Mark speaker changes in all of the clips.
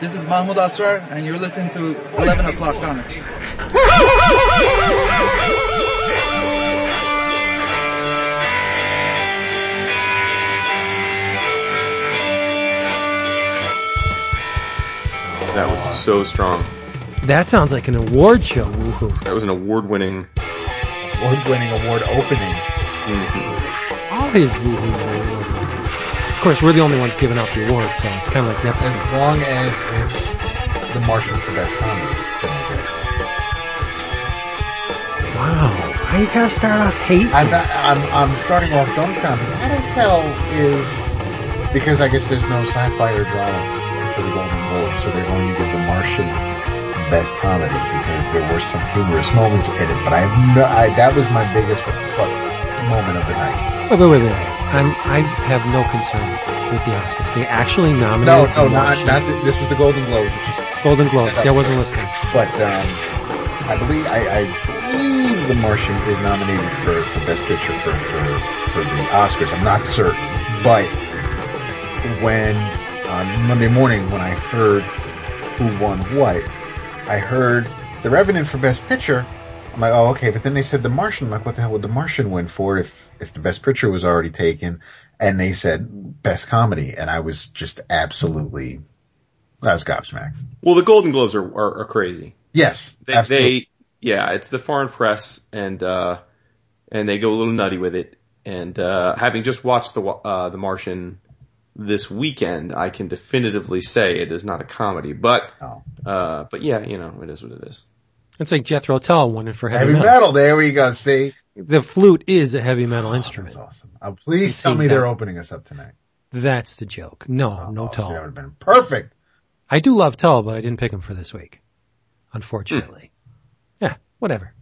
Speaker 1: This is Mahmoud Asrar, and you're listening to 11 O'Clock Comics.
Speaker 2: That was so strong.
Speaker 3: That sounds like an award show. Woohoo.
Speaker 2: That was an award-winning.
Speaker 4: Award-winning award opening. Mm-hmm.
Speaker 3: All his woohoo. Are. Of course, we're the only ones giving out the awards, so it's kind of like
Speaker 4: As long as it's the Martian for best comedy. then we're good.
Speaker 3: Wow. How you gotta start off hate?
Speaker 4: I'm, not, I'm I'm starting off dumbfounded. How the hell is because I guess there's no sci-fi or drama for the Golden Globe, so they're going to give The Martian best comedy because there were some humorous moments in it. But I no, I, that was my biggest fuck moment of the night.
Speaker 3: Oh, wait, wait, wait, wait. I'm, I have no concern with the Oscars. They actually
Speaker 4: No,
Speaker 3: nominated
Speaker 4: no,
Speaker 3: The
Speaker 4: not not the, this was the Golden Globe,
Speaker 3: Golden Globes.
Speaker 4: up
Speaker 3: Yeah, I wasn't listening.
Speaker 4: But um, I believe I, I believe The Martian is nominated for, for Best Picture for, for for the Oscars. I'm not certain, but when on Monday morning when I heard who won what, I heard The Revenant for Best Picture. I'm like, oh okay, but then they said The Martian. I'm like, what the hell would The Martian win for if if the Best Picture was already taken? And they said Best Comedy, and I was just absolutely, I was gobsmacked.
Speaker 2: Well, the Golden Globes are, are, are crazy.
Speaker 4: Yes,
Speaker 2: They,
Speaker 4: absolutely.
Speaker 2: they, yeah, it's the foreign press and, uh, and they go a little nutty with it. And, uh, having just watched the, uh, The Martian this weekend, I can definitively say it is not a comedy, but,
Speaker 4: Oh.
Speaker 2: uh, but yeah, you know, it is what it is.
Speaker 3: It's like Jethro Tull winning for heavy, metal.
Speaker 4: Heavy
Speaker 3: metal.
Speaker 4: metal. There we go. See,
Speaker 3: The flute is a heavy metal
Speaker 4: Oh,
Speaker 3: instrument.
Speaker 4: that's awesome. Uh, please
Speaker 3: It
Speaker 4: tell me
Speaker 3: seems
Speaker 4: they're opening us up tonight.
Speaker 3: That's the joke. No, no
Speaker 4: Oh, see,
Speaker 3: Tull.
Speaker 4: That would have been perfect.
Speaker 3: I do love Tull, but I didn't pick him for this week. Unfortunately. Yeah, whatever.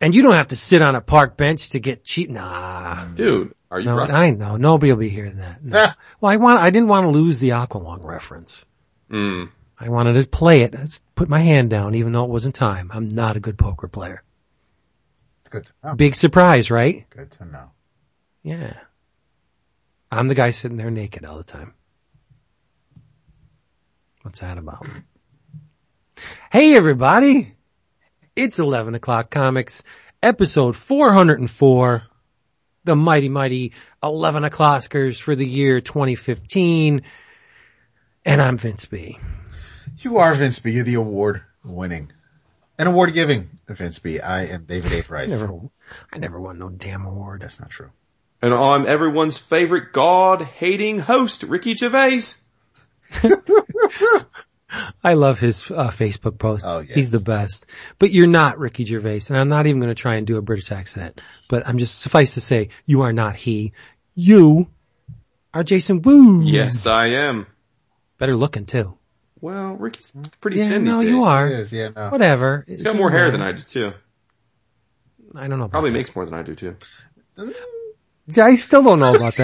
Speaker 3: And you don't have to sit on a park bench to get cheat. Nah.
Speaker 2: Dude, are you
Speaker 3: No,
Speaker 2: rusty?
Speaker 3: I know. Nobody will be hearing that. No. well, I want, I didn't want to lose the Aqualung reference.
Speaker 2: Mm.
Speaker 3: I wanted to play it. Let's put my hand down, even though it wasn't time. I'm not a good poker player.
Speaker 4: Good to know.
Speaker 3: Big surprise, right?
Speaker 4: Good to know.
Speaker 3: Yeah. I'm the guy sitting there naked all the time. What's that about? Hey everybody! It's 11 o'clock comics, episode 404, the mighty mighty 11 o'clockers for the year 2015, and I'm Vince B.
Speaker 4: You are Vince B. You're the award winning and award giving Vince B. I am David A. Price.
Speaker 3: I never, I never won no damn award.
Speaker 4: That's not true.
Speaker 2: And I'm everyone's favorite God-hating host, Ricky Gervais.
Speaker 3: I love his uh, Facebook posts.
Speaker 4: Oh, yes.
Speaker 3: He's the best. But you're not Ricky Gervais, and I'm not even going to try and do a British accent. But I'm just suffice to say, you are not he. You are Jason Woo.
Speaker 2: Yes, I am.
Speaker 3: Better looking too.
Speaker 2: Well, Ricky's pretty
Speaker 3: Yeah,
Speaker 2: thin these
Speaker 3: no,
Speaker 2: days.
Speaker 3: you are.
Speaker 4: It is, yeah, no.
Speaker 3: Whatever.
Speaker 2: He's got more hair than I do too.
Speaker 3: I don't know.
Speaker 2: Probably
Speaker 3: that.
Speaker 2: makes more than I do too.
Speaker 3: I still don't know about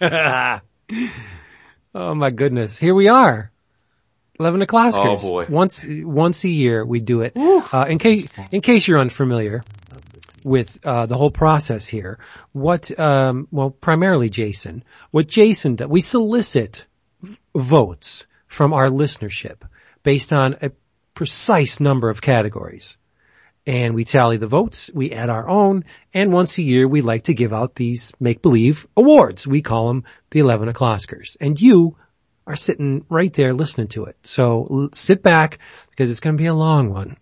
Speaker 3: that. oh my goodness. Here we are. 11 o'clock.
Speaker 2: Oh, boy.
Speaker 3: Once, once a year we do it. Uh, in case, in case you're unfamiliar with, uh, the whole process here, what, um, well, primarily Jason, what Jason, that we solicit votes from our listenership based on a precise number of categories and we tally the votes, we add our own, and once a year we like to give out these make-believe awards. We call them the 11 o'clockers. And you are sitting right there listening to it. So l- sit back because it's going to be a long one.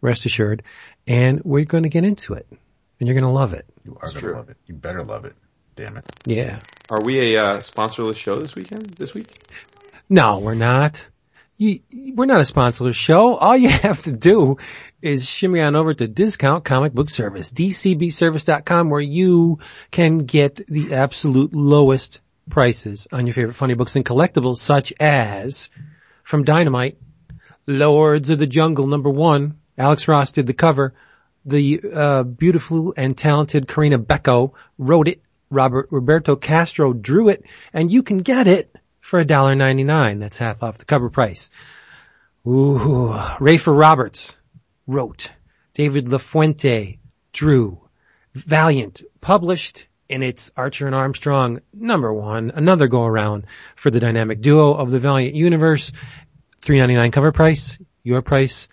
Speaker 3: Rest assured. And we're going to get into it. And you're going to love it.
Speaker 4: You are going to love it. You better love it. Damn it.
Speaker 3: Yeah.
Speaker 2: Are we a uh, sponsorless show this weekend? This week?
Speaker 3: No, we're not. You, we're not a sponsorless show. All you have to do is shimmy on over to Discount Comic Book Service, dcbservice.com, where you can get the absolute lowest prices on your favorite funny books and collectibles, such as from Dynamite, Lords of the Jungle number one. Alex Ross did the cover. The uh, beautiful and talented Corinna Bechko wrote it. Robert Roberto Castro drew it, and you can get it for $1.99. That's half off the cover price. Ooh, Rafer Roberts wrote. David LaFuente drew. Valiant published and it's Archer and Armstrong number one, another go around for the dynamic duo of the Valiant universe. Three ninety nine cover price, your price,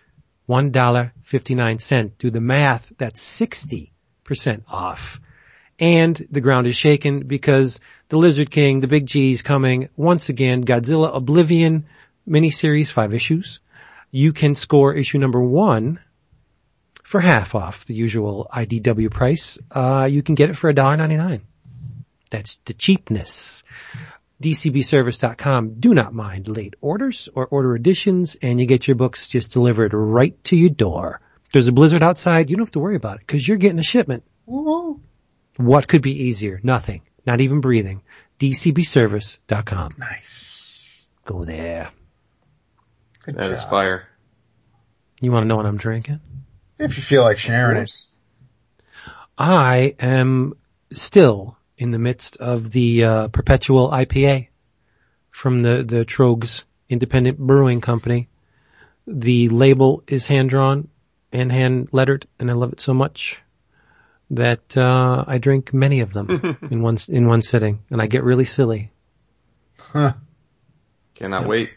Speaker 3: one dollar fifty nine cent. Do the math, that's sixty percent off. And the ground is shaken because the Lizard King, the Big G is coming once again, Godzilla Oblivion miniseries, five issues. You can score issue number one for half off the usual IDW price. Uh, you can get it for $1.99. That's the cheapness. DCBService.com. Do not mind late orders or order additions and you get your books just delivered right to your door. There's a blizzard outside. You don't have to worry about it because you're getting a shipment. What could be easier? Nothing. Not even breathing. DCBService.com.
Speaker 4: Nice.
Speaker 3: Go there.
Speaker 4: Good
Speaker 2: That is
Speaker 4: job.
Speaker 2: fire.
Speaker 3: You want to know what I'm drinking?
Speaker 4: If you feel like sharing it.
Speaker 3: I am still in the midst of the uh, perpetual IPA from the the Tröegs Independent Brewing Company. The label is hand drawn and hand lettered, and I love it so much that uh, I drink many of them in one in one sitting, and I get really silly.
Speaker 4: Huh.
Speaker 2: Cannot wait.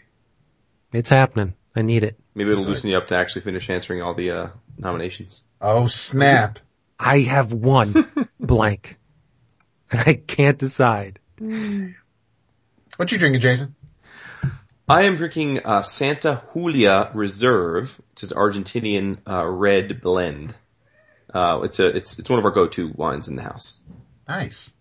Speaker 3: It's happening. I need it.
Speaker 2: Maybe it'll loosen you up to actually finish answering all the uh, nominations.
Speaker 4: Oh snap.
Speaker 3: I have one blank, and I can't decide.
Speaker 4: What you drinking, Jason?
Speaker 2: I am drinking uh, Santa Julia Reserve, which is an Argentinian uh, red blend. Uh, it's a it's it's one of our go-to wines in the house.
Speaker 4: Nice.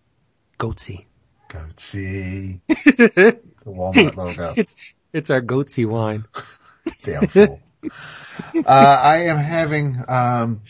Speaker 3: Goatsy.
Speaker 4: Goatsy. the Walmart logo.
Speaker 3: It's it's our goatsy wine.
Speaker 4: Damn fool. uh, I am having, um,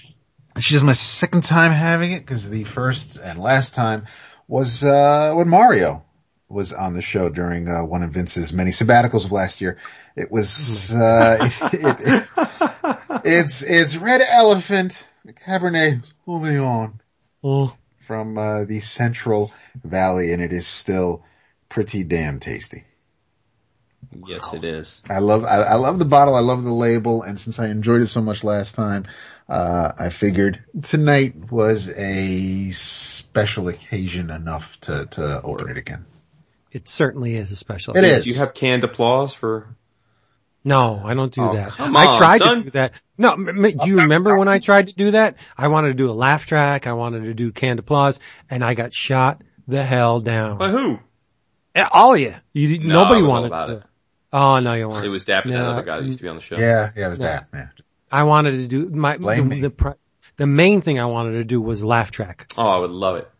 Speaker 4: she's my second time having it because the first and last time was, uh, when Mario was on the show during, uh, one of Vince's many sabbaticals of last year. It was, uh, it, it, it, it's, it's Red Elephant Cabernet Sauvignon
Speaker 3: Oh,
Speaker 4: from, uh, the Central Valley and it is still pretty damn tasty.
Speaker 2: Yes, it is.
Speaker 4: I love, I, I love the bottle. I love the label. And since I enjoyed it so much last time, uh, I figured tonight was a special occasion enough to, to open it again.
Speaker 3: it certainly is a special.
Speaker 4: It is.
Speaker 2: Do you have canned applause for?
Speaker 3: No, I don't do
Speaker 2: Oh,
Speaker 3: that.
Speaker 2: come
Speaker 3: I
Speaker 2: on,
Speaker 3: tried
Speaker 2: son.
Speaker 3: to do that. No, m- m- do you remember when I tried to do that? I wanted to do a laugh track. I wanted to do canned applause and I got shot the hell down.
Speaker 2: By who?
Speaker 3: Eh, All of you. You
Speaker 2: No,
Speaker 3: nobody
Speaker 2: I was all
Speaker 3: wanted
Speaker 2: about
Speaker 3: to.
Speaker 2: it.
Speaker 3: Oh no, you weren't.
Speaker 2: It was Dap and that other guy that used to be on the show.
Speaker 4: Yeah. Yeah. It was
Speaker 3: Yeah.
Speaker 4: that. Yeah.
Speaker 3: I wanted to do my,
Speaker 4: Blame
Speaker 3: the,
Speaker 4: me.
Speaker 3: the, pri- the main thing I wanted to do was laugh track.
Speaker 2: Oh, I would love it.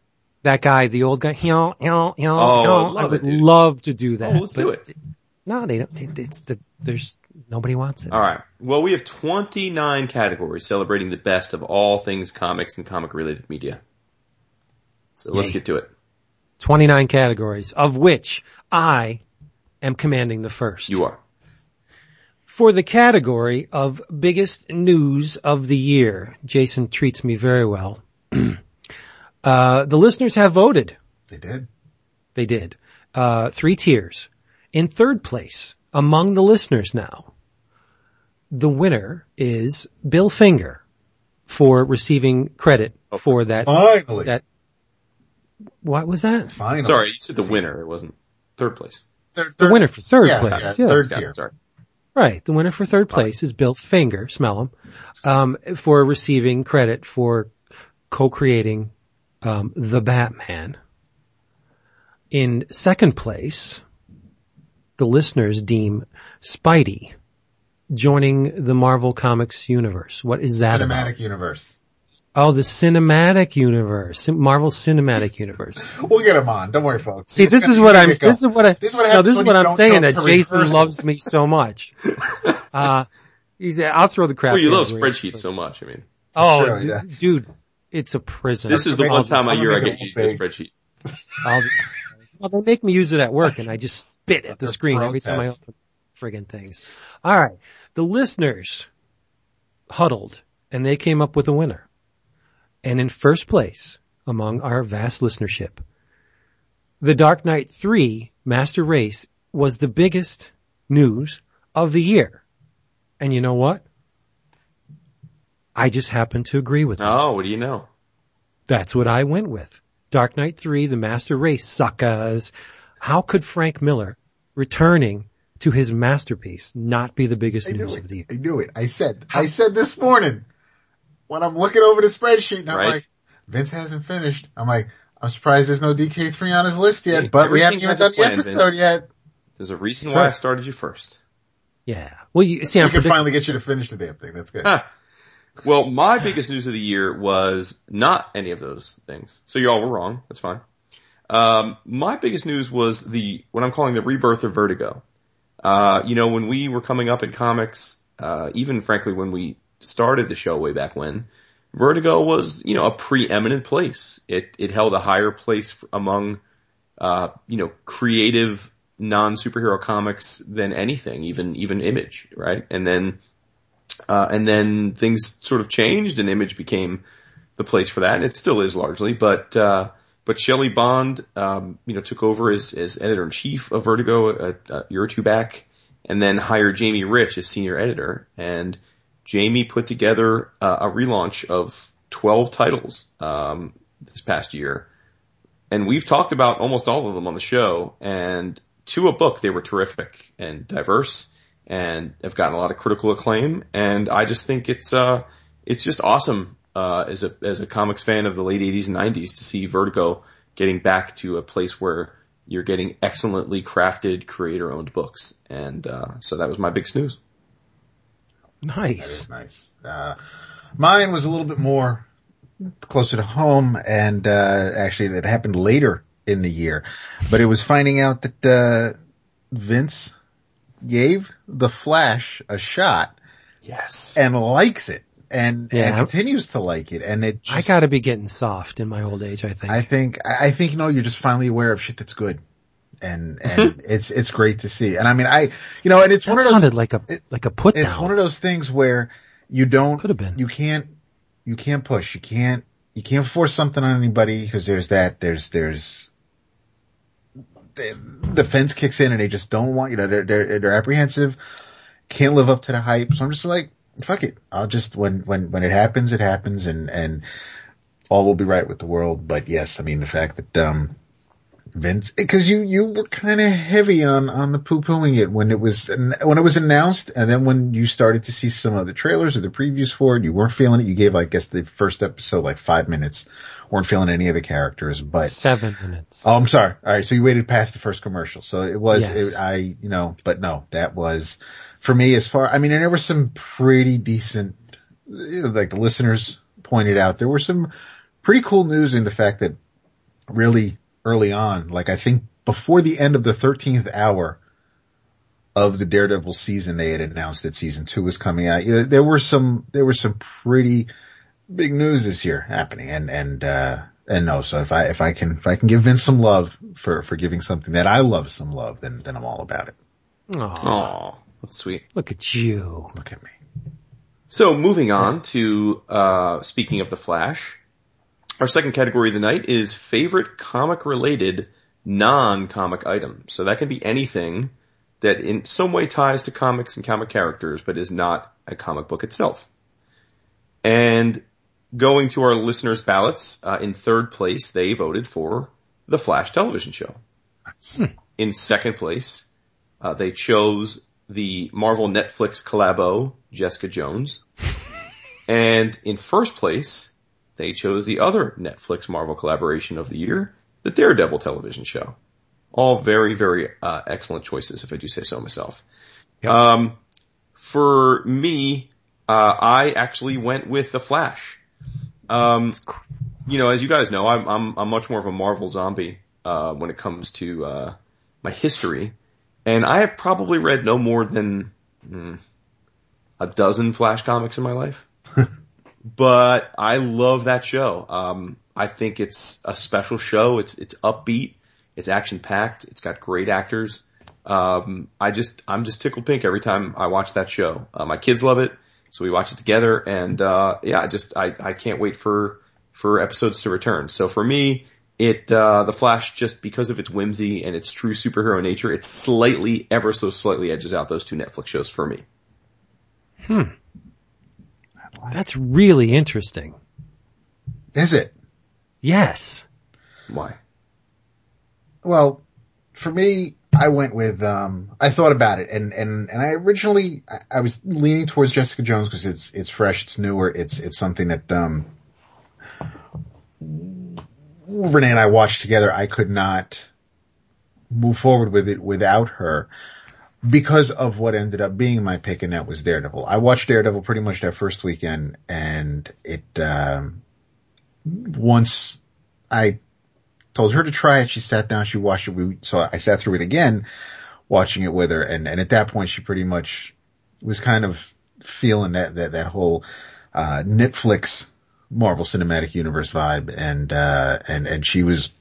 Speaker 3: That guy, the old guy, you know, you know, you know,
Speaker 2: Oh,
Speaker 3: you know,
Speaker 2: I'd love
Speaker 3: I would
Speaker 2: it,
Speaker 3: love to do that.
Speaker 2: Oh, let's
Speaker 3: but
Speaker 2: do it.
Speaker 3: No, they don't. It, it's the, there's, nobody wants it.
Speaker 2: All right. Well, we have 29 categories celebrating the best of all things comics and comic related media. So let's get to it.
Speaker 3: 29 categories, of which I am commanding the first.
Speaker 2: You are.
Speaker 3: For the category of biggest news of the year, Jason treats me very well. uh, the listeners have voted.
Speaker 4: They did.
Speaker 3: They did. Uh, three tiers. In third place, among the listeners now, the winner is Bill Finger for receiving credit for that,
Speaker 4: Finally.
Speaker 3: that, what was that?
Speaker 4: Finally.
Speaker 2: Sorry, you said the winner. It wasn't third place.
Speaker 4: Third,
Speaker 3: The winner for third
Speaker 4: yeah,
Speaker 3: place.
Speaker 4: yeah,
Speaker 3: yeah.
Speaker 4: third
Speaker 2: Got it,
Speaker 4: tier.
Speaker 2: Sorry.
Speaker 3: Right. The winner for third place is Bill Finger, smell him, um, for receiving credit for co-creating um, the Batman. In second place, the listeners deem Spidey joining the Marvel Comics universe. What is that about?
Speaker 4: Cinematic universe.
Speaker 3: Oh, the cinematic universe, Marvel Cinematic Universe.
Speaker 4: We'll get him on. Don't worry, folks.
Speaker 3: See, this is what I'm.
Speaker 4: get
Speaker 3: This is what I.
Speaker 4: This is what
Speaker 3: I.
Speaker 4: No,
Speaker 3: this is what I'm saying. That Jason
Speaker 4: rehearsals.
Speaker 3: loves me so much. Uh, he's. I'll throw the crap.
Speaker 2: Well, you
Speaker 3: the
Speaker 2: love
Speaker 3: other
Speaker 2: spreadsheets so much. I mean,
Speaker 3: Oh,
Speaker 4: Sure,
Speaker 3: d-
Speaker 4: yeah.
Speaker 3: dude, it's a prison.
Speaker 2: this is the
Speaker 3: I'll
Speaker 2: one time a
Speaker 4: I'm
Speaker 2: year I get you to use a spreadsheet.
Speaker 3: I'll just- well, they make me use it at work, and I just spit at the screen every time I open friggin' things. All right, the listeners huddled, and they came up with a winner. And in first place among our vast listenership, The Dark Knight 3 Master Race was the biggest news of the year. And you know what? I just happen to agree with them.
Speaker 2: Oh, what do you know?
Speaker 3: That's what I went with. Dark Knight 3, The Master Race, suckers. How could Frank Miller returning to his masterpiece not be the biggest
Speaker 4: I
Speaker 3: news
Speaker 4: it.
Speaker 3: of the year?
Speaker 4: I knew it. I said, I said this morning when I'm looking over the spreadsheet and I'm
Speaker 2: Right.
Speaker 4: like, Vince hasn't finished. I'm like, I'm surprised there's no DK3 on his list yet, but we haven't even
Speaker 2: has a
Speaker 4: done the
Speaker 2: plan,
Speaker 4: episode
Speaker 2: Vince.
Speaker 4: yet.
Speaker 2: There's a reason
Speaker 3: That's
Speaker 2: why I started you first.
Speaker 3: Yeah. Well, you see,
Speaker 4: We
Speaker 3: I'm
Speaker 4: can
Speaker 3: predict-
Speaker 4: finally get you to finish the damn thing. That's good.
Speaker 2: Huh. Well, my biggest news of the year was not any of those things. So you all were wrong. That's fine. Um, my biggest news was the what I'm calling the rebirth of Vertigo. Uh, you know, when we were coming up in comics, uh, even frankly when we started the show way back when, Vertigo was you know a preeminent place. It it held a higher place among uh, you know creative non superhero comics than anything, even even Image, right? And then uh, and then things sort of changed and Image became the place for that, and it still is largely. But uh, but Shelly Bond, um, you know, took over as, as editor in chief of Vertigo a, a year or two back, and then hired Jamie Rich as senior editor. And Jamie put together uh, a relaunch of twelve titles um, this past year, and we've talked about almost all of them on the show. And to a book, they were terrific and diverse and have gotten a lot of critical acclaim. And I just think it's, uh, it's just awesome, uh, as a, as a comics fan of the late 80s and 90s to see Vertigo getting back to a place where you're getting excellently crafted creator owned books. And, uh, so that was my big snooze.
Speaker 3: Nice.
Speaker 4: is nice. Uh, mine was a little bit more closer to home and, uh, actually it happened later in the year, but it was finding out that, uh, Vince gave the Flash a shot
Speaker 2: Yes.
Speaker 4: and likes it and,
Speaker 3: Yeah.
Speaker 4: and continues to like it. And it just,
Speaker 3: I gotta be getting soft in my old age, I think.
Speaker 4: I think, I think, you know, you're just finally aware of shit that's good. And, and it's, it's great to see. And I mean, I, you know, and it's
Speaker 3: that
Speaker 4: one of those,
Speaker 3: sounded like a,
Speaker 4: it-
Speaker 3: like a put
Speaker 4: it's
Speaker 3: down.
Speaker 4: one of those things where you don't,
Speaker 3: Could have been.
Speaker 4: you can't, you can't push, you can't, you can't force something on anybody because there's that, there's, there's, the, fence kicks in and they just don't want, you know, they're, they're, they're apprehensive, can't live up to the hype. So I'm just like, fuck it. I'll just, when, when, when it happens, it happens and, and all will be right with the world. But yes, I mean, the fact that, um, Vince, because you you were kind of heavy on on the poo pooing it when it was when it was announced, and then when you started to see some of the trailers or the previews for it, you weren't feeling it. You gave, I guess, the first episode like five minutes, weren't feeling any of the characters. But
Speaker 3: Seven minutes.
Speaker 4: oh, I'm sorry. All right, so you waited past the first commercial, so it was
Speaker 3: Yes.
Speaker 4: it, I you know, but no, that was for me as far. I mean, and there were some pretty decent, like the listeners pointed out, there were some pretty cool news in the fact that really early on, like I think before the end of the 13th hour of the Daredevil season, they had announced that season two was coming out. There were some, there were some pretty big news this year happening and, and, uh, and no, so if I, if I can, if I can give Vince some love for, for giving something that I love some love, then, then I'm all about it.
Speaker 3: Aw,
Speaker 2: Oh, that's sweet.
Speaker 3: look at you.
Speaker 4: Look at me.
Speaker 2: So moving on to uh, speaking of the Flash, our second category of the night is favorite comic related non-comic item. So that can be anything that in some way ties to comics and comic characters, but is not a comic book itself. And going to our listeners' ballots, uh, in third place, they voted for the Flash television show. In second place, uh, they chose the Marvel Netflix collabo Jessica Jones. And in first place, they chose the other Netflix Marvel collaboration of the year, the Daredevil television show. All very, very uh, excellent choices, if I do say so myself.
Speaker 3: Yep.
Speaker 2: Um, for me, uh, I actually went with the Flash. Um, you know, as you guys know, I'm I'm, I'm much more of a Marvel zombie uh, when it comes to uh, my history, and I have probably read no more than hmm, a dozen Flash comics in my life. but I love that show. Um, I think it's a special show. It's it's upbeat. It's action packed. It's got great actors. Um, I just I'm just tickled pink every time I watch that show. Uh, my kids love it, so we watch it together. And uh, yeah, I just I I can't wait for for episodes to return. So for me, it uh, the Flash just because of its whimsy and its true superhero nature, it slightly ever so slightly edges out those two Netflix shows for me.
Speaker 3: That's really interesting.
Speaker 4: Is it?
Speaker 3: Yes.
Speaker 2: Why?
Speaker 4: Well, for me, I went with, um, I thought about it and, and, and I originally, I, I was leaning towards Jessica Jones because it's, it's fresh, it's newer, it's, it's something that, um, Renee and I watched together. I could not move forward with it without her because of what ended up being my pick and that was Daredevil. I watched Daredevil pretty much that first weekend and it, um, once I told her to try it, she sat down, she watched it. We, so I sat through it again, watching it with her. And, and at that point she pretty much was kind of feeling that, that, that whole, uh, Netflix Marvel Cinematic Universe vibe. And, uh, and, and she was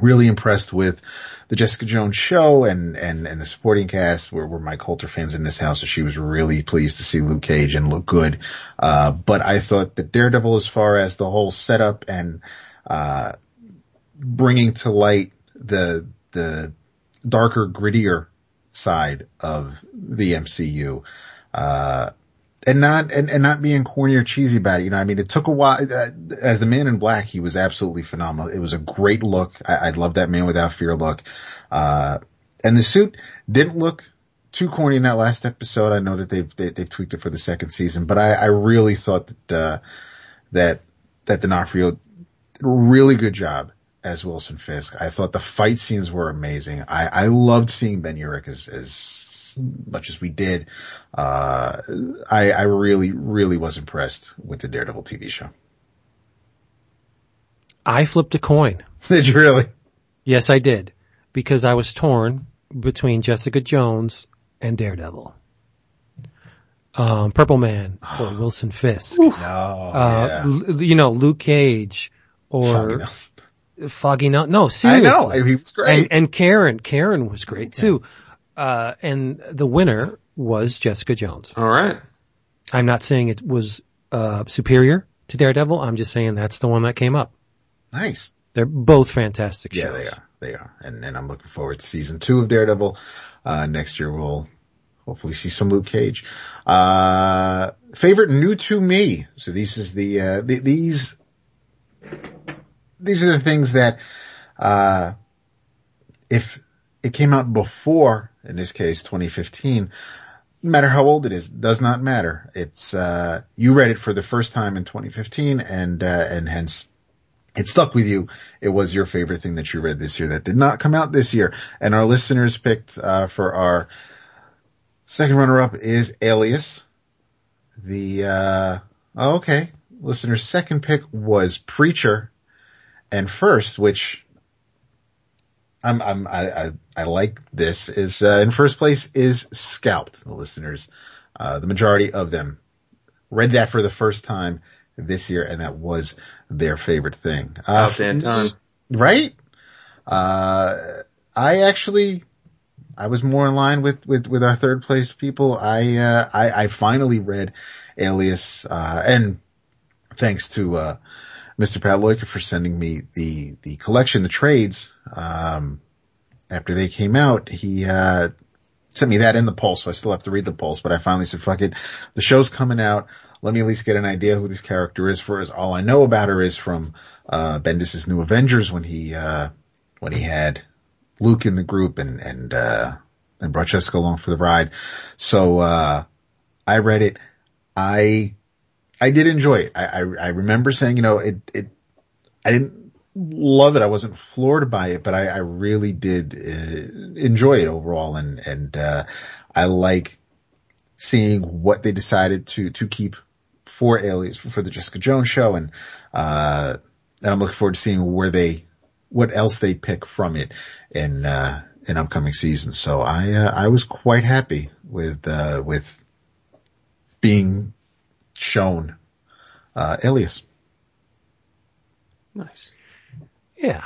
Speaker 4: really impressed with the Jessica Jones show and, and, and the supporting cast were, were Mike Colter fans in this house. So she was really pleased to see Luke Cage and look good. Uh, but I thought that Daredevil, as far as the whole setup and, uh, bringing to light the, the darker, grittier side of the MCU, uh, and not and, and not being corny or cheesy about it. You know, I mean, it took a while. Uh, as the Man in Black, he was absolutely phenomenal. It was a great look. I, I love that Man Without Fear look. Uh, and the suit didn't look too corny in that last episode. I know that they've they, have they have tweaked it for the second season, but I, I really thought that uh, that that D'Onofrio did a really good job as Wilson Fisk. I thought the fight scenes were amazing. I, I loved seeing Ben Urich as, as much as we did, uh, I, I really, really was impressed with the Daredevil TV show.
Speaker 3: I flipped a coin.
Speaker 4: Did you really?
Speaker 3: Yes, I did. Because I was torn between Jessica Jones and Daredevil. Um, Purple Man or Wilson Fisk.
Speaker 4: No,
Speaker 3: Uh,
Speaker 4: yeah.
Speaker 3: l- you know, Luke Cage or
Speaker 4: Foggy Nelson.
Speaker 3: Foggy Nelson. No,
Speaker 4: I know. He was great.
Speaker 3: And, and Karen, Karen was great too. Uh, and the winner was Jessica Jones.
Speaker 2: All right.
Speaker 3: I'm not saying it was, uh, superior to Daredevil. I'm just saying that's the one that came up.
Speaker 4: nice.
Speaker 3: They're both fantastic shows.
Speaker 4: Yeah, they are. They are. And, and I'm looking forward to season two of Daredevil. Uh, next year we'll hopefully see some Luke Cage. Uh, favorite new to me. So this is the, uh, the, these, these are the things that, uh, if it came out before, in this case, 2015, no matter how old it is, does not matter. It's, uh, you read it for the first time in 2015 and, uh, and hence it stuck with you. It was your favorite thing that you read this year that did not come out this year. And our listeners picked, uh, for our second runner up is Alias. The, uh, oh, okay. Listener's second pick was Preacher and first, which I'm, I'm, I, I, I like this is, uh, in first place is Scalped. The listeners, uh, the majority of them read that for the first time this year and that was their favorite thing. Uh,
Speaker 2: Anton.
Speaker 4: right? Uh, I actually, I was more in line with, with, with our third place people. I, uh, I, I finally read Alias, uh, and thanks to, uh, Mr. Pat Loiker for sending me the, the collection, the trades, um, after they came out, he, uh, sent me that in the pulse, so I still have to read the pulse, but I finally said, fuck it. The show's coming out. Let me at least get an idea who this character is for as all I know about her is from, uh, Bendis' New Avengers when he, uh, when he had Luke in the group and, and, uh, and brought Jessica along for the ride. So, uh, I read it. I, I did enjoy it. I, I, I remember saying, you know, it, it, I didn't love it. I wasn't floored by it, but I, I really did uh, enjoy it overall. And, and, uh, I like seeing what they decided to, to keep for Alias, for the Jessica Jones show. And, uh, and I'm looking forward to seeing where they, what else they pick from it in, uh, in upcoming seasons. So I, uh, I was quite happy with, uh, with being shown, uh, Alias.
Speaker 2: Nice.
Speaker 3: Yeah.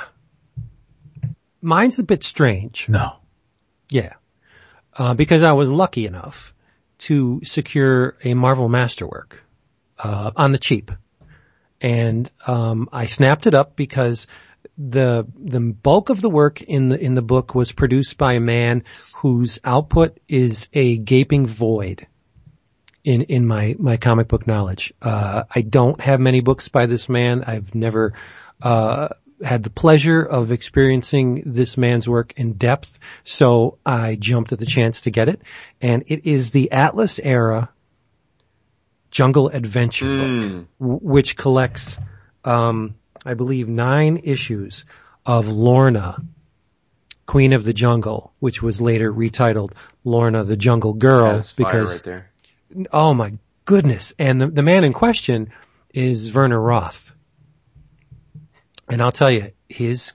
Speaker 3: Mine's a bit strange.
Speaker 4: No.
Speaker 3: Yeah. Uh, because I was lucky enough to secure a Marvel Masterwork, uh, on the cheap. And, um, I snapped it up because the, the bulk of the work in the, in the book was produced by a man whose output is a gaping void in, in my, my comic book knowledge. Uh, I don't have many books by this man. I've never, uh, had the pleasure of experiencing this man's work in depth, so I jumped at the chance to get it. And it is the Atlas era Jungle Adventure book, which collects, um, I believe, nine issues of Lorna, Queen of the Jungle, which was later retitled Lorna the Jungle Girl
Speaker 2: fire
Speaker 3: because
Speaker 2: right.
Speaker 3: Oh my goodness. And the, the man in question is Werner Roth. And I'll tell you, his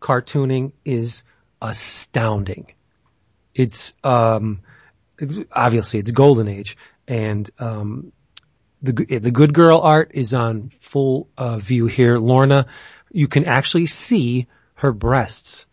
Speaker 3: cartooning is astounding. It's, um, obviously it's golden age and, um, the, the good girl art is on full uh, view here. Lorna, you can actually see her breasts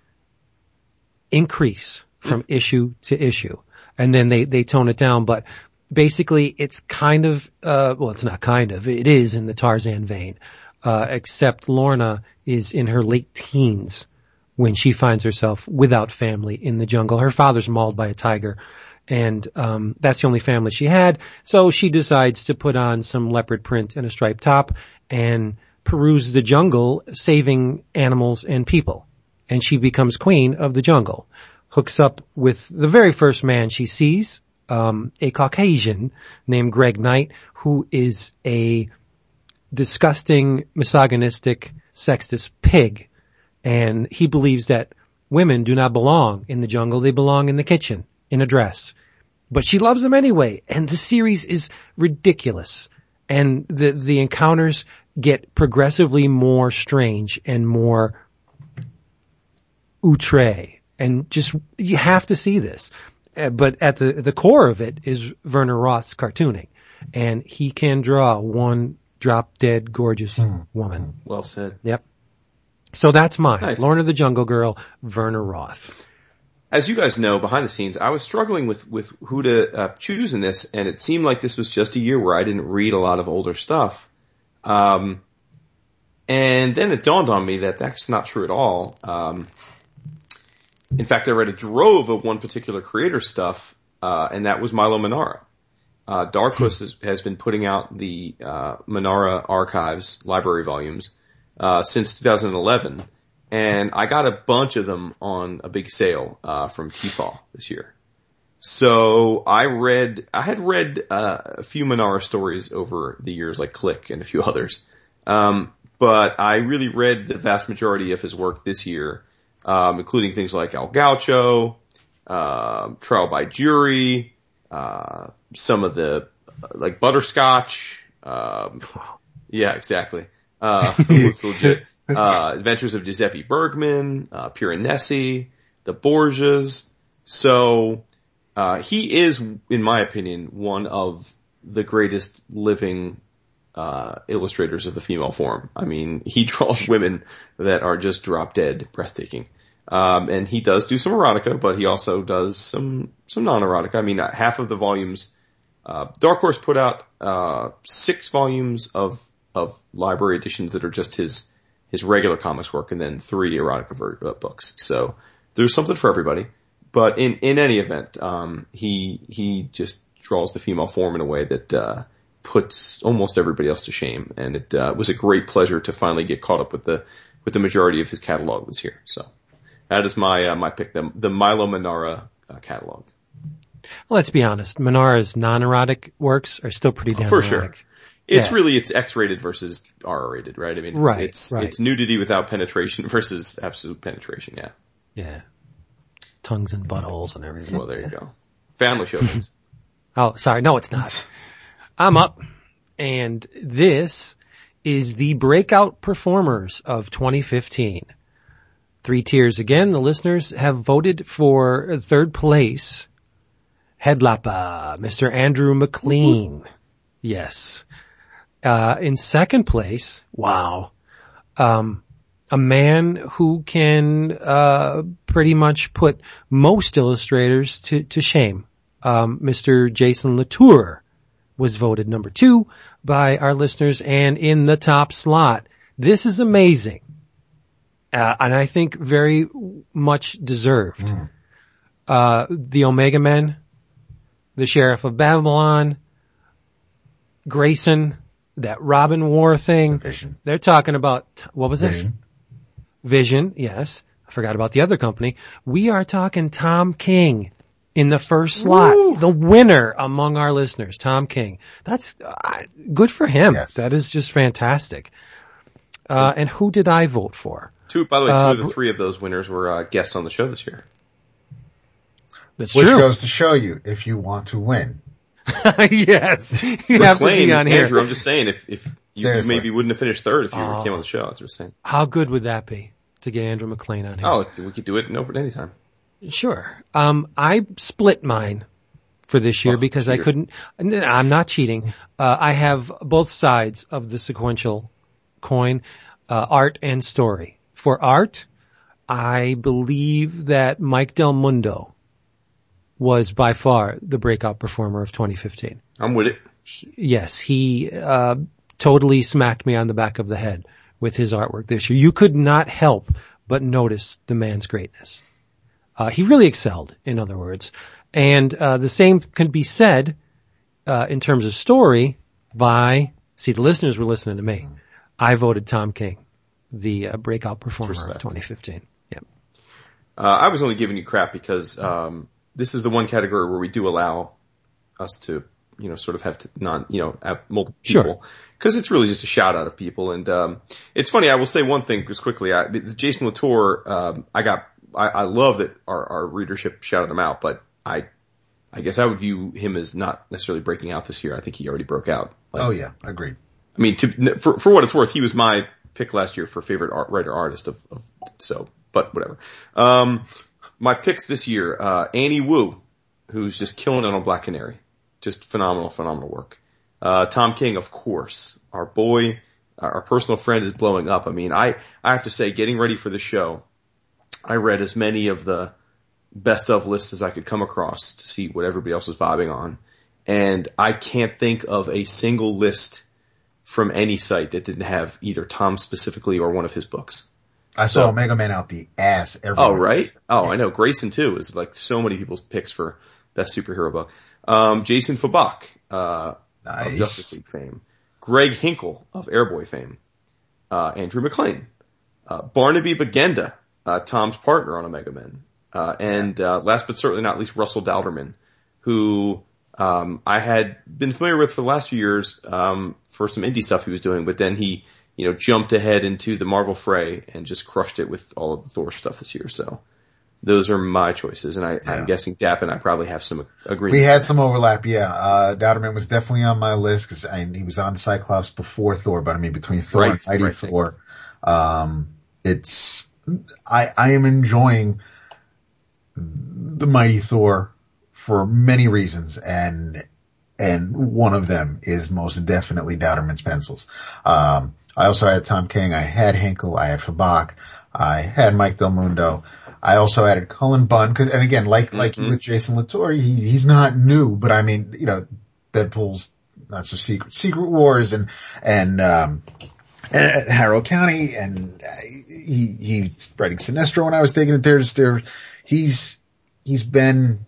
Speaker 3: increase from issue to issue. And then they, they tone it down, but basically it's kind of, uh, well, it's not kind of, it is in the Tarzan vein, uh, except Lorna is in her late teens when she finds herself without family in the jungle. Her father's mauled by a tiger and, um, that's the only family she had. So she decides to put on some leopard print and a striped top and peruse the jungle, saving animals and people and she becomes queen of the jungle. Hooks up with the very first man she sees, um, a Caucasian named Greg Knight, who is a disgusting, misogynistic, sexist pig. And he believes that women do not belong in the jungle. They belong in the kitchen, in a dress. But she loves them anyway. And the series is ridiculous. And the, the encounters get progressively more strange and more outre and just you have to see this. Uh, But at the the core of it is Werner Roth's cartooning, and he can draw one drop dead gorgeous woman.
Speaker 2: Well said.
Speaker 3: Yep. So that's mine.
Speaker 2: Nice.
Speaker 3: Lorna the Jungle Girl, Werner Roth.
Speaker 2: As you guys know, behind the scenes, I was struggling with, with who to uh, choose in this, and it seemed like this was just a year where I didn't read a lot of older stuff. Um, and then it dawned on me that that's not true at all. Um, in fact, I read a drove of one particular creator stuff, uh, and that was Milo Manara. Uh, Dark Horse has, has been putting out the uh, Manara archives library volumes uh, since 2011, and I got a bunch of them on a big sale uh, from TFAW this year. So I read, I had read uh, a few Manara stories over the years, like Click and a few others, um, but I really read the vast majority of his work this year, um, including things like El Gaucho, um, Trial by Jury, uh, some of the uh, like Butterscotch. Um, yeah, exactly. Uh, legit. Uh, Adventures of Giuseppe Bergman, uh, Piranesi, the Borgias. So, uh, he is, in my opinion, one of the greatest living, uh, illustrators of the female form. I mean, he draws women that are just drop dead breathtaking. Um, and he does do some erotica, but he also does some, some non-erotica. I mean, uh, half of the volumes, uh, Dark Horse put out, uh, six volumes of, of library editions that are just his, his regular comics work and then three erotica uh, books. So there's something for everybody. But in, in any event, um, he, he just draws the female form in a way that, uh, puts almost everybody else to shame. And it, uh, was a great pleasure to finally get caught up with the, with the majority of his catalog this year. So that is my, uh, my pick, the, the Milo Manara uh, catalog.
Speaker 3: Well, let's be honest. Manara's non-erotic works are still pretty damn
Speaker 2: For
Speaker 3: erotic.
Speaker 2: sure. It's
Speaker 3: Yeah.
Speaker 2: really it's X-rated versus R-rated, right? I mean, it's,
Speaker 3: Right,
Speaker 2: it's
Speaker 3: right.
Speaker 2: it's nudity without penetration versus absolute penetration. Yeah.
Speaker 3: Yeah. Tongues and buttholes and everything.
Speaker 2: Well, there you go. Family show. kids.
Speaker 3: Oh, sorry. No, it's not. I'm up. And this is the breakout performers of 2015. Three tiers again. The listeners have voted for third place. Head Lopper, Mr. Andrew MacLean. Yes. Uh, in second place, wow. Um, a man who can, uh, pretty much put most illustrators to, to shame. Um, Mr. Jason Latour was voted number two by our listeners and in the top slot. This is amazing. Uh, and I think very much deserved. Uh, the Omega Men, the Sheriff of Babylon, Grayson, that Robin War thing.
Speaker 4: Vision.
Speaker 3: They're talking about, what was it?
Speaker 4: Vision.
Speaker 3: Vision, yes. I forgot about the other company. We are talking Tom King in the first slot. The winner among our listeners, Tom King. That's uh, good for him.
Speaker 4: Yes.
Speaker 3: That is just fantastic. Uh, and who did I vote for?
Speaker 2: Two, by the way, two
Speaker 3: Uh,
Speaker 2: of the three of those winners were uh, guests on the show this year.
Speaker 3: That's
Speaker 4: Which
Speaker 3: true.
Speaker 4: goes to show you, if you want to win,
Speaker 3: yes. You have to be on here.
Speaker 2: Andrew, I'm just saying, if if you
Speaker 4: Seriously.
Speaker 2: maybe wouldn't have finished third if you
Speaker 3: Oh.
Speaker 2: came on the show, I was just saying.
Speaker 3: How good would that be to get Andrew MacLean on here?
Speaker 2: Oh, we could do it no at any time.
Speaker 3: Sure. Um, I split mine for this year
Speaker 2: Oh,
Speaker 3: because I couldn't, I'm not cheating. Uh, I have both sides of the sequential coin, uh, art and story. For art, I believe that Mike Del Mundo was by far the breakout performer of 2015.
Speaker 2: I'm with it.
Speaker 3: Yes, he uh, totally smacked me on the back of the head with his artwork this year. You could not help but notice the man's greatness. Uh, he really excelled, in other words. And uh, the same can be said uh, in terms of story by, see, the listeners were listening to me. I voted Tom King, the uh, breakout performer of 2015. Yep.
Speaker 2: Uh, I was only giving you crap because um, this is the one category where we do allow us to, you know, sort of have to non, you know, have multiple
Speaker 3: Sure.
Speaker 2: people because it's really just a shout out of people. And um, it's funny. I will say one thing just quickly. I, Jason Latour, um, I got, I, I love that our, our readership shouted him out, but I, I guess I would view him as not necessarily breaking out this year. I think he already broke out. Like,
Speaker 4: oh yeah, I agreed.
Speaker 2: I mean, to, for for what it's worth, he was my pick last year for favorite art, writer artist of, of so, but whatever. Um, my picks this year, uh, Annie Wu, who's just killing it on Black Canary, just phenomenal, phenomenal work. Uh, Tom King, of course, our boy, our personal friend is blowing up. I mean, I I have to say, getting ready for the show, I read as many of the best of lists as I could come across to see what everybody else was vibing on. And I can't think of a single list from any site that didn't have either Tom specifically or one of his books.
Speaker 4: I saw Omega Men out the ass everywhere.
Speaker 2: Oh, right? Oh, I know. Grayson too is like so many people's picks for best superhero book. Um, Jason Fabok, uh, of
Speaker 4: Nice.
Speaker 2: Justice League fame. Greg Hinkle of Airboy fame. Uh, Andrew MacLean. Uh, Barnaby Bagenda, uh, Tom's partner on Omega Men. Uh, and, uh, last but certainly not least, Russell Dauterman, who, um, I had been familiar with for the last few years, um, for some indie stuff he was doing, but then he, you know, jumped ahead into the Marvel fray and just crushed it with all of the Thor stuff this year. So those are my choices. And I,
Speaker 4: Yeah.
Speaker 2: I'm guessing Dap and I probably have some agreement.
Speaker 4: We had some overlap, yeah. Uh, Dauterman was definitely on my list because he was on Cyclops before Thor, but I mean between Thor
Speaker 2: Right,
Speaker 4: and Mighty
Speaker 2: right.
Speaker 4: Thor, um, it's, I, I am enjoying the Mighty Thor for many reasons and, and one of them is most definitely Dauterman's pencils. Um, I also had Tom King, I had Hinkle, I had Fabok, I had Mike Del Mundo. I also added Cullen Bunn, 'cause- and again, like, like
Speaker 2: Mhm.
Speaker 4: with Jason Latour, he, he's not new, but I mean, you know, Deadpool's not so secret, Secret Wars and, and, um, and Harrow County and uh, he, he's writing Sinestro when I was taking it there, to there, he's, he's been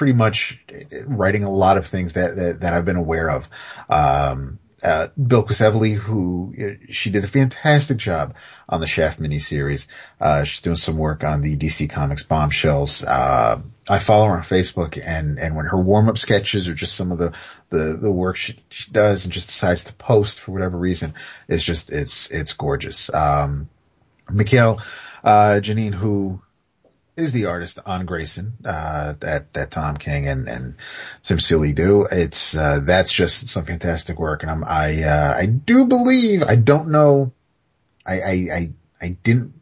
Speaker 4: pretty much writing a lot of things that, that, that I've been aware of. Um, uh, Bilquis Evely, who uh, she did a fantastic job on the Shaft miniseries. Uh, she's doing some work on the DC Comics bombshells. Uh, I follow her on Facebook and, and when her warm-up sketches or just some of the, the, the work she, she does and just decides to post for whatever reason, it's just, it's, it's gorgeous. Um, Mikel, uh, Janín, who is the artist on Grayson, uh, that, that Tom King and, and Seeley do. It's, uh, that's just some fantastic work. And I'm, I, uh, I do believe, I don't know, I, I, I, I didn't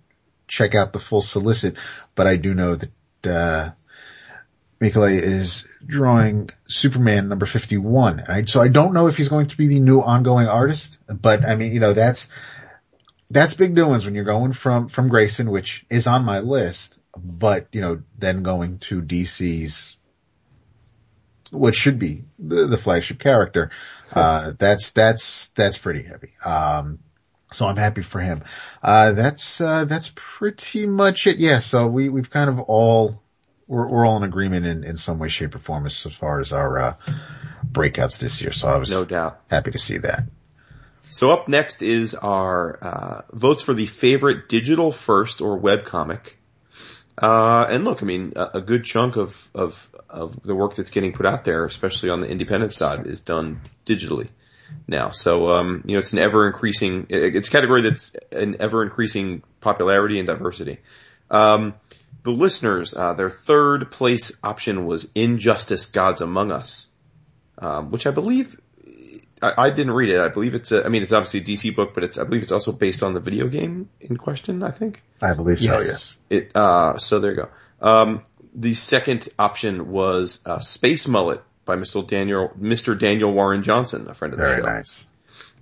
Speaker 4: check out the full solicit, but I do know that, uh, Mikel is drawing Superman number 51. I, so I don't know if he's going to be the new ongoing artist, but I mean, you know, that's, that's big doings when you're going from, from Grayson, which is on my list, but you know, then going to DC's, what should be the, the flagship character. Uh, that's, that's, that's pretty heavy. Um, so I'm happy for him. Uh, that's, uh, that's pretty much it. Yeah. So we, we've kind of all, we're, we're all in agreement in, in some way, shape or form as, far as our, uh, breakouts this year. So I was
Speaker 2: No doubt.
Speaker 4: happy to see that.
Speaker 2: So up next is our uh, votes for the favorite digital first or web comic. Uh, and look, I mean, a, a, good chunk of, of of the work that's getting put out there, especially on the independent side, is done digitally now. So um, you know, it's an ever increasing. It's a category that's an ever increasing popularity and diversity. Um, the listeners, uh, their third place option was Injustice: Gods Among Us, um, which I believe I, I, didn't read it. I believe it's a, I mean, it's obviously a DC book, but it's, I believe it's also based on the video game in question, I think.
Speaker 4: I believe so, yes.
Speaker 2: It, uh, so there you go. Um, the second option was, uh, Space Mullet by Mr. Daniel, Mr. Daniel Warren Johnson, a friend of the
Speaker 4: Very
Speaker 2: show.
Speaker 4: Very nice.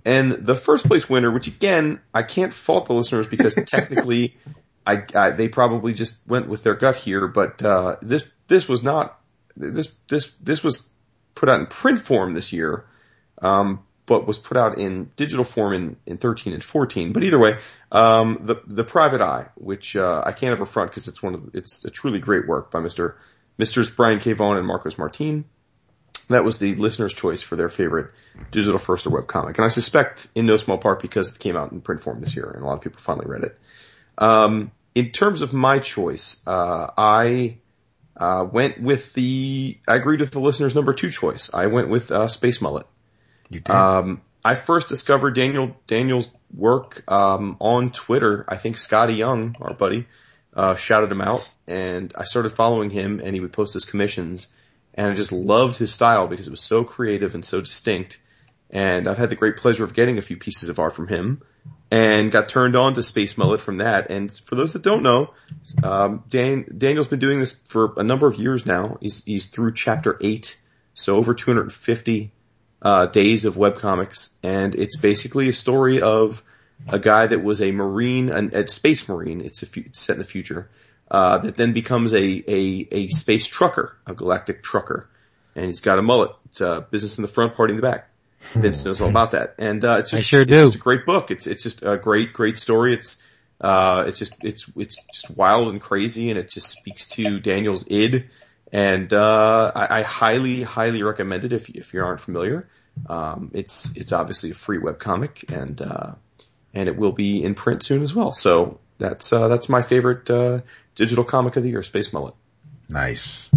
Speaker 2: And the first place winner, which again, I can't fault the listeners because technically, I, I, they probably just went with their gut here, but, uh, this, this was not, this, this, this was put out in print form this year um, but was put out in digital form in, in 13 and 14. But either way, um, the the Private Eye, which uh, I can't ever front because it's one of the, it's a truly great work by Mister Misters Brian K. Vaughan and Marcos Martin. That was the listener's choice for their favorite digital first or web comic, and I suspect in no small part because it came out in print form this year, and a lot of people finally read it. Um, in terms of my choice, uh, I uh, went with the I agreed with the listener's number two choice. I went with uh, Space Mullet.
Speaker 4: You did.
Speaker 2: Um, I first discovered Daniel Daniel's work um, on Twitter. I think Skottie Young, our buddy, uh, shouted him out, and I started following him. And he would post his commissions, and I just loved his style because it was so creative and so distinct. And I've had the great pleasure of getting a few pieces of art from him, and got turned on to Space Mullet from that. And for those that don't know, um, Dan, Daniel's been doing this for a number of years now. He's he's through chapter eight, so over 250 uh, days of webcomics, and it's basically a story of a guy that was a marine, an, a space marine. It's, a, it's set in the future. Uh, that then becomes a, a, a space trucker, a galactic trucker. And he's got a mullet. It's a business in the front, party in the back. Vince knows all about that. And, uh, it's just,
Speaker 3: I sure
Speaker 2: it's
Speaker 3: do.
Speaker 2: just a great book. It's, it's just a great, great story. It's, uh, it's just, it's, it's just wild and crazy and it just speaks to Daniel's id and uh, I, I, highly, highly recommend it if if you aren't familiar. Um, it's it's obviously a free web comic, and uh, and it will be in print soon as well. So that's uh, that's my favorite uh, digital comic of the year, Space Mullet.
Speaker 4: Nice.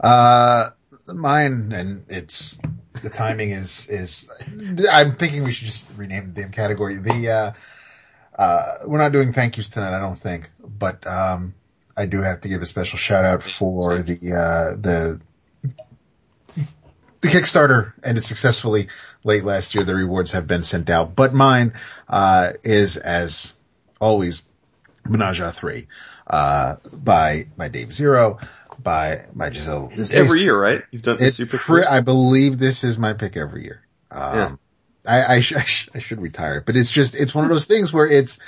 Speaker 4: Uh, mine, and it's the timing is is. I'm thinking we should just rename the damn category. The uh, uh, we're not doing thank yous tonight, I don't think, but um, I do have to give a special shout out for the, uh, the, the Kickstarter ended successfully late last year. The rewards have been sent out, but mine, uh, is as always Menage a Three, uh, by, by Dave Zero, by, by Giselle.
Speaker 2: This every year, right? You've done this
Speaker 4: pre- I believe this is my pick every year. Um, yeah. I, I, sh- I, sh- I should retire, but it's just, it's one of those things where it's,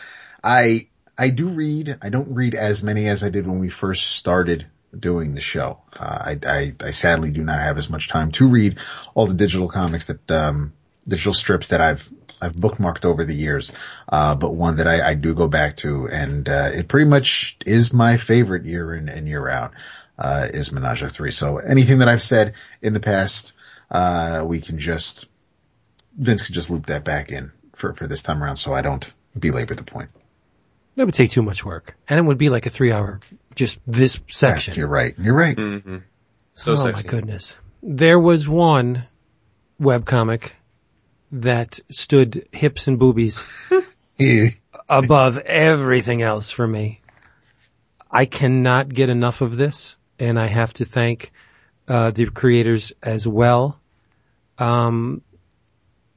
Speaker 4: I, I do read. I don't read as many as I did when we first started doing the show. Uh, I, I, I, sadly do not have as much time to read all the digital comics that, um, digital strips that I've, I've bookmarked over the years. Uh, but one that I, I, do go back to and, uh, it pretty much is my favorite year in and year out, uh, is Menage a Three. So anything that I've said in the past, uh, we can just, Vince can just loop that back in for, for this time around so I don't belabor the point.
Speaker 3: That would take too much work. And it would be like a three hour, just this section.
Speaker 4: Yeah, you're right. You're right.
Speaker 2: Mm-hmm. So
Speaker 3: oh
Speaker 2: sexy.
Speaker 3: my goodness. There was one webcomic that stood hips and boobies above everything else for me. I cannot get enough of this and I have to thank, uh, the creators as well. Um,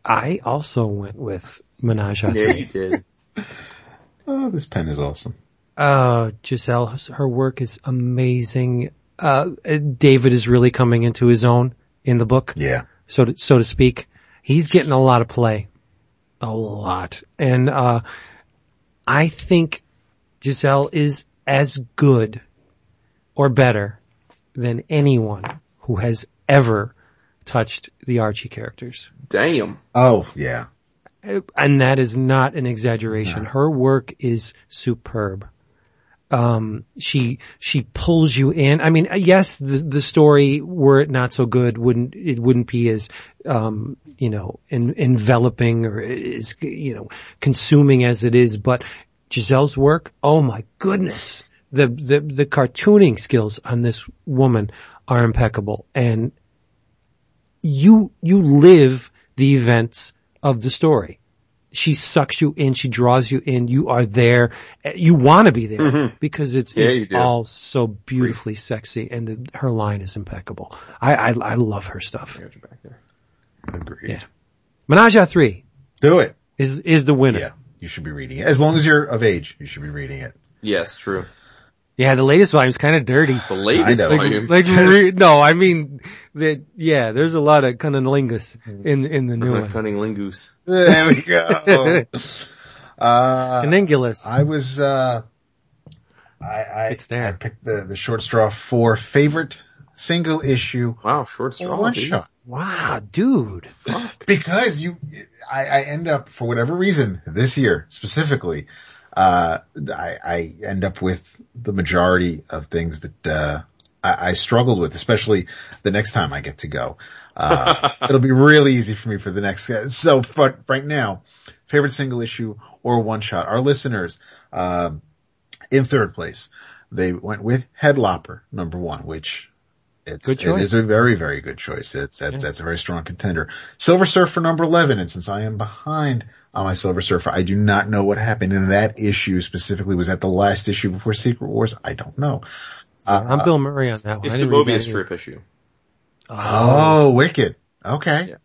Speaker 3: I also went with Menage a
Speaker 2: Yeah, you did.
Speaker 4: Oh, this pen is awesome.
Speaker 3: Uh, Giselle, her work is amazing. Uh, David is really coming into his own in the book.
Speaker 4: Yeah.
Speaker 3: So to, so to speak. He's getting a lot of play. A lot. And, uh, I think Giselle is as good or better than anyone who has ever touched the Archie characters.
Speaker 2: Damn.
Speaker 4: Oh, yeah.
Speaker 3: And that is not an exaggeration.
Speaker 4: No.
Speaker 3: Her work is superb. Um, she, she pulls you in. I mean, yes, the, the story, were it not so good, wouldn't, it wouldn't be as, um, you know, en- enveloping or is, you know, consuming as it is, but Giselle's work, oh my goodness. The, the, the cartooning skills on this woman are impeccable and you, you live the events of the story. She sucks you in, she draws you in, you are there, you want to be there because it's,
Speaker 2: Mm-hmm. Yeah,
Speaker 3: it's all so beautifully sexy and the, her line is impeccable. I, I, I love her stuff.
Speaker 2: Back there.
Speaker 4: Agreed.
Speaker 3: Yeah. Menage a three
Speaker 4: Do it.
Speaker 3: is, is the winner.
Speaker 4: Yeah. You should be reading it. As long as you're of age, you should be reading it.
Speaker 2: Yes, true.
Speaker 3: Yeah, the latest volume's kind of dirty.
Speaker 2: The latest
Speaker 4: I know.
Speaker 2: volume.
Speaker 3: Like, re- no, I mean, that, yeah, there's a lot of cunnilingus in, in the new one.
Speaker 2: Cunning lingus.
Speaker 4: There we go. uh,
Speaker 3: Cuningulus.
Speaker 4: I was, uh, I, I,
Speaker 3: It's there.
Speaker 4: I picked the, the short straw for favorite single issue
Speaker 2: Wow, short straw.
Speaker 4: one
Speaker 2: dude.
Speaker 4: shot.
Speaker 3: Wow, dude.
Speaker 4: Because you, I, I end up, for whatever reason, this year specifically, uh, I, I end up with the majority of things that, uh, I, I struggled with, especially the next time I get to go. Uh, it'll be really easy for me for the next, so, but right now, favorite single issue or one shot, our listeners, um, in third place, they went with Headlopper, number one, which it's, it is a very, very good choice. It's, that's, that's a very strong contender. Silver Surfer number 11. And since I am behind on my Silver Surfer, I do not know what happened in that issue specifically. Was that the last issue before Secret Wars? I don't know.
Speaker 3: I'm Bill Murray on that one.
Speaker 2: It's
Speaker 3: I
Speaker 2: the
Speaker 3: didn't read that
Speaker 2: Mobius strip issue.
Speaker 4: Oh, Wicked. Okay.
Speaker 2: Yeah.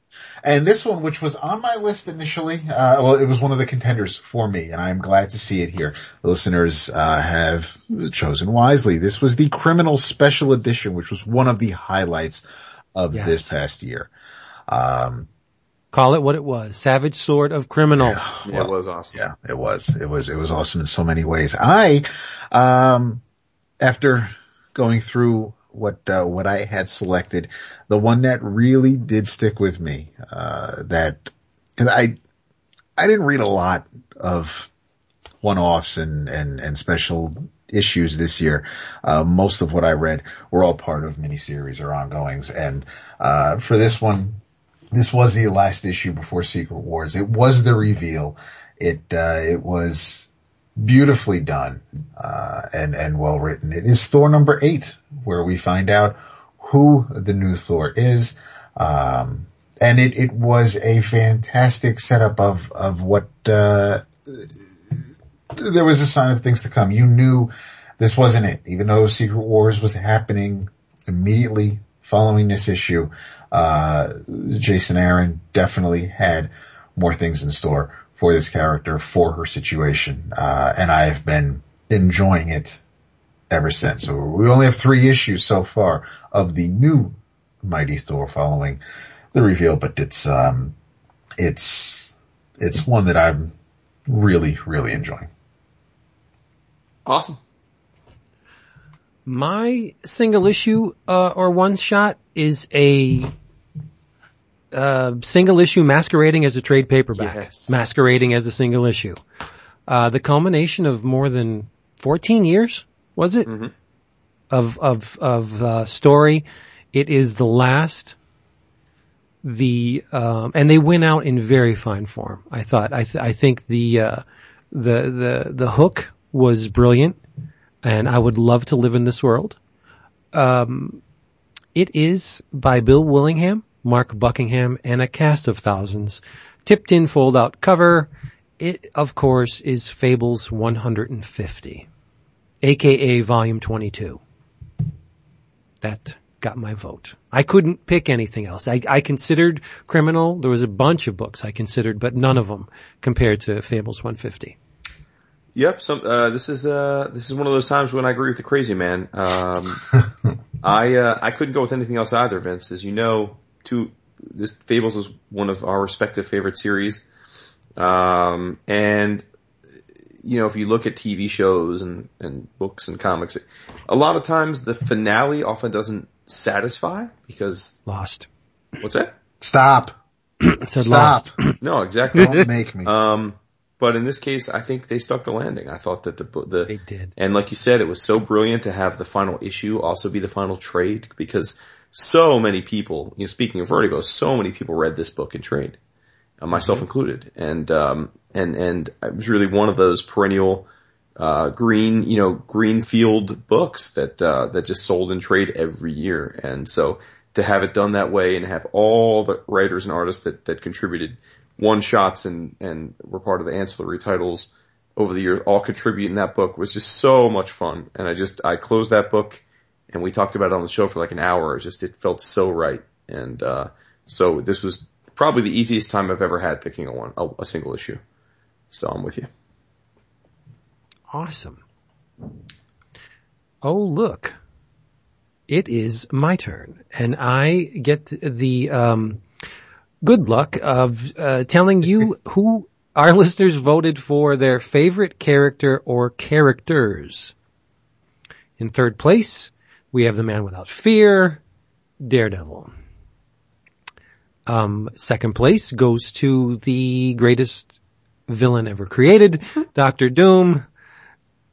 Speaker 4: And this one, which was on my list initially, uh, well, it was one of the contenders for me, and I'm glad to see it here. The listeners, uh, have chosen wisely. This was the Criminal Special Edition, which was one of the highlights of
Speaker 3: Yes.
Speaker 4: this past year. Um,
Speaker 3: Call it what it was. Savage Sword of Criminal.
Speaker 2: Yeah, it was awesome.
Speaker 4: Yeah, it was. It was, it was awesome in so many ways. I, um, after going through what, uh, what I had selected, the one that really did stick with me, uh, that, cause I, I didn't read a lot of one-offs and, and, and special issues this year. Uh, most of what I read were all part of miniseries or ongoings. And, uh, for this one, this was the last issue before Secret Wars. It was the reveal. It, uh, it was beautifully done, uh, and, and well written. It is Thor number eight, where we find out who the new Thor is. Um, and it, it was a fantastic setup of, of what, uh, there was a sign of things to come. You knew this wasn't it, even though Secret Wars was happening immediately following this issue. Uh, Jason Aaron definitely had more things in store for this character, for her situation. Uh, and I have been enjoying it ever since. So we only have three issues so far of the new Mighty Thor following the reveal, but it's, um, it's, it's one that I'm really, really enjoying.
Speaker 2: Awesome.
Speaker 3: My single issue, uh, or one shot is a, uh, single issue masquerading as a trade paperback.
Speaker 2: Yes.
Speaker 3: Masquerading as a single issue. Uh, the culmination of more than 14 years, was it? Of, of, of, uh, story. It is the last, the, um, and they went out in very fine form. I thought, I, th- I think the, uh, the, the, the hook was brilliant and I would love to live in this world. Um, it is by Bill Willingham, Mark Buckingham, and a cast of thousands. Tipped in fold out cover. It, of course, is Fables 150, aka Volume 22. That got my vote. I couldn't pick anything else. I, I considered Criminal. There was a bunch of books I considered, but none of them compared to Fables 150.
Speaker 2: Yep. Some, uh, this is, uh, this is one of those times when I agree with the crazy man. Um, I, uh, I couldn't go with anything else either, Vince. As you know, two, this Fables is one of our respective favorite series. Um, and, you know, if you look at TV shows and, and books and comics, a lot of times the finale often doesn't satisfy because,
Speaker 3: Lost.
Speaker 2: what's that?
Speaker 4: Stop.
Speaker 3: It said
Speaker 4: Stop.
Speaker 3: lost.
Speaker 2: No, exactly.
Speaker 4: Don't make me.
Speaker 2: Um, but in this case, I think they stuck the landing. I thought that the bo- the
Speaker 3: They did.
Speaker 2: and like you said, it was so brilliant to have the final issue also be the final trade because so many people, you know, speaking of Vertigo, so many people read this book in trade, uh, myself included, and um, and and it was really one of those perennial uh, green, you know, greenfield books that uh, that just sold in trade every year, and so to have it done that way and have all the writers and artists that that contributed one shots and and were part of the ancillary titles over the years all contribute in that book was just so much fun. And I just, I closed that book and we talked about it on the show for like an hour. It just, it felt so right. And, uh, so this was probably the easiest time I've ever had picking a one, a, a single issue. So I'm with you.
Speaker 3: Awesome. Oh, look. It is my turn and I get the, um, good luck of, uh, telling you who our listeners voted for their favorite character or characters. In third place, we have the man without fear, Daredevil. Um, second place goes to the greatest villain ever created, Doctor Doom.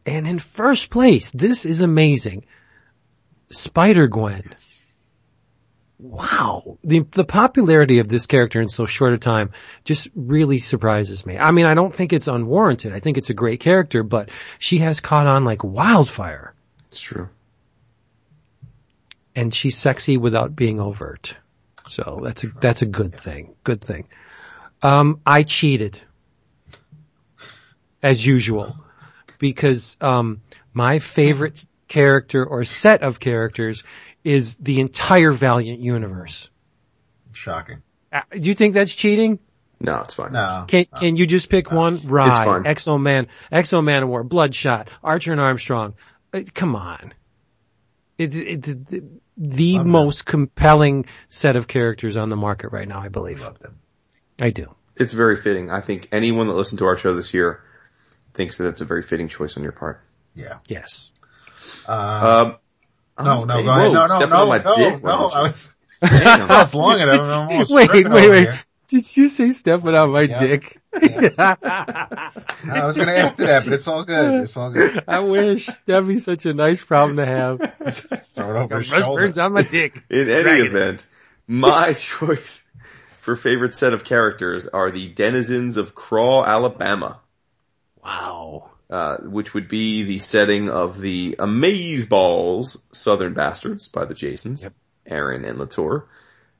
Speaker 3: And in first place, this is amazing, Spider-Gwen. Wow. The, the popularity of this character in so short a time just really surprises me. I mean, I don't think it's unwarranted. I think it's a great character, but she has caught on like wildfire
Speaker 2: It's true.
Speaker 3: And she's sexy without being overt. So that's a, that's a good thing. Good thing. Um, I cheated. As usual. Because, um, my favorite character or set of characters is the entire Valiant universe.
Speaker 4: Shocking.
Speaker 3: Uh, do you think that's cheating?
Speaker 2: No, it's fine.
Speaker 4: No.
Speaker 3: Can, can you just pick one? Rai,
Speaker 2: fine.
Speaker 3: X-O Man, X-O Manowar, Bloodshot, Archer and Armstrong. Uh, come on. It, it, it, the
Speaker 4: Love them.
Speaker 3: most compelling set of characters on the market right now, I believe.
Speaker 4: I love them.
Speaker 3: I do.
Speaker 2: It's very fitting. I think anyone that listened to our show this year thinks that it's a very fitting choice on your part.
Speaker 4: Yeah.
Speaker 3: Yes.
Speaker 4: Uh,
Speaker 2: Um,
Speaker 4: no, no,
Speaker 2: hey,
Speaker 4: go ahead.
Speaker 2: whoa,
Speaker 4: No, no,
Speaker 2: stepping
Speaker 4: no,
Speaker 2: on my
Speaker 4: no,
Speaker 2: dick,
Speaker 4: no.
Speaker 2: why
Speaker 4: I
Speaker 2: don't
Speaker 4: was,
Speaker 2: you? Damn.
Speaker 4: that's long enough. I'm almost
Speaker 3: wait,
Speaker 4: tripping
Speaker 3: wait,
Speaker 4: over
Speaker 3: wait.
Speaker 4: here.
Speaker 3: Did you say stepping on my
Speaker 4: Yeah.
Speaker 3: dick?
Speaker 4: I was going to add to that, but it's all good. It's all good.
Speaker 3: I wish. That'd be such a nice problem to have.
Speaker 4: Throw it over his
Speaker 3: Rush
Speaker 4: shoulder.
Speaker 3: burns on my dick.
Speaker 2: In any
Speaker 3: Dragging it.
Speaker 2: event, my choice for favorite set of characters are the denizens of Craw, Alabama,
Speaker 3: Wow.
Speaker 2: uh, which would be the setting of the Amaze Balls Southern Bastards by the Jasons, Aaron and Latour.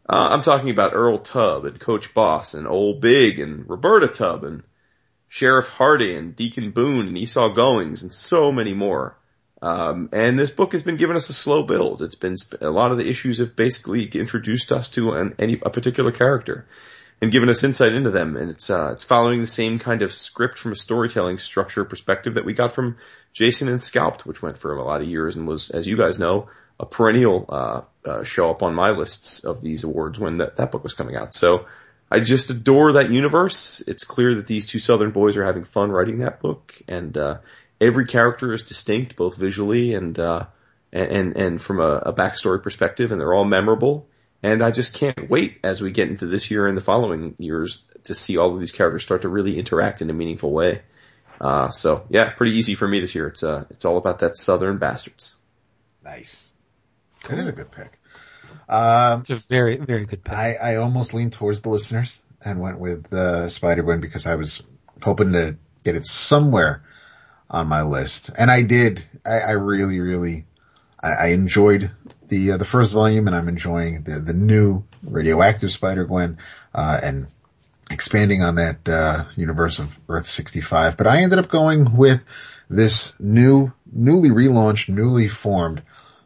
Speaker 2: Uh, I'm talking about Earl Tubb and Coach Boss and Old Big and Roberta Tubb and Sheriff Hardy and Deacon Boone and Esaw Goings and so many more. Um, and this book has been giving us a slow build. It's been a lot of the issues have basically introduced us to an, any a particular character and given us insight into them. And it's uh, it's following the same kind of script from a storytelling structure perspective that we got from Jason and Scalped, which went for a lot of years and was, as you guys know, a perennial uh, uh, show up on my lists of these awards when that, that book was coming out. So I just adore that universe. It's clear that these two Southern boys are having fun writing that book, and uh, every character is distinct, both visually and uh, and and from a, a backstory perspective, and they're all memorable. And I just can't wait as we get into this year and the following years to see all of these characters start to really interact in a meaningful way. Uh, so yeah, pretty easy for me this year. It's uh, it's all about that Southern bastards.
Speaker 4: Nice. It is a good pick. Um,
Speaker 3: It's a very, very good pick.
Speaker 4: I, I almost leaned towards the listeners and went with uh, Spider-Gwen because I was hoping to get it somewhere on my list. And I did. I, I really, really, I, I enjoyed the, uh, the first volume and I'm enjoying the, the new radioactive Spider-Gwen, uh, and expanding on that, uh, universe of Earth 65. But I ended up going with this new, newly relaunched, newly formed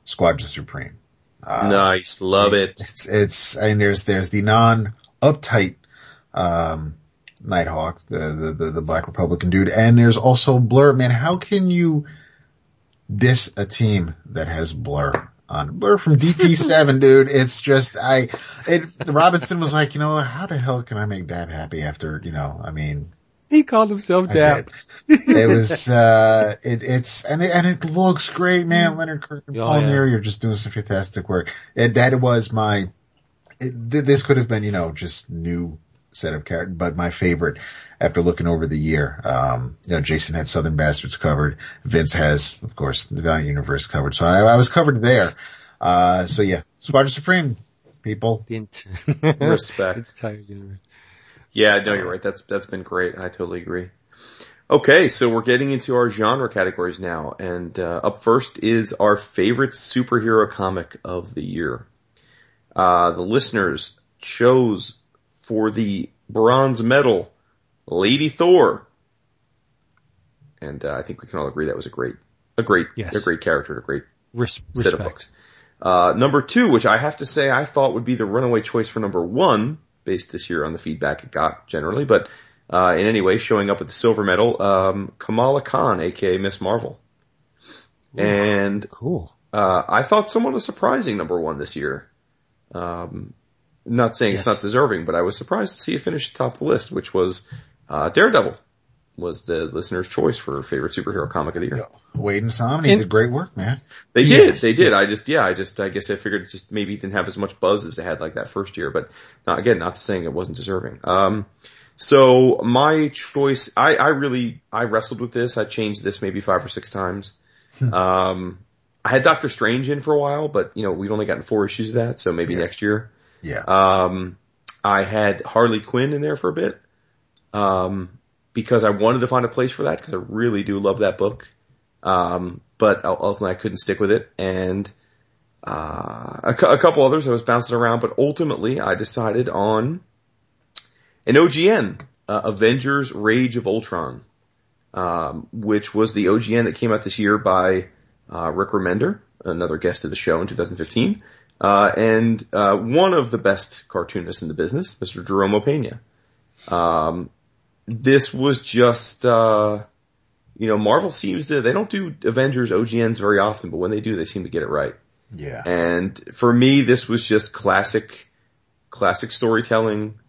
Speaker 4: Squadron Supreme.
Speaker 2: nice, love it.
Speaker 4: It's, it's, and there's, there's the non uptight, um, Nighthawk, the, the, the, the Black Republican dude, and there's also Blur. Man, how can you diss a team that has Blur on? Blur from DP7, dude. It's just, I, it, Robinson was like, you know, how the hell can I make Dab happy after, you know, I mean,
Speaker 3: he called himself
Speaker 4: I
Speaker 3: Dap.
Speaker 4: did. it was, uh, it, it's, and it, and it looks great, man. Leonard Kirk and
Speaker 3: Oh,
Speaker 4: Paul
Speaker 3: yeah.
Speaker 4: Neary are just doing some fantastic work. And that was my, it, th- this could have been, you know, just new set of characters, but my favorite after looking over the year. Um, you know, Jason had Southern Bastards covered. Vince has, of course, the Valiant Universe covered. So I, I was covered there. Uh, so yeah, Squadron Supreme, people.
Speaker 3: The ent-
Speaker 2: Respect. Yeah, no, you're right. That's that's been great. I totally agree. Okay, so we're getting into our genre categories now, and uh, up first is our favorite superhero comic of the year. Uh, the listeners chose for the bronze medal, Lady Thor, and uh, I think we can all agree that was a great, a great,
Speaker 3: Yes.
Speaker 2: a great character, a great
Speaker 3: Res-
Speaker 2: set of books. Uh, number two, which I have to say I thought would be the runaway choice for number one, based this year on the feedback it got generally, but uh, in any way, showing up with the silver medal, um, Kamala Khan, aka Miss Marvel. And
Speaker 3: Cool.
Speaker 2: uh, I thought somewhat a surprising number one this year. Um, not saying it's not deserving, but I was surprised to see it finish atop the list, which was uh, Daredevil was the listener's choice for favorite superhero comic of the year.
Speaker 4: Waid and Samnee
Speaker 3: And-
Speaker 4: did great work, man.
Speaker 2: They did.
Speaker 3: Yes,
Speaker 2: they did.
Speaker 3: yes.
Speaker 2: I just, yeah, I just, I guess I figured just maybe it didn't have as much buzz as it had like that first year, but not, again, not saying it wasn't deserving. Um, so my choice, I, I really, I wrestled with this. I changed this maybe five or six times. um, I had Doctor Strange in for a while, but you know, we've only gotten four issues of that, so maybe
Speaker 4: Yeah.
Speaker 2: next year.
Speaker 4: Yeah.
Speaker 2: Um, I had Harley Quinn in there for a bit, um, because I wanted to find a place for that because I really do love that book. Um, but ultimately I couldn't stick with it and, uh, a, cou- a couple others I was bouncing around, but ultimately I decided on an OGN, uh, Avengers Rage of Ultron, um, which was the OGN that came out this year by, uh, Rick Remender, another guest of the show in 2015. Uh, and, uh, one of the best cartoonists in the business, Mr. Jerome Opeña. Um, this was just, uh, you know, Marvel seems to, they don't do Avengers OGNs very often, but when they do, they seem to get it right.
Speaker 4: yeah.
Speaker 2: And for me, this was just classic, classic storytelling,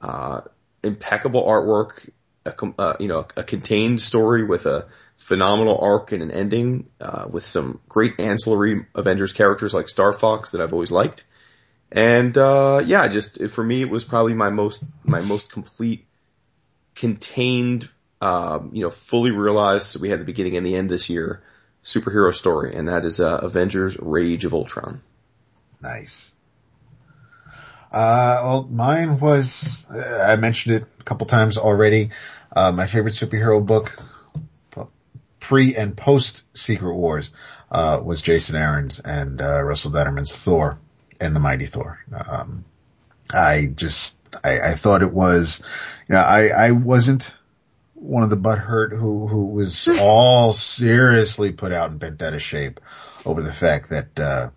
Speaker 2: uh, impeccable artwork, a, uh, you know, a contained story with a phenomenal arc and an ending, uh, with some great ancillary Avengers characters like Star Fox that I've always liked. And, uh, yeah, just, for me, it was probably my most, my most complete, contained, um, you know, fully realized, we had the beginning and the end this year, superhero story, and that is, uh, Avengers Rage of Ultron.
Speaker 4: Nice. Uh, well, mine was, uh, I mentioned it a couple times already. Uh, my favorite superhero book, pre and post Secret Wars, uh, was Jason Aaron's and, uh, Russell Dauterman's Thor and the Mighty Thor. Um, I just, I, I thought it was, you know, I, I wasn't one of the butthurt who, who was all seriously put out and bent out of shape over the fact that, uh,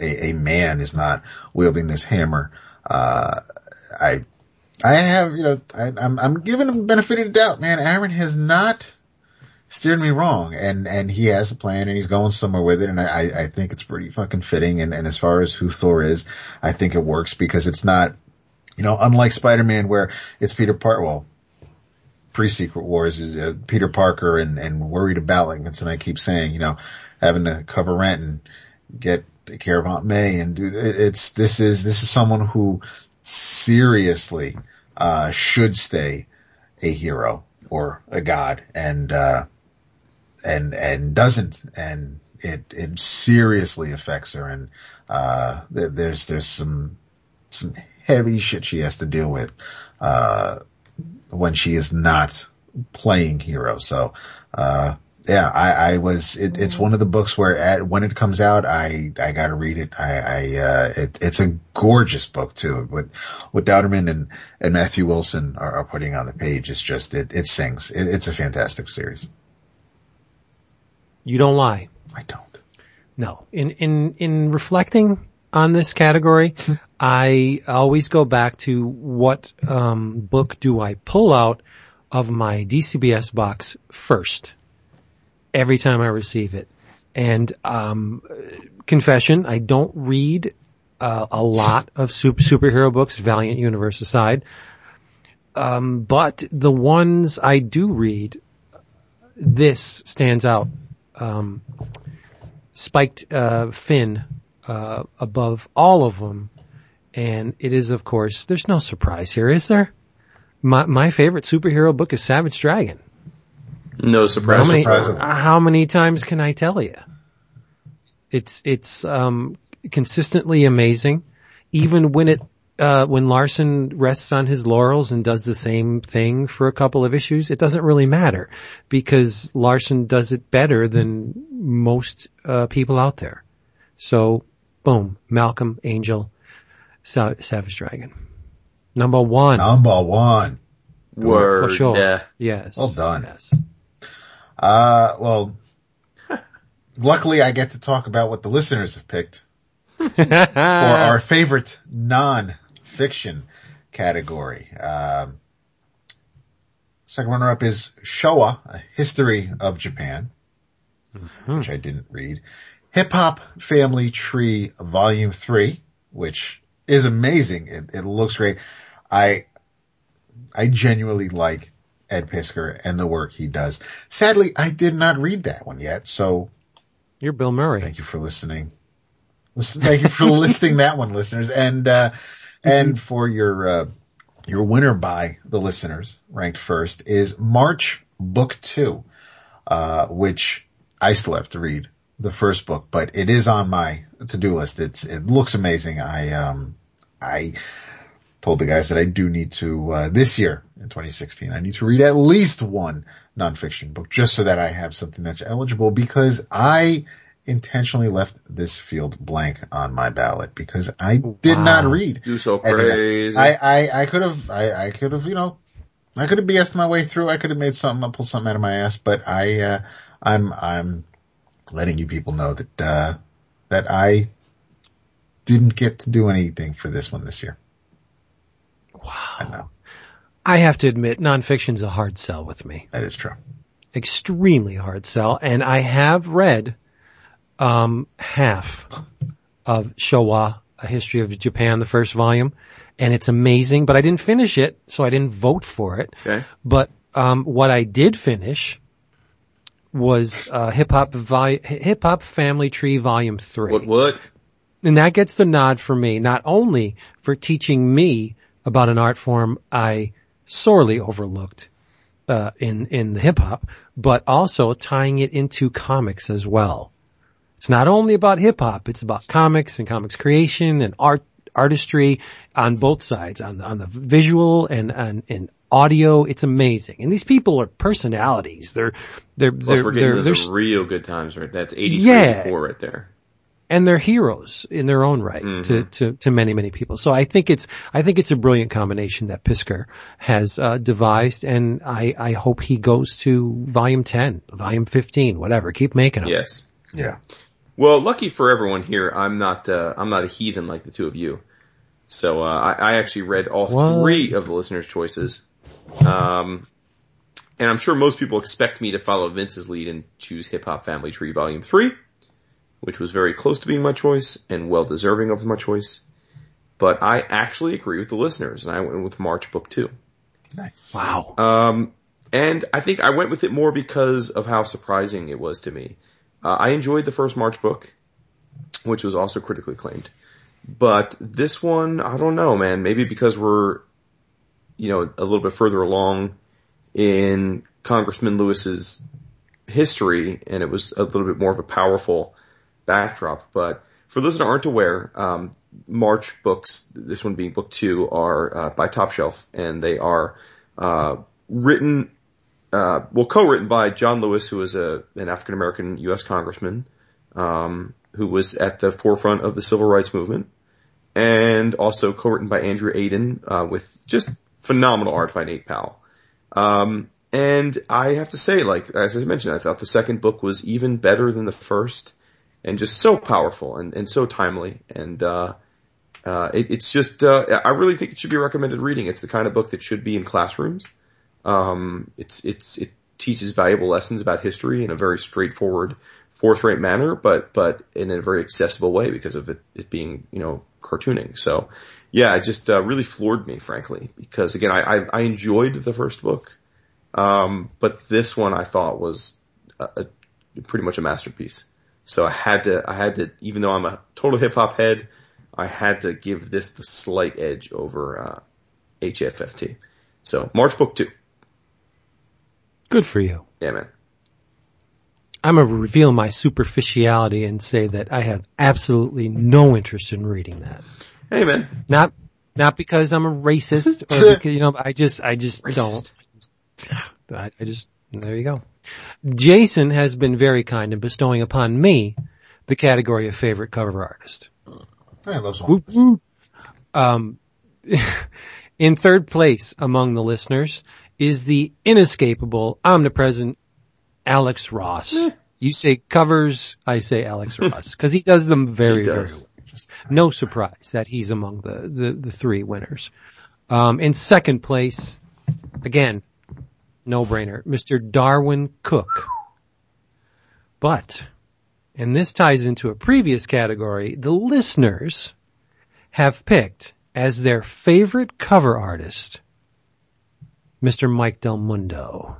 Speaker 4: a, a man is not wielding this hammer. Uh, I, I have, you know, I, I'm, I'm giving him the benefit of the doubt, man. Aaron has not steered me wrong and, and he has a plan and he's going somewhere with it. And I, I think it's pretty fucking fitting. And, and as far as who Thor is, I think it works because it's not, you know, unlike Spider-Man where it's Peter Parker, well, pre-Secret Wars is uh, Peter Parker and, and worried about, like Vince and I keep saying, you know, having to cover rent and get take care of Aunt May and do, it's, this is, this is someone who seriously, uh, should stay a hero or a god and, uh, and, and doesn't. And it, it seriously affects her and, uh, there's, there's some, some heavy shit she has to deal with, uh, when she is not playing hero. So, uh, yeah, I, I was, it, it's one of the books where at, when it comes out, I, I gotta read it. I, I, uh, it, it's a gorgeous book too. What, what Dauterman and, and Matthew Wilson are, are putting on the page is just, it, it sings. It, it's a fantastic series.
Speaker 3: You don't lie.
Speaker 4: I don't.
Speaker 3: No. In, in, in reflecting on this category, I always go back to what, um, book do I pull out of my DCBS box first every time I receive it. And, um, confession, I don't read, uh, a lot of super, superhero books, Valiant Universe aside. Um, but the ones I do read, this stands out. Um, spiked uh, fin uh, above all of them, and it is, of course, there's no surprise here, is there? My my favorite superhero book is Savage Dragon.
Speaker 2: No
Speaker 3: How
Speaker 2: surprise.
Speaker 3: many, how many times can I tell you? It's, it's, um, consistently amazing. Even when it, uh, when Larsen rests on his laurels and does the same thing for a couple of issues, it doesn't really matter because Larsen does it better than most, uh, people out there. So, boom, Malcolm, Angel, Sa- Savage Dragon. Number one.
Speaker 4: Number one.
Speaker 2: Word.
Speaker 3: For sure.
Speaker 2: Yeah.
Speaker 3: Yes.
Speaker 4: Well done.
Speaker 3: Yes.
Speaker 4: Uh, well, luckily I get to talk about what the listeners have picked for our favorite non-fiction category. Um, second runner up is Showa, a history of Japan, which I didn't read. Hip Hop Family Tree Volume 3, which is amazing. It, it looks great. I, I genuinely like Ed Piskor and the work he does. Sadly, I did not read that one yet, so
Speaker 3: You're Bill Murray.
Speaker 4: Thank you for listening. Listen, thank you for listing that one, listeners, and uh, and for your uh, your winner by the listeners, ranked first, is March Book Two, uh, which I still have to read the first book, but it is on my to do list. It's it looks amazing. I um I told the guys that I do need to uh, this year in 2016. I need to read at least one nonfiction book just so that I have something that's eligible because I intentionally left this field blank on my ballot because I did
Speaker 3: Wow.
Speaker 4: not read.
Speaker 2: Do so crazy.
Speaker 4: I, I, I could have, I, I could have, you know, I could have BS'd my way through. I could have made something, up, pulled something out of my ass, but I, uh, I'm, I'm letting you people know that, uh, that I didn't get to do anything for this one this year. Wow. I know.
Speaker 3: I have to admit, nonfiction's a hard sell with me.
Speaker 4: That is true.
Speaker 3: Extremely hard sell. And I have read, um, half of Showa, A History of Japan, the first volume. And it's amazing, but I didn't finish it, so I didn't vote for it.
Speaker 2: okay.
Speaker 3: But, um, what I did finish was, uh, Hip Hop, Vi- Hip Hop Family Tree Volume 3.
Speaker 2: What, what?
Speaker 3: And that gets the nod for me, not only for teaching me about an art form I sorely overlooked uh, in in hip hop, but also tying it into comics as well. It's not only about hip hop; it's about comics and comics creation and art artistry on both sides, on the, on the visual and and, and audio. It's amazing, and these people are personalities. They're they're
Speaker 2: Plus
Speaker 3: they're
Speaker 2: we're getting
Speaker 3: they're, they're
Speaker 2: real good times, right? That's 83,
Speaker 3: Yeah.
Speaker 2: 84 right there.
Speaker 3: And they're heroes in their own right to, to, to many, many people. So I think it's, I think it's a brilliant combination that Piskor has, uh, devised and I, I hope he goes to volume 10, volume 15, whatever. Keep making them.
Speaker 2: Yes.
Speaker 4: Yeah.
Speaker 2: Well, lucky for everyone here, I'm not, uh, I'm not a heathen like the two of you. So, uh, I, I actually read all
Speaker 3: What?
Speaker 2: three of the listeners' choices. Um, and I'm sure most people expect me to follow Vince's lead and choose Hip Hop Family Tree Volume 3, which was very close to being my choice and well deserving of my choice. But I actually agree with the listeners and I went with March Book 2.
Speaker 4: Nice.
Speaker 3: Wow.
Speaker 2: Um, and I think I went with it more because of how surprising it was to me. Uh, I enjoyed the first March book, which was also critically acclaimed. But this one, I don't know, man. Maybe because we're, you know, a little bit further along in Congressman Lewis's history, and it was a little bit more of a powerful backdrop. But for those that aren't aware, um, March books, this one being book two, are uh, by Top Shelf, and they are uh, written, uh, well, co-written by John Lewis, who was a an African American U.S. congressman, um, who was at the forefront of the civil rights movement, and also co-written by Andrew Aydin, uh, with just phenomenal art by Nate Powell. Um, and I have to say, like, as I mentioned, I thought the second book was even better than the first and just so powerful and, and so timely. And, uh, uh, it, it's just, uh, I really think it should be recommended reading. It's the kind of book that should be in classrooms. Um, it's, it's, it teaches valuable lessons about history in a very straightforward, forthright manner, but, but in a very accessible way because of it, it being, you know, cartooning. So yeah, it just, uh, really floored me, frankly, because again, I, I, I enjoyed the first book. Um, but this one I thought was a, a, pretty much a masterpiece. So I had to, I had to, even though I'm a total hip hop head, I had to give this the slight edge over, uh, HFFT. So March book two.
Speaker 3: Good for you.
Speaker 2: Yeah, man.
Speaker 3: I'm going to reveal my superficiality and say that I have absolutely no interest in reading that.
Speaker 2: Hey, man.
Speaker 3: Not, not because I'm a racist or because, you know, I just, I just
Speaker 2: Racist.
Speaker 3: don't. I, I just, there you go. Jason has been very kind in bestowing upon me the category of favorite cover artist.
Speaker 4: I love
Speaker 3: whoop. Um, in third place among the listeners is the inescapable, omnipresent Alex Ross. You say covers, I say Alex Ross, because he does them very,
Speaker 2: He
Speaker 3: very
Speaker 2: does.
Speaker 3: well. No surprise that he's among the, the, the three winners. Um, in second place, again, no brainer, Mr. Darwyn Cooke. But, and this ties into a previous category, the listeners have picked as their favorite cover artist, Mr. Mike Del Mundo.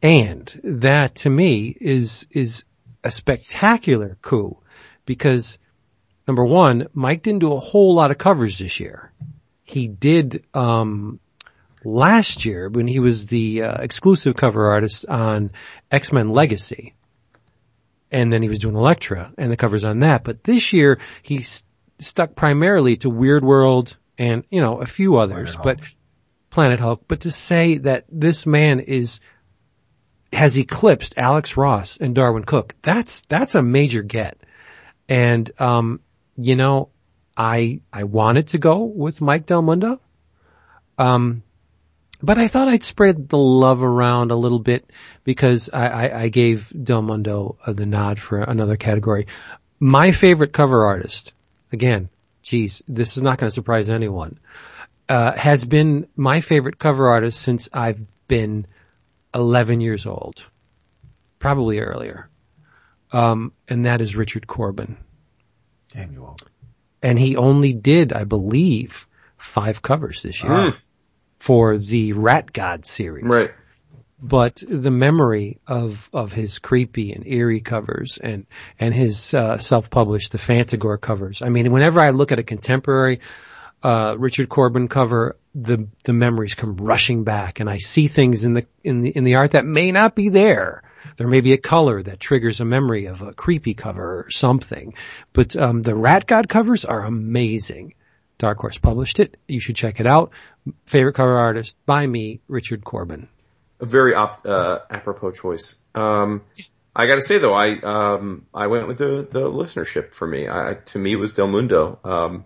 Speaker 3: And that to me is, is a spectacular coup because number one, Mike didn't do a whole lot of covers this year. He did, um, last year when he was the uh, exclusive cover artist on X-Men Legacy. And then he was doing Elektra and the covers on that. But this year he's stuck primarily to Weird World and, you know, a few others,
Speaker 4: Planet
Speaker 3: but Planet Hulk. But to say that this man is, has eclipsed Alex Ross and Darwyn Cooke, that's, that's a major get. And, um, you know, I, I wanted to go with Mike Del Mundo. Um, but I thought I'd spread the love around a little bit because I, I, I gave Del Mundo uh, the nod for another category. My favorite cover artist, again, geez, this is not going to surprise anyone, uh, has been my favorite cover artist since I've been 11 years old, probably earlier. Um, and that is Richard Corbin.
Speaker 4: Damn you all.
Speaker 3: And he only did, I believe, five covers this year
Speaker 2: Mm.
Speaker 3: For the Rat God series.
Speaker 2: Right.
Speaker 3: But the memory of, of his creepy and eerie covers and, and his, uh, self-published, the Fantagor covers. I mean, whenever I look at a contemporary, uh, Richard Corbin cover, the, the memories come rushing back and I see things in the, in the, in the art that may not be there. There may be a color that triggers a memory of a creepy cover or something. But, um, the Rat God covers are amazing. Dark Horse published it. You should check it out. Favorite cover artist by me, Richard Corbin.
Speaker 2: a very op- uh, apropos choice. Um, I got to say though, I um, I went with the the listenership for me. I, to me, it was Del Mundo. Um,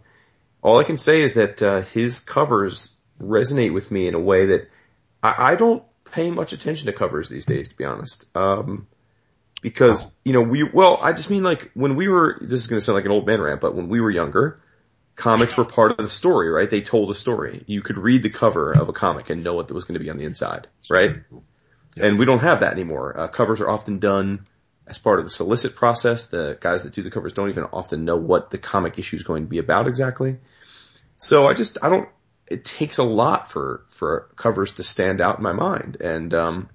Speaker 2: all I can say is that uh, his covers resonate with me in a way that I, I don't pay much attention to covers these days, to be honest. Um, because you know we well, I just mean like when we were. This is going to sound like an old man rant, but when we were younger. Comics were part of the story, right? They told a story. You could read the cover of a comic and know what was going to be on the inside, right? And we don't have that anymore. Uh, covers are often done as part of the solicit process. The guys that do the covers don't even often know what the comic issue is going to be about exactly. So I just, I don't, it takes a lot for, for covers to stand out in my mind. And, um,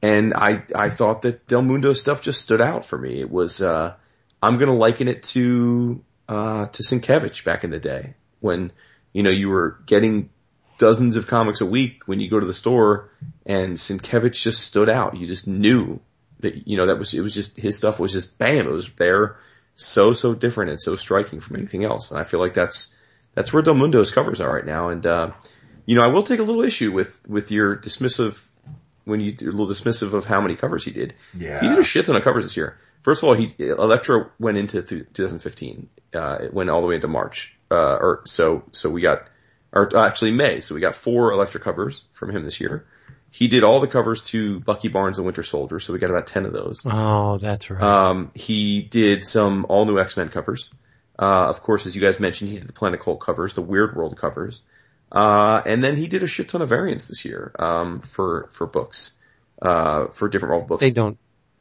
Speaker 2: and I, I thought that Del Mundo stuff just stood out for me. It was, uh, I'm going to liken it to, uh, to Sienkiewicz back in the day when, you know, you were getting dozens of comics a week when you go to the store and Sienkiewicz just stood out. You just knew that, you know, that was, it was just, his stuff was just bam, it was there so, so different and so striking from anything else. And I feel like that's, that's where Del Mundo's covers are right now. And, uh, you know, I will take a little issue with, with your dismissive, when you do a little dismissive of how many covers he did.
Speaker 4: Yeah.
Speaker 2: He did a shit ton of covers this year. First of all, he, Elektra went into th- 2015, uh, it went all the way into March, uh, or so, so we got, or uh, actually May. So we got four Elektra covers from him this year. He did all the covers to Bucky Barnes and Winter Soldier, so we got about 10 of those.
Speaker 3: Oh, that's right.
Speaker 2: Um, he did some all new X-Men covers. Uh, of course, as you guys mentioned, he did the Planet Hulk covers, the Weird World covers. Uh, and then he did a shit ton of variants this year, um, for, for books, uh, for different role books.
Speaker 3: they don't,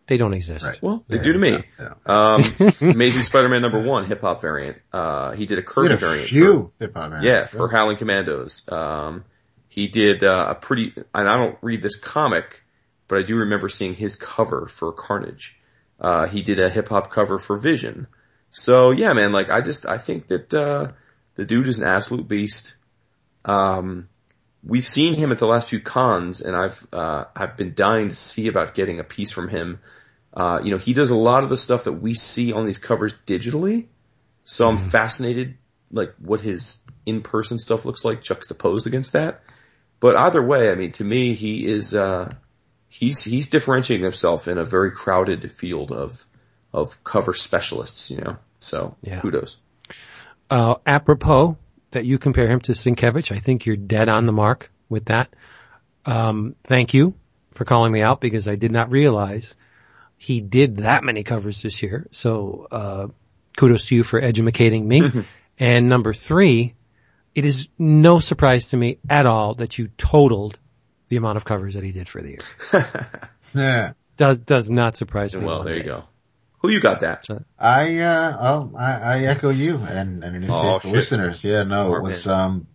Speaker 3: they don't exist.
Speaker 4: Right.
Speaker 2: well, they
Speaker 4: Yeah,
Speaker 2: do to me.
Speaker 4: yeah,
Speaker 2: Um, Amazing Spider-Man number one, hip hop variant. Uh, he did a
Speaker 4: We
Speaker 2: Kirby
Speaker 4: had a
Speaker 2: variant.
Speaker 4: few hip hop variant.
Speaker 2: yeah, for Howling Commandos. Um, he did uh, a pretty, and I don't read this comic, but I do remember seeing his cover for Carnage. Uh, he did a hip hop cover for Vision. So yeah, man, like I just, I think that, uh, the dude is an absolute beast. Um, we've seen him at the last few cons, and I've uh, I've been dying to see about getting a piece from him. Uh, you know, he does a lot of the stuff that we see on these covers digitally, so I'm fascinated like what his in person stuff looks like juxtaposed against that. But either way, I mean, to me, he is uh, he's he's differentiating himself in a very crowded field of of cover specialists. You know, so
Speaker 3: Yeah.
Speaker 2: kudos.
Speaker 3: Uh, apropos that you compare him to Sienkiewicz, I think you're dead on the mark with that. Um, thank you for calling me out because I did not realize he did that many covers this year. So, uh, kudos to you for educating me. and number three, it is no surprise to me at all that you totaled the amount of covers that he did for the year.
Speaker 4: Yeah.
Speaker 3: Does, does not surprise me.
Speaker 2: Well,
Speaker 3: one
Speaker 2: there you
Speaker 3: bit.
Speaker 2: go. Who you got that?
Speaker 4: I, uh, oh, I, I echo you and, and in this
Speaker 2: Oh,
Speaker 4: case, the
Speaker 2: shit.
Speaker 4: listeners. Yeah, no, it was, um,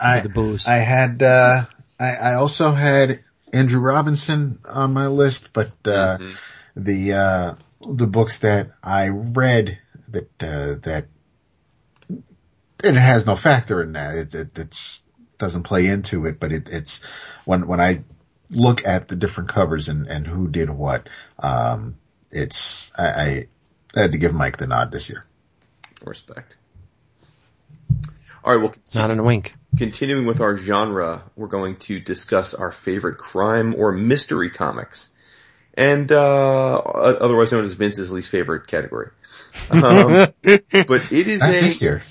Speaker 4: I,
Speaker 3: The booze.
Speaker 4: I had, uh, I, I also had Andrew Robinson on my list, but, uh,
Speaker 2: Mhm.
Speaker 4: the, uh, the books that I read that, uh, that, and it has no factor in that. It, it, it's, doesn't play into it, but it, it's when, when I look at the different covers and, and who did what, um, it's, I, I, I had to give Mike the nod this year.
Speaker 2: Respect. All right, well,
Speaker 3: Not in a wink.
Speaker 2: continuing with our genre, we're going to discuss our favorite crime or mystery comics, and uh, otherwise known as Vince's least favorite category. Um, but it is
Speaker 4: Not
Speaker 2: a
Speaker 4: this year.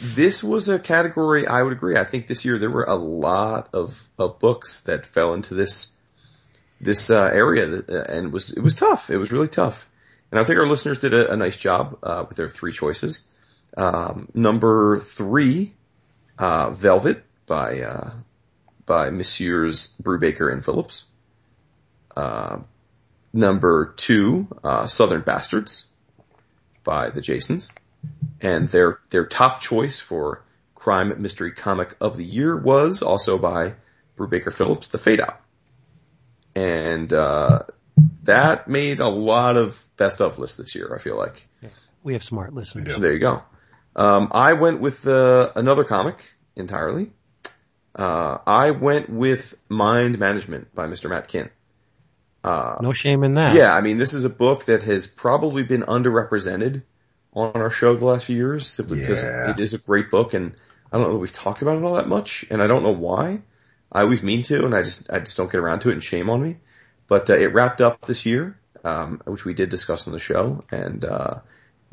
Speaker 2: this was a category I would agree. I think this year there were a lot of of books that fell into this this uh, area, uh, and it was it was tough. It was really tough, and I think our listeners did a, a nice job uh, with their three choices. Um, number three, uh, Velvet by uh, by Messieurs Brubaker and Phillips. Uh, number two, uh, Southern Bastards by the Jasons and their their top choice for crime mystery comic of the year was also by Brubaker Phillips, The Fade Out, and uh, that made a lot of best of lists this year. I feel like.
Speaker 3: We have smart listeners.
Speaker 2: So there you go. Um, I went with uh, another comic entirely. Uh, I went with Mind Management by Mr. Matt Kindt.
Speaker 3: No shame in that.
Speaker 2: Yeah, I mean, this is a book that has probably been underrepresented on our show the last few years because
Speaker 4: Yeah.
Speaker 2: it is a great book and I don't know that we've talked about it all that much and I don't know why. I always mean to and I just, I just don't get around to it and shame on me. But, uh, it wrapped up this year, um, which we did discuss on the show and, uh,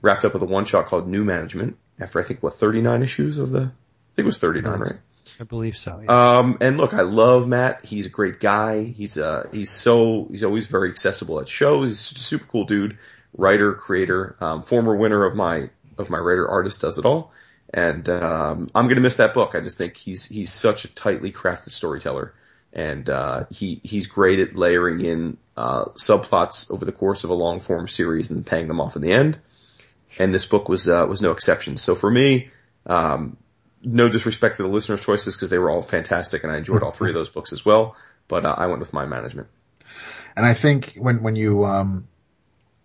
Speaker 2: wrapped up with a one shot called New Management after I think what, 39 issues of the, I think it was 39, right?
Speaker 3: I believe so. yeah.
Speaker 2: Um, and look, I love Matt. He's a great guy. He's, uh, he's so, he's always very accessible at shows. He's a super cool dude, writer, creator, um, former winner of my, of my writer artist does it all. And, um, I'm gonna miss that book. I just think he's, he's such a tightly crafted storyteller. And, uh, he, he's great at layering in, uh, subplots over the course of a long form series and paying them off in the end. And this book was, uh, was no exception. So for me, um, no disrespect to the listeners' choices because they were all fantastic and I enjoyed all three of those books as well. But uh, I went with Mind Management.
Speaker 4: And I think when, when you, um,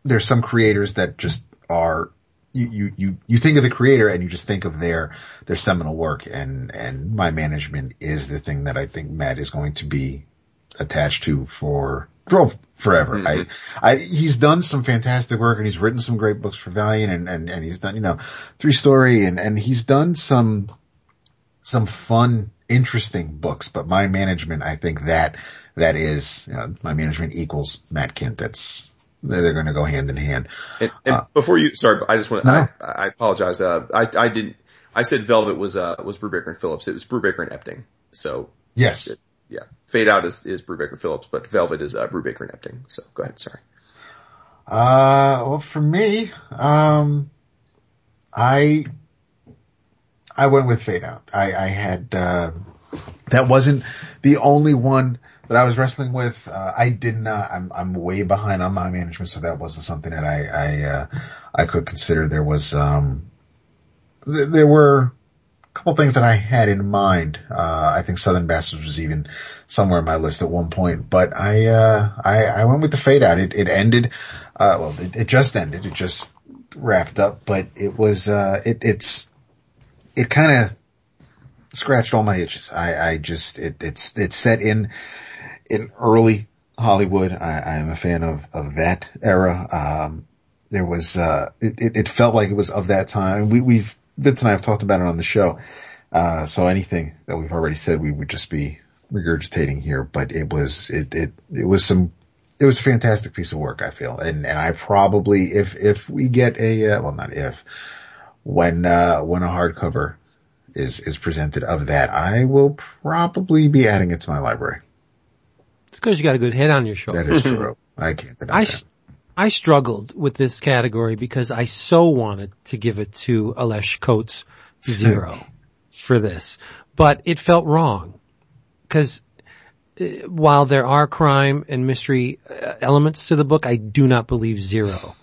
Speaker 4: there's some creators that just are, you, you, you, you think of the creator and you just think of their, their seminal work and, and Mind Management is the thing that I think Matt is going to be attached to for, well, forever. Mm-hmm. I, I, he's done some fantastic work and he's written some great books for Valiant and, and, and he's done, you know, three story and, and he's done some, some fun, interesting books, but Mind Management, I think that, that is, you know, Mind Management equals Matt Kindt. That's, they're, going to go hand in hand.
Speaker 2: And, and before you, sorry, I just want
Speaker 4: No.
Speaker 2: I, I apologize. Uh, I, I didn't, I said Velvet was, uh, was Brubaker and Phillips. It was Brubaker and Epting. So
Speaker 4: Yes.
Speaker 2: yeah, Fade Out is, is Brubaker and Phillips, but Velvet is, uh, Brubaker and Epting. So go ahead. Sorry.
Speaker 4: Uh, well, for me, um, I, I went with Fade Out. I, I had, uh, that wasn't the only one that I was wrestling with. Uh, I did not, I'm, I'm way behind on Mind Management, so that wasn't something that I, I, uh, I could consider. There was, um, th- there were a couple things that I had in mind. Uh, I think Southern Bastards was even somewhere in my list at one point, but I, uh, I, I went with the fade out. It, it ended, uh, well, it, it just ended. It just wrapped up, but it was, uh, it, it's, it kind of, scratched all my itches. I, I just, it, it's, it's set in, in early Hollywood. I, am a fan of, of that era. Um, there was, uh, it, it, felt like it was of that time. We, we've, Vince and I have talked about it on the show. Uh, so anything that we've already said, we would just be regurgitating here, but it was, it, it, it was some, it was a fantastic piece of work, I feel. And, and I probably, if, if we get a, uh, well, not if, when, uh, when a hardcover is, is presented of that, I will probably be adding it to my library.
Speaker 3: It's because you got a good head on your
Speaker 4: That
Speaker 3: shoulders.
Speaker 4: is true. I can't deny
Speaker 3: I,
Speaker 4: that.
Speaker 3: I struggled with this category because I so wanted to give it to Ales Kot's zero for this, but it felt wrong because while there are crime and mystery uh, elements to the book, I do not believe zero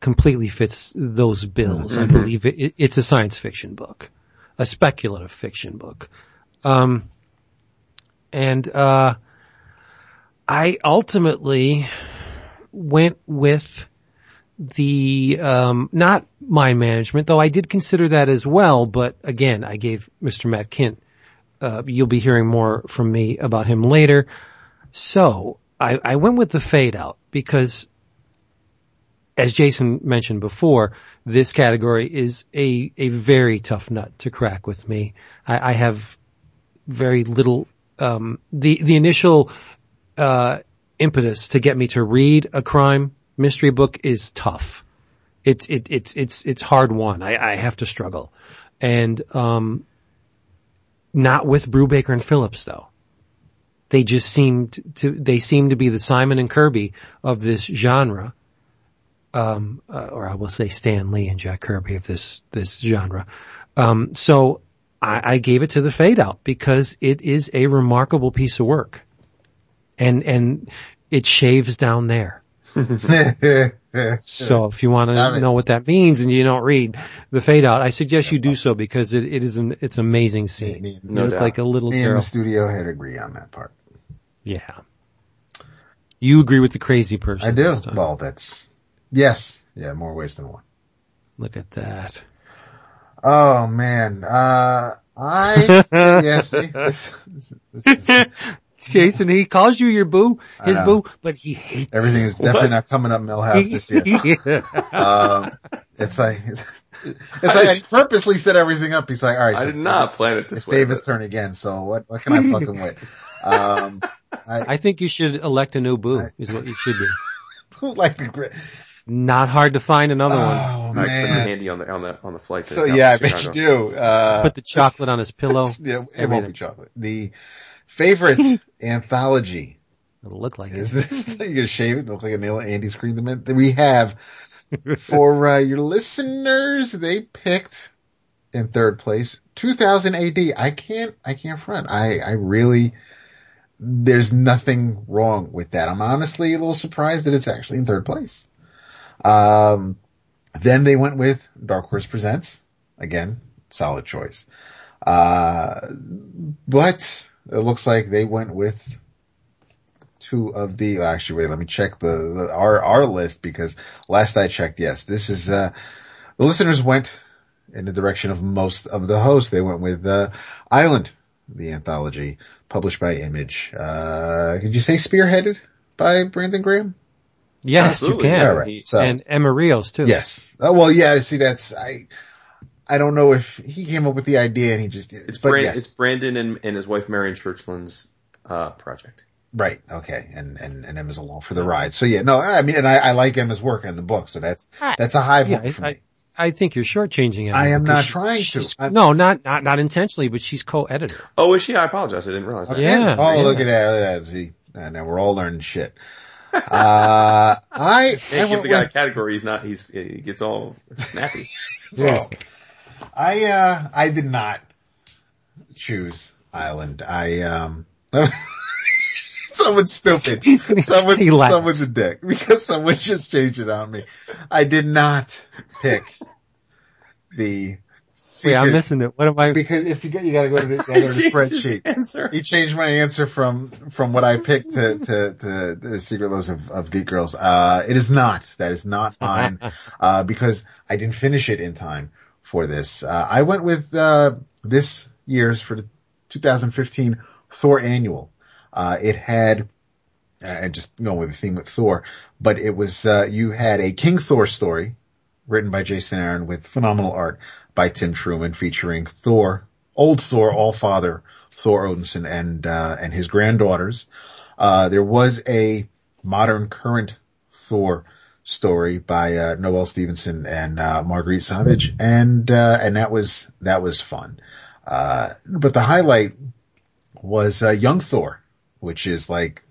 Speaker 3: completely fits those bills. I believe it, it, it's a science fiction book, a speculative fiction book. Um, and, uh, I ultimately went with the um, not mind management, though I did consider that as well. But again, I gave Mr. Matt Kindt. Uh, you'll be hearing more from me about him later. So I, I went with the fade out because, as Jason mentioned before, this category is a a very tough nut to crack with me. I, I have very little um, the the initial uh, impetus to get me to read a crime mystery book is tough. It's it, it's it's it's hard won. I, I have to struggle, and um, not with Brubaker and Phillips though. They just seemed to they seem to be the Simon and Kirby of this genre, um, uh, or I will say Stan Lee and Jack Kirby of this this genre. Um, so I, I gave it to the fade out because it is a remarkable piece of work and and it shaves down there. So if you want to know what that means and you don't read the fade out, I suggest you do so because it, it is an it's an amazing scene.
Speaker 4: Me-
Speaker 3: you
Speaker 2: No
Speaker 3: look
Speaker 2: doubt.
Speaker 3: like a little
Speaker 4: Me and
Speaker 3: girl.
Speaker 4: the studio head agree on that part.
Speaker 3: Yeah. You agree with the crazy person.
Speaker 4: I do. Well, that's, yes. Yeah, more ways than one.
Speaker 3: Look at that.
Speaker 4: Oh man, uh, I, yeah, see, this, this, this is,
Speaker 3: Jason, he calls you your boo, his boo, but he hates
Speaker 4: everything is definitely not coming up Milhouse this year.
Speaker 3: Yeah.
Speaker 4: Um, it's like, it's like, I purposely set everything up. He's like, alright,
Speaker 2: I
Speaker 4: so
Speaker 2: did not plan it
Speaker 4: it's
Speaker 2: this way.
Speaker 4: Davis'
Speaker 2: but-
Speaker 4: turn again, so what, what can I fucking wait? Um, I,
Speaker 3: I think you should elect a new boo, is what you should do.
Speaker 4: who like the grit?
Speaker 3: Not hard to find another one.
Speaker 4: Oh
Speaker 2: I expect
Speaker 4: man.
Speaker 2: handy on the on the on the flight.
Speaker 4: So yeah, I bet you do. Uh,
Speaker 3: Put the chocolate on his pillow.
Speaker 4: yeah, it won't be chocolate. The favorite anthology
Speaker 3: It'll look like
Speaker 4: is
Speaker 3: it.
Speaker 4: this. You're gonna shave it, look like a nail. Andy screamed them in. That we have for uh, your listeners. They picked in third place 2000 AD. I can't. I can't front. I. I really. There's nothing wrong with that. I'm honestly a little surprised that it's actually in third place. Um, then they went with Dark Horse Presents. Again, solid choice. Uh, but it looks like they went with two of the, actually wait, let me check the, the our, our list because last I checked, yes, this is, uh, the listeners went in the direction of most of the hosts. They went with, uh, Island, the anthology published by Image. Uh, could you say spearheaded by Brandon Graham?
Speaker 3: Yes,
Speaker 2: Absolutely,
Speaker 3: you can.
Speaker 2: yeah,
Speaker 4: right.
Speaker 2: He-
Speaker 4: So-
Speaker 3: and Emma Rios too.
Speaker 4: Yes. Oh, well, yeah, see, that's, I, I don't know if he came up with the idea and he just,
Speaker 2: It's Brand,
Speaker 4: yes.
Speaker 2: it's Brandon and, and his wife Marian Churchland's uh, project.
Speaker 4: Right. Okay. And, and, and Emma's along for the ride. So yeah, no, I mean, and I, I like Emma's work in the book. So that's, that's a high
Speaker 3: Yeah,
Speaker 4: point for
Speaker 3: I,
Speaker 4: me.
Speaker 3: I, I think you're shortchanging Emma.
Speaker 4: I am not
Speaker 3: she's-
Speaker 4: trying to. I'm-
Speaker 3: no, not, not, not intentionally, but she's co-editor.
Speaker 2: Oh, is she? I apologize. I didn't realize that.
Speaker 3: Yeah.
Speaker 4: Oh,
Speaker 3: yeah.
Speaker 4: look at that. Look at that. See, now we're all learning shit. Uh, I, I
Speaker 2: Can't give the guy a category. He's not. He's he gets all snappy.
Speaker 3: Yes.
Speaker 4: I, uh, I did not choose Island. I, um, someone's stupid. Someone's, someone's a dick because someone just changed it on me. I did not pick the
Speaker 3: Wait, I'm missing it. What am I?
Speaker 4: because if you get, you gotta go to the, go to the spreadsheet.
Speaker 2: Answer.
Speaker 4: He changed my answer from, from what I picked to, to, to the Secret Loves of, of Geek Girls. Uh, it is not. That is not mine, uh, because I didn't finish it in time for this. Uh, I went with, uh, this year's for the 2015 Thor Annual. Uh, it had, uh, just going with the theme with Thor, but it was, uh, you had a King Thor story written by Jason Aaron with phenomenal art by Tim Truman featuring Thor, old Thor, all father Thor Odinson and, uh, and his granddaughters. Uh, there was a modern current Thor story by, uh, Noelle Stevenson and, uh, Marguerite Sauvage. And, uh, and that was, that was fun. Uh, but the highlight was, uh, Young Thor, which is like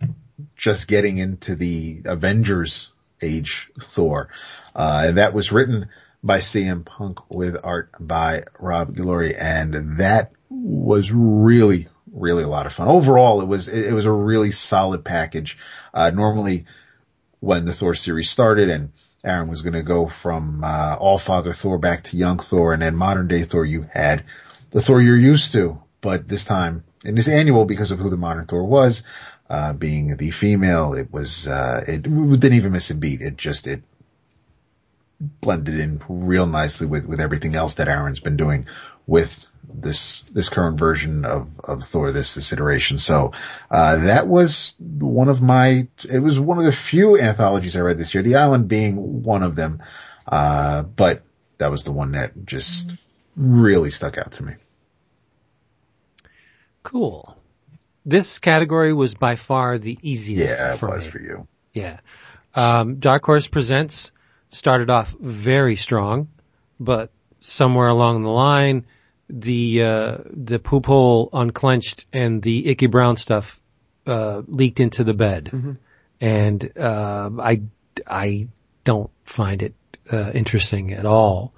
Speaker 4: just getting into the Avengers age Thor. Uh, and that was written by CM Punk with art by Rob Guillory. And that was really, really a lot of fun. Overall, it was, it, was a really solid package. Uh, normally when the Thor series started and Aaron was going to go from, uh, all father Thor back to young Thor and then modern day Thor, you had the Thor you're used to, but this time in this annual because of who the modern Thor was, uh, being the female, it was, uh, it didn't even miss a beat. It just, it blended in real nicely with, with everything else that Aaron's been doing with this, this current version of, of Thor, this, this iteration. So, uh, that was one of my, it was one of the few anthologies I read this year, The Island being one of them. Uh, but that was the one that just really stuck out to me.
Speaker 3: Cool. This category was by far the easiest
Speaker 4: Yeah, it
Speaker 3: for
Speaker 4: was
Speaker 3: me.
Speaker 4: for you.
Speaker 3: Yeah. Um, Dark Horse Presents started off very strong, but somewhere along the line, the, uh, the poop hole unclenched and the Icky Brown stuff, uh, leaked into the bed. And, uh, I, I don't find it, uh, interesting at all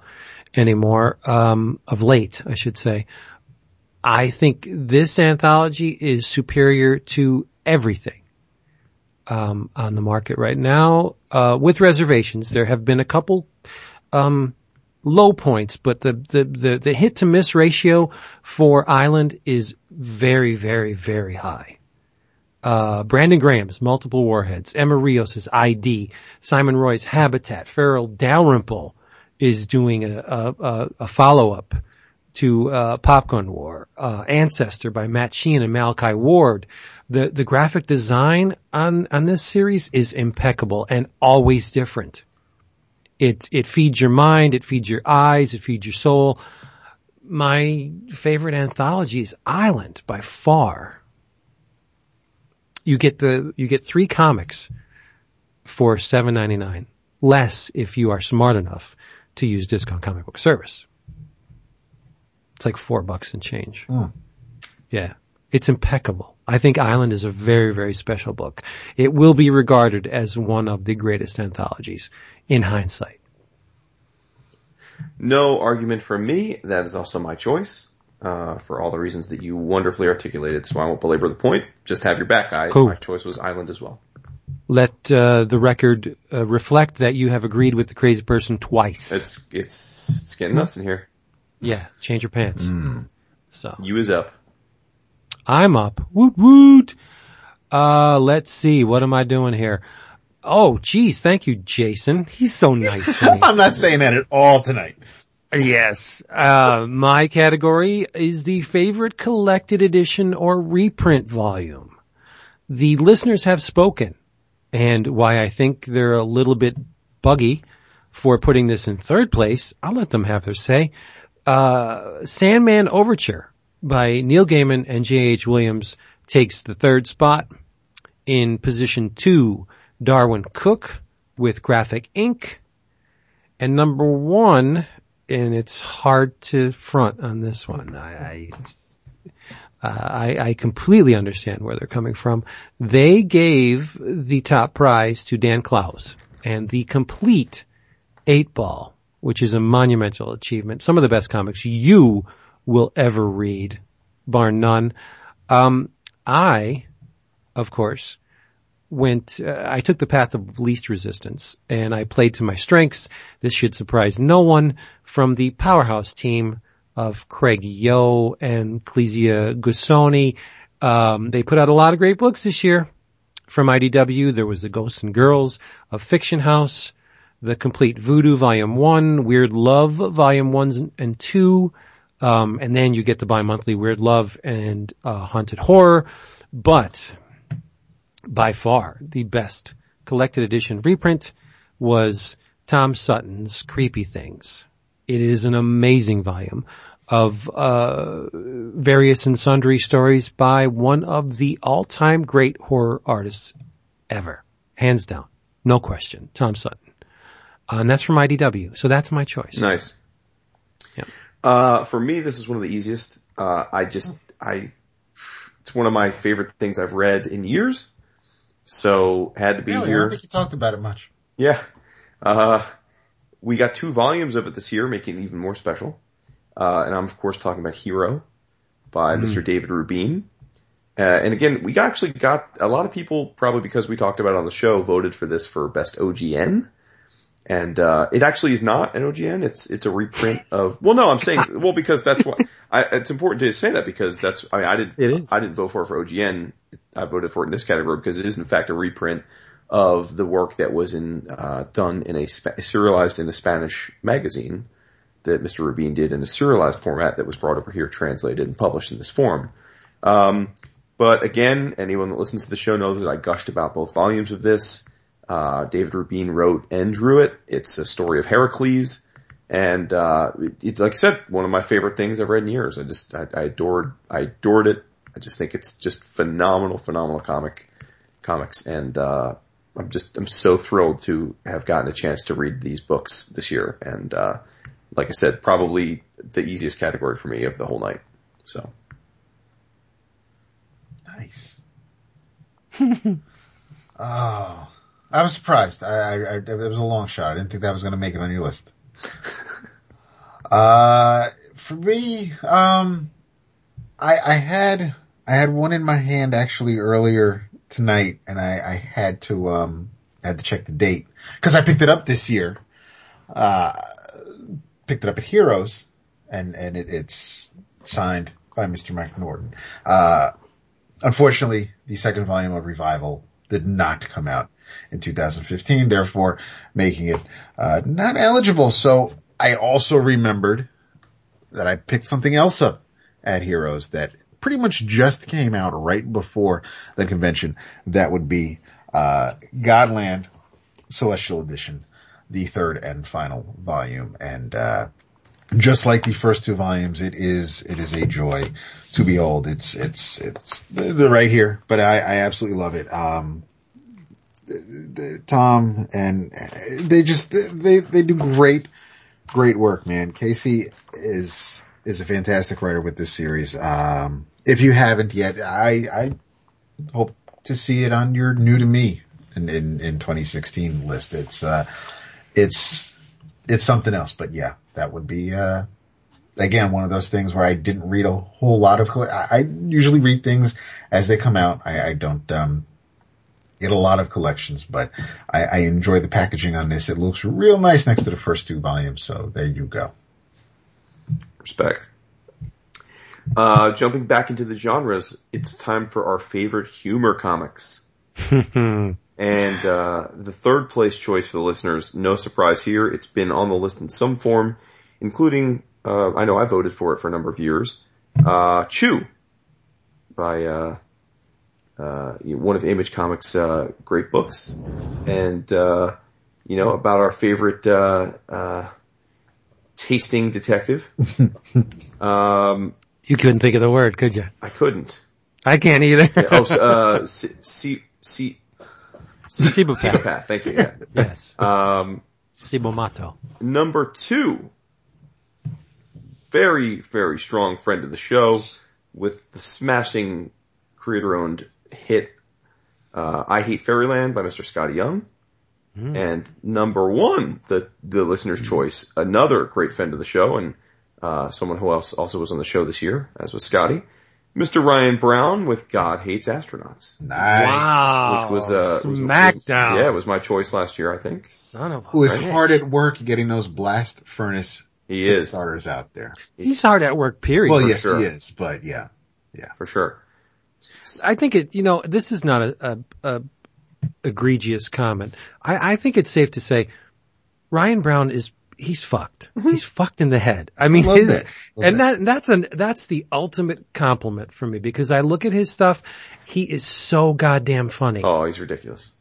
Speaker 3: anymore, um, of late, I should say. I think this anthology is superior to everything um, on the market right now, uh, with reservations. There have been a couple um, low points, but the, the the the hit to miss ratio for Island is very, very, very high. Uh, Brandon Graham's Multiple Warheads, Emma Rios' ID, Simon Roy's Habitat, Farel Dalrymple is doing a, a, a, a follow-up to uh, Pop Gun War, uh, Ancestor by Matt Sheean and Malachi Ward. The the graphic design on on this series is impeccable and always different. It it feeds your mind, it feeds your eyes, it feeds your soul. My favorite anthology is Island by far. You get the you get three comics for seven ninety nine, less if you are smart enough to use discount comic book service. It's like four bucks and change. Yeah. It's impeccable. I think Island is a very, very special book. It will be regarded as one of the greatest anthologies in hindsight.
Speaker 2: No argument from me. That is also my choice. Uh, for all the reasons that you wonderfully articulated, so I won't belabor the point. Just have your back. I,
Speaker 3: Cool.
Speaker 2: My choice was Island as well.
Speaker 3: Let uh, the record uh, reflect that you have agreed with the crazy person twice.
Speaker 2: It's it's it's getting nuts in here.
Speaker 3: yeah, change your pants. So
Speaker 2: You is up.
Speaker 3: I'm up. Woot woot. Uh, let's see. What am I doing here? Oh, geez. Thank you, Jason. He's so nice to me.
Speaker 4: I'm not saying that at all tonight.
Speaker 3: Yes. Uh, my category is the favorite collected edition or reprint volume. The listeners have spoken and why I think they're a little bit buggy for putting this in third place. I'll let them have their say. Uh, Sandman Overture by Neil Gaiman and J.H. Williams takes the third spot. In position two, Darwyn Cooke with Graphic Ink. And number one, and it's hard to front on this one. I, I, uh, I, I completely understand where they're coming from. They gave the top prize to Dan Clowes and the complete Eightball, which is a monumental achievement. Some of the best comics you will ever read, bar none. Um, I, of course, went, uh, I took the path of least resistance and I played to my strengths. This should surprise no one from the powerhouse team of Craig Yoe and Clizia Gussoni. Um, they put out a lot of great books this year from IDW. There was the Ghosts and Girls of Fiction House, the Complete Voodoo Volume 1, Weird Love Volume 1 and 2, uh, Um, and then you get the bi-monthly Weird Love and uh, Haunted Horror. But by far the best collected edition reprint was Tom Sutton's Creepy Things. It is an amazing volume of uh, various and sundry stories by one of the all-time great horror artists ever, hands down, no question, Tom Sutton. Uh, and that's from IDW, so that's my choice.
Speaker 2: Nice.
Speaker 3: Yeah.
Speaker 2: Uh, for me, this is one of the easiest. Uh, I just, I, it's one of my favorite things I've read in years. So had to be
Speaker 4: Really, I don't think you talked about it much.
Speaker 2: Yeah. Uh, we got two volumes of it this year, making it even more special. Uh, and I'm of course talking about Hero by Mr. David Rubin. Uh, and again, we actually got a lot of people, probably because we talked about it on the show, voted for this for best OGN. And, uh, it actually is not an OGN. It's, it's a reprint of, well, no, I'm saying, well, because that's what, I, it's important to say that because that's, I mean, I didn't,
Speaker 3: It is.
Speaker 2: I didn't vote for it for OGN. I voted for it in this category because it is in fact a reprint of the work that was in, uh, done in a serialized in a Spanish magazine that Mr. Rubin did in a serialized format that was brought over here, translated and published in this form. Um, but again, anyone that listens to the show knows that I gushed about both volumes of this. Uh, David Rubin wrote and drew it. It's a story of Heracles. And, uh, it's like I said, one of my favorite things I've read in years. I just, I, I adored, I adored it. I just think it's just phenomenal, phenomenal comic, comics. And, uh, I'm just, I'm so thrilled to have gotten a chance to read these books this year. And, uh, like I said, probably the easiest category for me of the whole night. So.
Speaker 4: Nice. oh, I was surprised. I, I, I, it was a long shot. I didn't think that was going to make it on your list. uh, for me, um, I, I had, I had one in my hand actually earlier tonight and I, I had to, um, I had to check the date because I picked it up this year. Uh, picked it up at Heroes and, and it, it's signed by Mr. Mike Norton. Uh, Unfortunately, the second volume of Revival did not come out in 2015, therefore making it uh, not eligible. So I also remembered that I picked something else up at Heroes that pretty much just came out right before the convention. That would be uh, Godland Celestial Edition, the third and final volume, and uh, just like the first two volumes, it is it is a joy to behold. It's it's it's they're right here, but I, I absolutely love it. Um, Tom and they just they they do great great work, man. Casey is is a fantastic writer with this series. Um, if you haven't yet, I I hope to see it on your new to me in in, in 2016 list. It's uh it's it's something else, but yeah, that would be, uh, again, one of those things where I didn't read a whole lot of, I, I usually read things as they come out. I, I don't, um, get a lot of collections, but I, I enjoy the packaging on this. It looks real nice next to the first two volumes. So there you go.
Speaker 2: Respect. Uh, jumping back into the genres, it's time for our favorite humor comics. and uh, the third place choice for the listeners, no surprise here, it's been on the list in some form, including, uh, I know I voted for it for a number of years, uh, Chew by uh, one of Image Comics' uh, great books. And, uh, you know, about our favorite uh, uh, tasting detective. um,
Speaker 3: You couldn't think of the word, could you?
Speaker 2: I couldn't.
Speaker 3: I can't either.
Speaker 2: Oh, uh, C, C, C,
Speaker 3: Cibopath.
Speaker 2: Psychopath. Thank you. Yeah.
Speaker 3: Yes.
Speaker 2: Um,
Speaker 3: Cibomato.
Speaker 2: number two, very, very strong friend of the show with the smashing creator owned hit, uh, I Hate Fairyland by Mr. Skottie Young. And number one, the, the listener's choice, another great friend of the show and, uh, someone who else also was on the show this year, as was Scotty, Mr. Ryan Browne with God Hates Astronauts.
Speaker 4: Nice.
Speaker 3: Wow.
Speaker 2: which was uh was-
Speaker 3: Smackdown.
Speaker 2: yeah, it was my choice last year, I think.
Speaker 3: Son of a
Speaker 4: Who is
Speaker 3: bitch.
Speaker 4: hard at work getting those blast furnace
Speaker 2: He is
Speaker 4: starters out there.
Speaker 3: He's hard at work, period.
Speaker 4: Well, yes,
Speaker 2: sure.
Speaker 4: he is, but yeah. yeah.
Speaker 2: for sure.
Speaker 3: I think it, you know, this is not a, a, a egregious comment. I, I think it's safe to say Ryan Browne is, he's fucked. He's fucked in the head. I mean, his,
Speaker 4: that. Love
Speaker 3: and that, that's an, that's the ultimate compliment for me because I look at his stuff. He is so goddamn funny.
Speaker 2: Oh, he's ridiculous.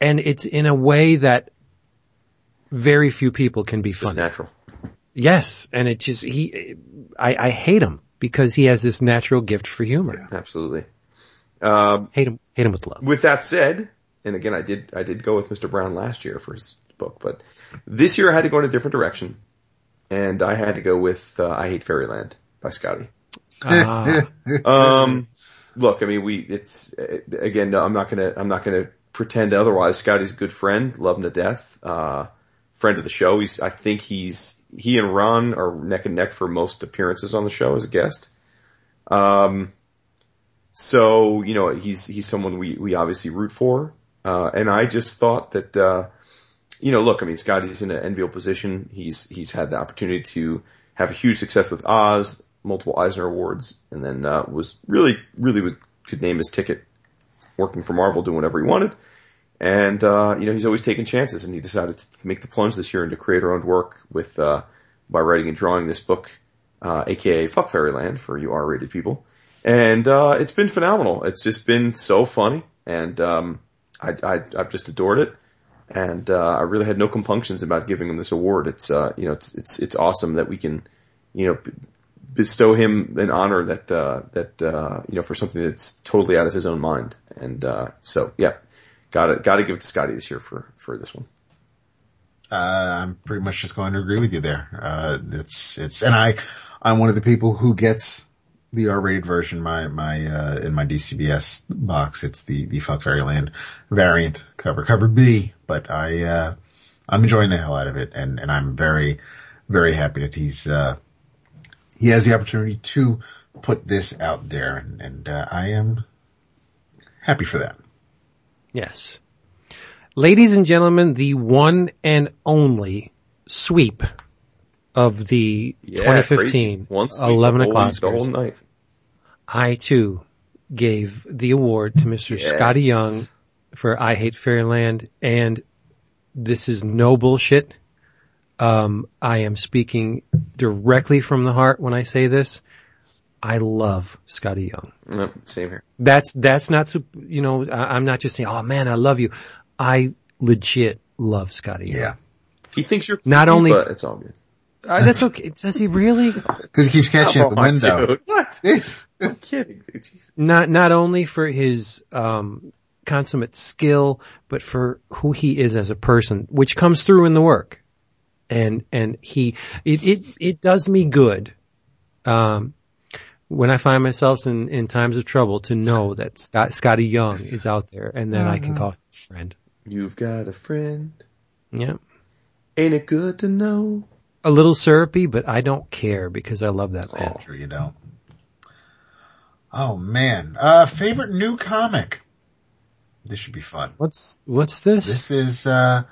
Speaker 3: And it's in a way that very few people can be
Speaker 2: Just
Speaker 3: funny.
Speaker 2: natural.
Speaker 3: Yes. And it just, he, I, I hate him because he has this natural gift for humor.
Speaker 2: Absolutely. Um,
Speaker 3: Hate him, hate him with love.
Speaker 2: with that said, and again, I did I did go with Mr. Browne last year for his book, but this year I had to go in a different direction, and I had to go with uh, I Hate Fairyland by Skottie.
Speaker 3: Ah,
Speaker 2: Um, look, I mean, we it's uh, again, no, I'm not gonna I'm not gonna pretend otherwise. Skottie's a good friend, love him to death, uh, friend of the show. He's I think he's he and Ron are neck and neck for most appearances on the show as a guest. Um, so you know he's he's someone we we obviously root for, uh, and I just thought that uh, you know look, I mean Scott Skottie's in an enviable position. He's he's had the opportunity to have a huge success with Oz, multiple Eisner awards, and then uh, was really really was, could name his ticket, working for Marvel, doing whatever he wanted. And, uh, you know, he's always taken chances and he decided to make the plunge this year into creator owned work with, uh, by writing and drawing this book, uh, aka Fuck Fairyland for you R-rated people. And, uh, it's been phenomenal. It's just been so funny and, um, I, I, I've just adored it. And, uh, I really had no compunctions about giving him this award. It's, uh, you know, it's, it's, it's awesome that we can, you know, bestow him an honor that, uh, that, uh, you know, for something that's totally out of his own mind. And, uh, so yeah, Gotta gotta give it to Skottie this year for for this one.
Speaker 4: Uh, I'm pretty much just going to agree with you there. Uh, it's, it's, and I, I'm one of the people who gets the R-rated version, my, my, uh, in my DCBS box. It's the, the Fuck Fairyland variant cover, cover B, but I, uh, I'm enjoying the hell out of it and, and I'm very, very happy that he's, uh, he has the opportunity to put this out there and, and, uh, I am happy for that.
Speaker 3: Yes. Ladies and gentlemen, the one and only sweep of the
Speaker 2: Yeah,
Speaker 3: 2015
Speaker 2: crazy. Once
Speaker 3: 11
Speaker 2: the
Speaker 3: o'clock.
Speaker 2: whole night.
Speaker 3: I too gave the award to Mr.
Speaker 2: Yes.
Speaker 3: Skottie Young for I Hate Fairyland and this is no bullshit. Um, I am speaking directly from the heart when I say this. I love Skottie Young.
Speaker 2: No, same here.
Speaker 3: That's, that's not, sup- you know, I, I'm not just saying, oh man, I love you. I legit love Skottie Young.
Speaker 4: Yeah.
Speaker 2: He thinks you're
Speaker 3: Not
Speaker 2: creepy,
Speaker 3: only-
Speaker 2: but it's all good.
Speaker 3: Uh, that's okay. Does he really?
Speaker 4: Cause he keeps catching at the window.
Speaker 2: dude. What? I'm kidding, dude. Jesus.
Speaker 3: not not only for his um, consummate skill, but for who he is as a person, which comes through in the work. And and he it it, it does me good. Um, when I find myself in, in times of trouble to know that Scott, Skottie Young is out there and that I can call him a friend.
Speaker 2: You've got a friend.
Speaker 3: Yeah.
Speaker 2: Ain't it good to know?
Speaker 3: A little syrupy, but I don't care because I love that man.
Speaker 4: Sure you don't. Oh man. Uh, favorite new comic. This should be fun.
Speaker 3: What's, what's this?
Speaker 4: This is, uh,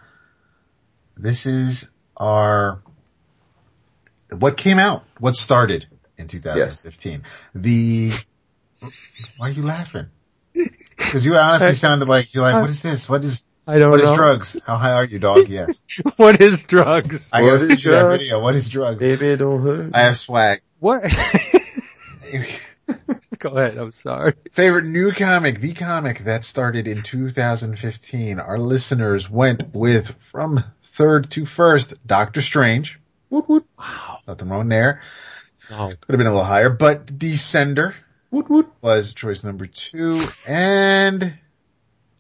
Speaker 4: this is our, what came out, what started in 2015. The, why are you laughing? Cause you honestly sounded like, you're like, what is this? What is,
Speaker 3: I don't
Speaker 4: what is
Speaker 3: know.
Speaker 4: drugs? How high are you, dog? Yes.
Speaker 3: what is drugs?
Speaker 4: I gotta
Speaker 2: is
Speaker 4: send you that
Speaker 2: drugs?
Speaker 4: video. What is drugs?
Speaker 2: Baby, it don't hurt.
Speaker 4: I have swag.
Speaker 3: What? Go ahead. I'm sorry.
Speaker 4: Favorite new comic, the comic that started in 2015. Our listeners went with from third to first, Doctor Strange.
Speaker 2: Woot woot.
Speaker 3: Wow.
Speaker 4: Nothing wrong there.
Speaker 3: Oh,
Speaker 4: Could have been a little higher, but Descender
Speaker 2: Woot woot.
Speaker 4: was choice number two. And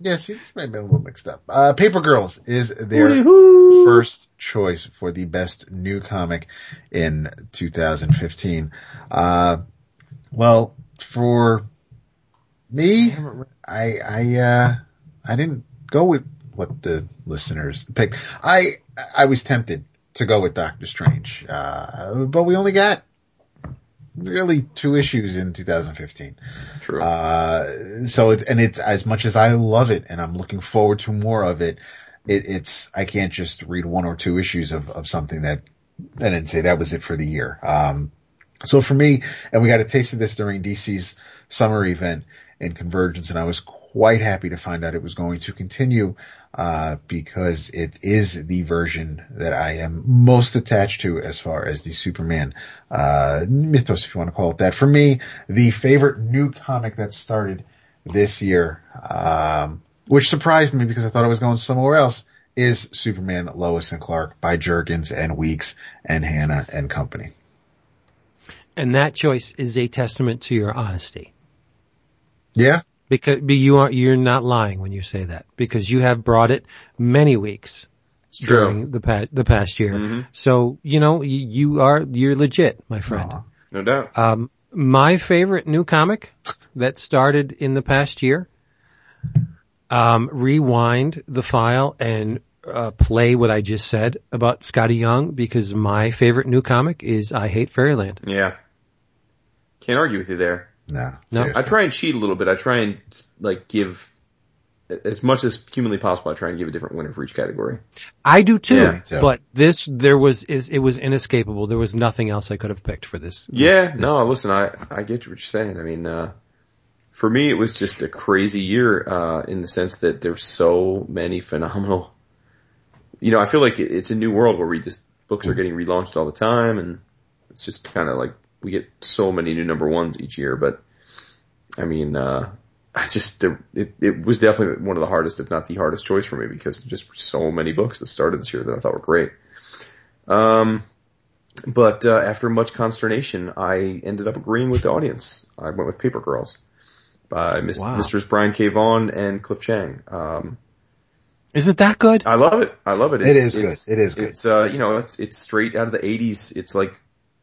Speaker 4: yeah, see, this might have been a little mixed up. Uh, Paper Girls is their
Speaker 2: Hooty-hoo.
Speaker 4: first choice for the best new comic in 2015. Uh, well, for me, I, I, uh, I didn't go with what the listeners picked. I, I was tempted to go with Doctor Strange, uh, but we only got really two issues in 2015.
Speaker 2: True.
Speaker 4: Uh, so it, and it's as much as I love it and I'm looking forward to more of it, it it's, I can't just read one or two issues of, of something that, and then say that was it for the year. Um, so for me, and we got a taste of this during DC's summer event in Convergence and I was quite happy to find out it was going to continue, uh, because it is the version that I am most attached to as far as the Superman, uh, mythos, if you want to call it that. For me, the favorite new comic that started this year, um, which surprised me because I thought I was going somewhere else, is Superman Lois and Clark by Jurgens and Weeks and Hanna and company.
Speaker 3: And that choice is a testament to your honesty.
Speaker 4: Yeah.
Speaker 3: Because you are you're not lying when you say that because you have brought it many weeks
Speaker 2: true.
Speaker 3: during the past the past year.
Speaker 2: Mhm.
Speaker 3: So you know you, you are you're legit, my friend.
Speaker 4: Aw.
Speaker 2: No doubt.
Speaker 3: Um, my favorite new comic that started in the past year. Um, rewind the file and uh, play what I just said about Skottie Young because my favorite new comic is I Hate Fairyland.
Speaker 2: Yeah. Can't argue with you there.
Speaker 4: No.
Speaker 3: No.
Speaker 4: seriously.
Speaker 2: I try and cheat a little bit. I try and like give as much as humanly possible. I try and give a different winner for each category.
Speaker 3: I do too,
Speaker 2: Yeah,
Speaker 4: too.
Speaker 3: but this there was is it was inescapable. There was nothing else I could have picked for this.
Speaker 2: Yeah,
Speaker 3: this-
Speaker 2: no, listen, I, I get what you're saying. I mean, uh, for me, it was just a crazy year, uh, in the sense that there's so many phenomenal, you know, I feel like it's a new world where we just, books are getting relaunched all the time and it's just kind of like, we get so many new number ones each year, but I mean, uh, I just, there, it, it was definitely one of the hardest, if not the hardest choice for me because just so many books that started this year that I thought were great. Um, but uh, after much consternation, I ended up agreeing with the audience. I went with Paper Girls by Mis-
Speaker 3: Wow.
Speaker 2: Misters Brian K. Vaughan and Cliff Chiang. Um,
Speaker 3: Is it that good?
Speaker 2: I love it. I love it.
Speaker 4: It
Speaker 2: It's-
Speaker 4: is good.
Speaker 2: it's-
Speaker 4: It is good.
Speaker 2: It's uh, you know, it's it's straight out of the '80s. It's like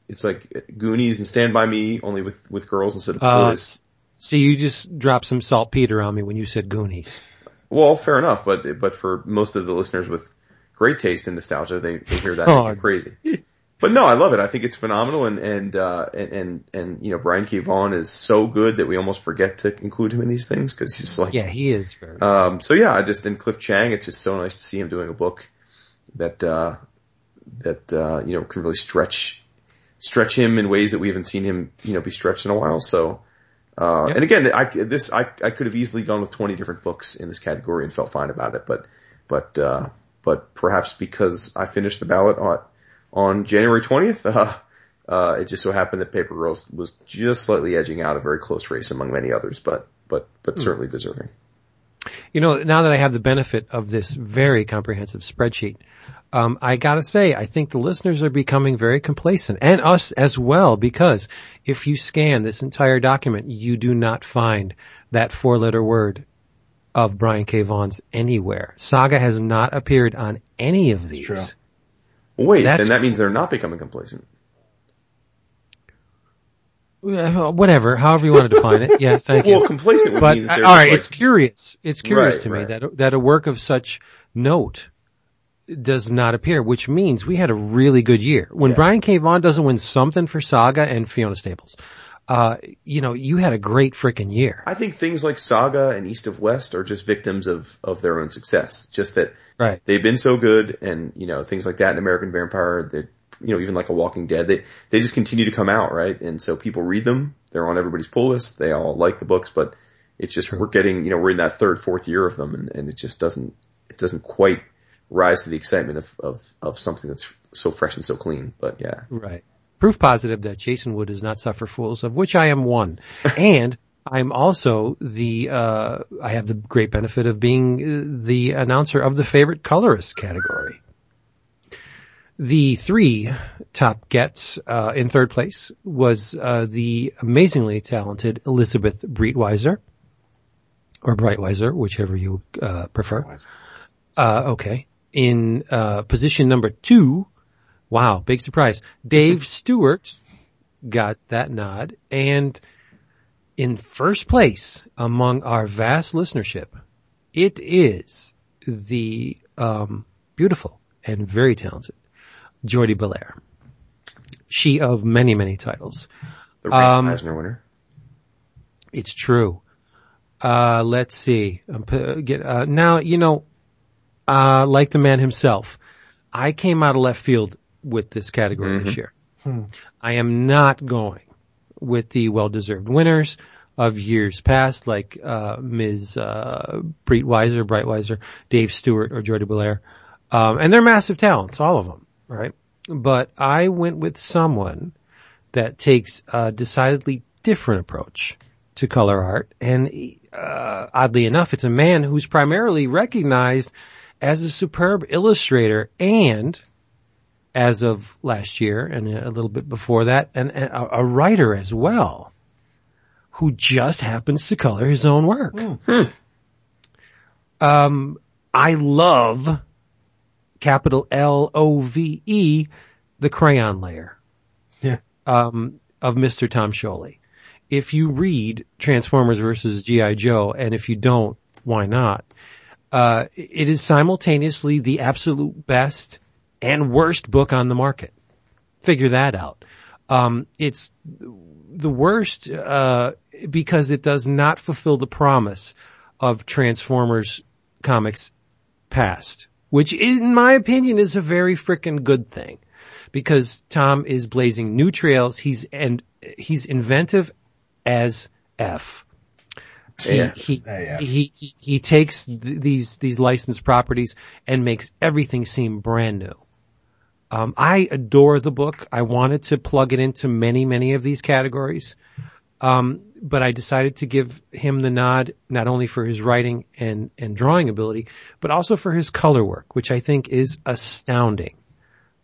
Speaker 2: it's like Goonies and Stand by Me, only with with girls instead of
Speaker 3: Uh,
Speaker 2: boys.
Speaker 3: See, you just dropped some saltpeter on me when you said Goonies.
Speaker 2: Well, fair enough, but but for most of the listeners with great taste and nostalgia, they they hear that
Speaker 3: Oh,
Speaker 2: and crazy. But no, I love it. I think it's phenomenal, and and uh, and and and you know, Brian K. Vaughan is so good that we almost forget to include him in these things because he's like,
Speaker 3: Yeah, he is very.
Speaker 2: Um, so yeah, I just in Cliff Chiang, it's just so nice to see him doing a book that uh, that uh, you know can really stretch stretch him in ways that we haven't seen him you know be stretched in a while. So. Uh,
Speaker 3: Yep.
Speaker 2: and again, I, this, I, I could have easily gone with 20 different books in this category and felt fine about it, but, but, uh, but perhaps because I finished the ballot on, on January 20th, uh, uh, it just so happened that Paper Girls was just slightly edging out a very close race among many others, but, but, but certainly deserving.
Speaker 3: You know, now that I have the benefit of this very comprehensive spreadsheet, um, I gotta say, I think the listeners are becoming very complacent, and us as well, because if you scan this entire document, you do not find that four-letter word of Brian K. Vaughan's anywhere. Saga has not appeared on any of these.
Speaker 4: true.
Speaker 2: Wait,
Speaker 3: That's
Speaker 2: then that means they're not becoming complacent.
Speaker 3: Whatever, however you want to define it. Yeah, thank you.
Speaker 2: Well, complacent
Speaker 3: but
Speaker 2: mean that they're
Speaker 3: all right,
Speaker 2: like-
Speaker 3: it's curious. It's curious
Speaker 2: Right,
Speaker 3: to me
Speaker 2: right.
Speaker 3: that that a work of such note does not appear, which means we had a really good year. When
Speaker 2: Yeah.
Speaker 3: Brian K. Vaughan doesn't win something for Saga and Fiona Staples, uh, you know, you had a great freaking year.
Speaker 2: I think things like Saga and East of West are just victims of, of their own success. Just that
Speaker 3: Right.
Speaker 2: they've been so good and, you know, things like that in American Vampire, that, you know, even like a Walking Dead, they, they just continue to come out, right? And so people read them. They're on everybody's pull list. They all like the books, but it's just, we're getting, you know, we're in that third, fourth year of them and, and it just doesn't, it doesn't quite rise to the excitement of, of, of something that's so fresh and so clean. But yeah.
Speaker 3: Right. Proof positive that Jason Wood does not suffer fools, of which I am one. and I'm also the, uh, I have the great benefit of being uh, the announcer of the favorite colorist category. The three top gets, uh, in third place was, uh, the amazingly talented Elizabeth Breitweiser. Or Breitweiser, whichever you, uh, prefer. Uh, okay. In, uh, position number two, Wow, big surprise. Dave Stewart got that nod. And in first place among our vast listenership, it is the um, beautiful and very talented Jordie Bellaire. She of many, many titles.
Speaker 2: The Ray
Speaker 3: Um,
Speaker 2: Eisner winner.
Speaker 3: It's true. Uh, let's see. Um, Get, uh, now, you know, uh, like the man himself, I came out of left field with this category this year. I am not going with the well-deserved winners. of years past, like uh, Ms. Uh, Breitweiser, Breitweiser, Dave Stewart, or Jordie Bellaire. Um, and they're massive talents, all of them, right? But I went with someone that takes a decidedly different approach to color art. And uh, oddly enough, it's a man who's primarily recognized as a superb illustrator and as of last year and a little bit before that, and a, a writer as well, who just happens to color his own work.
Speaker 2: Hmm.
Speaker 3: Um, I love capital L O V E, the crayon layer.
Speaker 4: Yeah.
Speaker 3: Um, of Mr. Tom Scioli. If you read Transformers versus G.I. Joe, and if you don't, why not? Uh, it is simultaneously the absolute best and worst book on the market. Figure that out. Um, it's the worst, uh, because it does not fulfill the promise of Transformers comics past, which in my opinion is a very frickin' good thing because Tom is blazing new trails. He's, and he's inventive as F. He,
Speaker 2: Yeah.
Speaker 3: he,
Speaker 4: Yeah.
Speaker 3: he, he, he takes th- these, these licensed properties and makes everything seem brand new. Um, I adore the book. I wanted to plug it into many, many of these categories. Um, but I decided to give him the nod, not only for his writing and, and drawing ability, but also for his color work, which I think is astounding.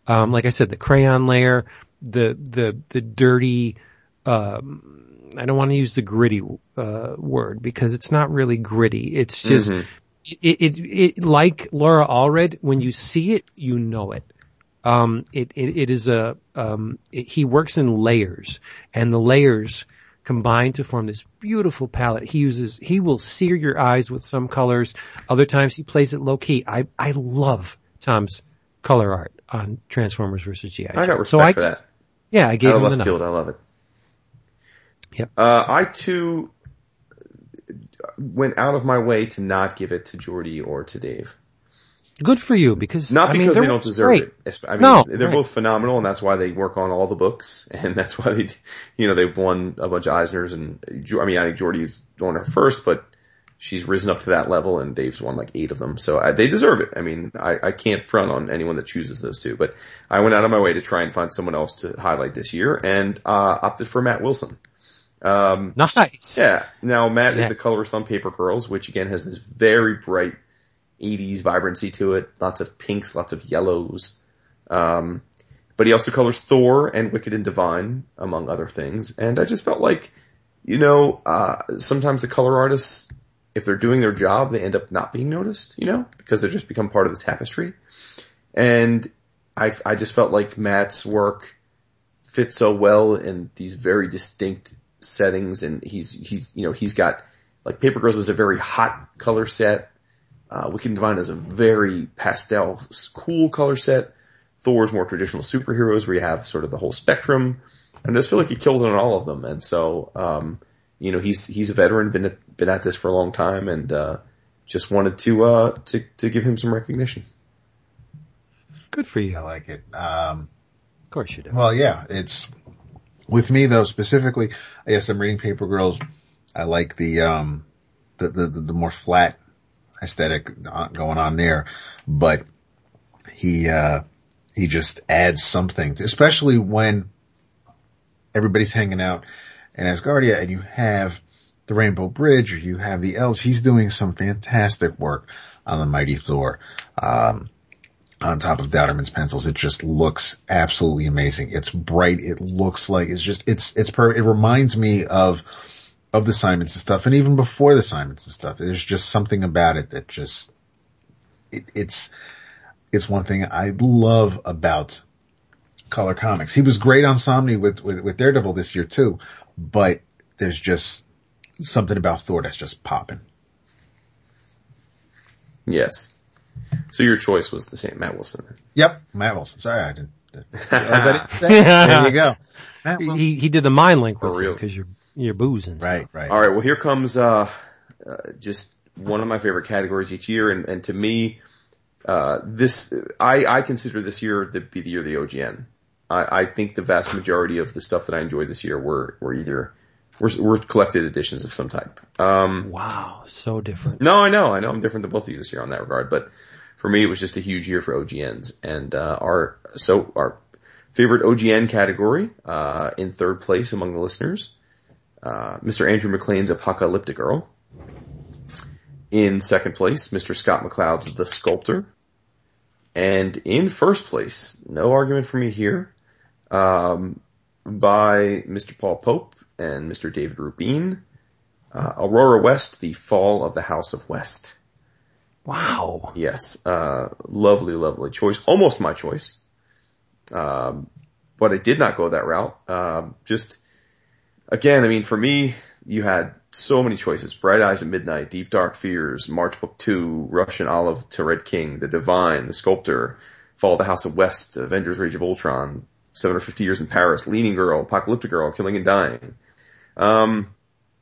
Speaker 3: Um, like I said, the crayon layer, the, the, the dirty, um, I don't want to use the gritty, uh, word because it's not really gritty. It's just,
Speaker 2: Mhm.
Speaker 3: it, it, it, like Laura Allred, when you see it, you know it. Um, it, it, it is a, um, it, he works in layers and the layers combine to form this beautiful palette. He uses, he will sear your eyes with some colors. Other times he plays it low key. I, I love Tom's color art on Transformers versus G.I. Joe.
Speaker 2: I got respect
Speaker 3: so I,
Speaker 2: for that.
Speaker 3: Yeah, I gave
Speaker 2: of
Speaker 3: him the
Speaker 2: left field, I love it.
Speaker 3: Yep.
Speaker 2: Uh, I too went out of my way to not give it to Jordie or to Dave.
Speaker 3: Good for you because
Speaker 2: Not
Speaker 3: I
Speaker 2: because
Speaker 3: their
Speaker 2: they don't deserve it. I mean,
Speaker 3: No,
Speaker 2: they're
Speaker 3: right.
Speaker 2: both phenomenal, and that's why they work on all the books, and that's why they, you know, they've won a bunch of Eisners. And I mean, I think Jordie's won her first, but she's risen up to that level, and Dave's won like eight of them, so I, they deserve it. I mean, I, I can't front on anyone that chooses those two, but I went out of my way to try and find someone else to highlight this year, and uh, opted for Matt Wilson. Um,
Speaker 3: Nice.
Speaker 2: yeah. Now Matt is the colorist on Paper Girls, which again has this very bright 80s vibrancy to it. Lots of pinks, lots of yellows. Um, but he also colors Thor and Wicked and Divine, among other things. And I just felt like, you know, uh, sometimes the color artists, if they're doing their job, they end up not being noticed, you know, because they just become part of the tapestry. And I, I just felt like Matt's work fits so well in these very distinct settings and he's, he's, you know, he's got, like Paper Girls is a very hot color set. Uh, Wicked and Divine is a very pastel, cool color set. Thor's more traditional superheroes where you have sort of the whole spectrum. And I just feel like he kills it on all of them. And so, um, you know, he's, he's a veteran, been at, been at this for a long time and, uh, just wanted to, uh, to, to give him some recognition.
Speaker 3: Good for you.
Speaker 4: I like it. Um,
Speaker 3: Of course you do.
Speaker 4: Well, yeah, it's with me though specifically. I guess I'm reading Paper Girls. I like the um the the, the, the more flat aesthetic going on there, but he uh he just adds something, especially when everybody's hanging out in Asgardia and you have the Rainbow Bridge or you have the elves. He's doing some fantastic work on the Mighty Thor. Um, on top of Dauterman's pencils. It just looks absolutely amazing. It's bright. It looks like it's just, it's, it's per, it reminds me of, of the Simons and stuff. And even before the Simons and stuff, there's just something about it that just, it, it's, it's one thing I love about color comics. He was great on Samnee with, with, with Daredevil this year too, but there's just something about Thor that's just popping.
Speaker 2: Yes. So your choice was the same, Matt Wilson.
Speaker 4: Yep. Matt Wilson. Sorry, I didn't, as I didn't say. There you go. Matt Wilson.
Speaker 3: he he did the mind link
Speaker 2: For
Speaker 3: with you
Speaker 2: real.
Speaker 3: because you're you're boozing.
Speaker 4: Right, right.
Speaker 2: All right. Well, here comes uh, uh, just one of my favorite categories each year, and, and to me, uh, this I I consider this year to be the year of the OGN. I, I think the vast majority of the stuff that I enjoyed this year were were either were, were collected editions of some type. Um,
Speaker 3: Wow, so different.
Speaker 2: no, I know, I know I'm different than both of you this year on that regard, but for me it was just a huge year for OGNs and, uh, our, so our favorite OGN category, uh, in third place among the listeners, uh, Mr. Andrew MacLean's Apocalyptic Girl. In second place, Mr. Scott McCloud's The Sculptor. And in first place, no argument for me here, um, by Mr. Paul Pope and Mr. David Rubin, uh, Aurora West, The Fall of the House of West.
Speaker 3: Wow.
Speaker 2: Yes, uh, lovely, lovely choice. Almost my choice. Um, but I did not go that route. Um, just, again, I mean, for me, you had so many choices. Bright Eyes at Midnight, Deep Dark Fears, March Book 2, Russian Olive to Red King, The Divine, The Sculptor, Fall of the House of West, Avengers Rage of Ultron, 750 Years in Paris, Leaning Girl, Apocalyptic Girl, Killing and Dying. Um,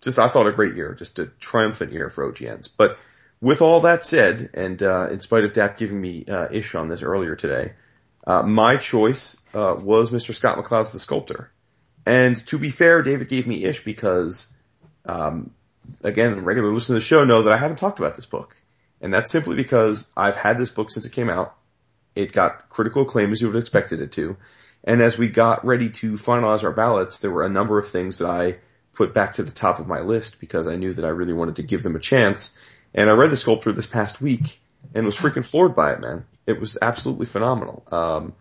Speaker 2: just, I thought a great year, just a triumphant year for OGNs. But with all that said, and, uh, in spite of Dap giving me, uh, ish on this earlier today, uh, my choice, uh, was Mr. Scott McCloud's The Sculptor. And to be fair, David gave me ish because, um, again, regular listeners to the show know that I haven't talked about this book. And that's simply because I've had this book since it came out. It got critical acclaim as you would have expected it to. And as we got ready to finalize our ballots, there were a number of things that I put back to the top of my list because I knew that I really wanted to give them a chance. And I read The Sculptor this past week and was freaking floored by it, man. It was absolutely phenomenal. Um,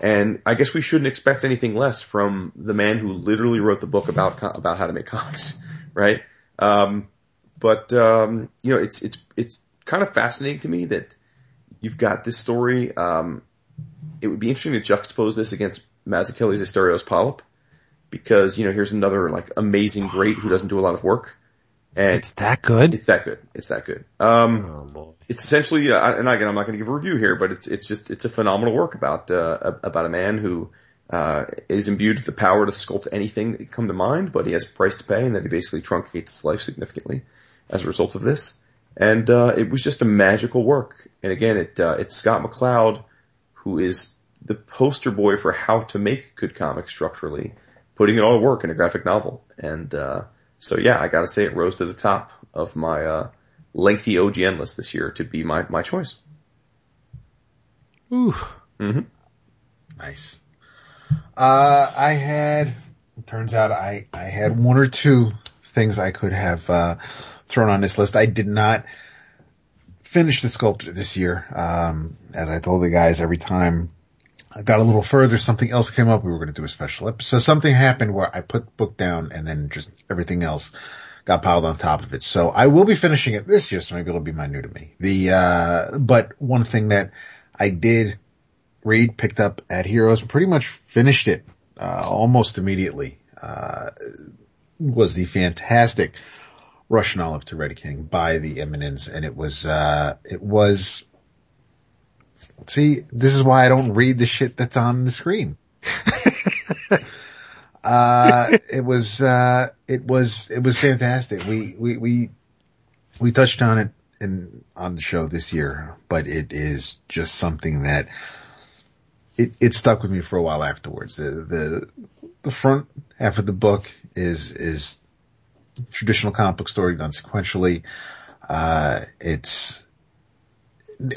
Speaker 2: and I guess we shouldn't expect anything less from the man who literally wrote the book about about how to make comics, right? Um, but um, you know, it's it's it's kind of fascinating to me that you've got this story. Um, it would be interesting to juxtapose this against Mazzucchelli's Asterios Polyp, because you know here's another like amazing great who doesn't do a lot of work, and
Speaker 3: It's that good?
Speaker 2: it's that good. It's that good. Um,
Speaker 3: Oh
Speaker 2: it's essentially, uh, and again, I'm not going to give a review here, but it's it's just it's a phenomenal work about uh, about a man who uh, is imbued with the power to sculpt anything that come to mind, but he has a price to pay, and that he basically truncates his life significantly as a result of this. And uh, it was just a magical work. And again, it uh, it's Scott McCloud who is the poster boy for how to make good comics structurally, putting it all to work in a graphic novel. And uh, so, yeah, I got to say it rose to the top of my uh, lengthy OGN list this year to be my my choice.
Speaker 3: Ooh. Mm-hmm.
Speaker 4: Nice. Uh, I had, it turns out I, I had one or two things I could have, uh, thrown on this list. I did not finish the sculptor this year. Um, as I told the guys every time I got a little further, something else came up. We were going to do a special episode. Something happened where I put the book down and then just everything else got piled on top of it. So I will be finishing it this year. So maybe it'll be my new to me. The, uh, but one thing that I did read, picked up at Heroes, pretty much finished it, uh, almost immediately, uh, was the fantastic Russian Olive to Red King by the Immonens. And it was, uh, it was, see, this is why I don't read the shit that's on the screen. uh, it was, uh, it was, it was fantastic. We, we, we, we touched on it in, on the show this year, but it is just something that it, it stuck with me for a while afterwards. The, the, the front half of the book is, is traditional comic book story done sequentially. Uh, it's,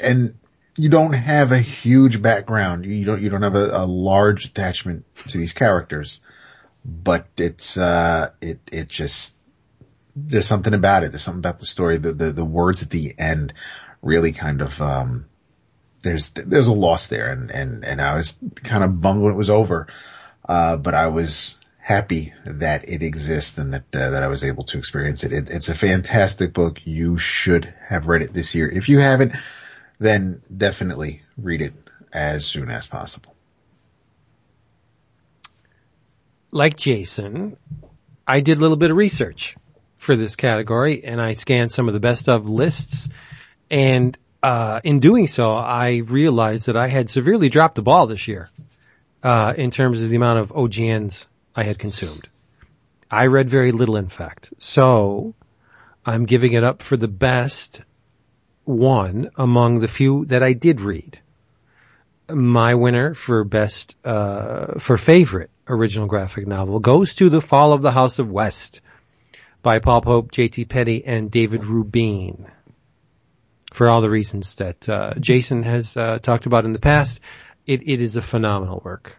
Speaker 4: and you don't have a huge background. You don't, you don't have a, a large attachment to these characters, but it's, uh, it, it just, there's something about it. There's something about the story. The, the, the words at the end really kind of, um, there's, there's a loss there and, and, and I was kind of bummed when it was over. Uh, but I was happy that it exists and that, uh, that I was able to experience it. it. It's a fantastic book. You should have read it this year. If you haven't, then definitely read it as soon as possible.
Speaker 3: like Jason, I did a little bit of research for this category and I scanned some of the best of lists. And, uh, in doing so, I realized that I had severely dropped the ball this year, uh, in terms of the amount of OGNs I had consumed. I read very little, in fact. So I'm giving it up for the best one among the few that I did read my winner for best uh, for favorite original graphic novel goes to The Fall of the House of West by Paul Pope, J.T. Petty, and David Rubin. For all the reasons that uh, Jason has uh, talked about in the past, it, it is a phenomenal work.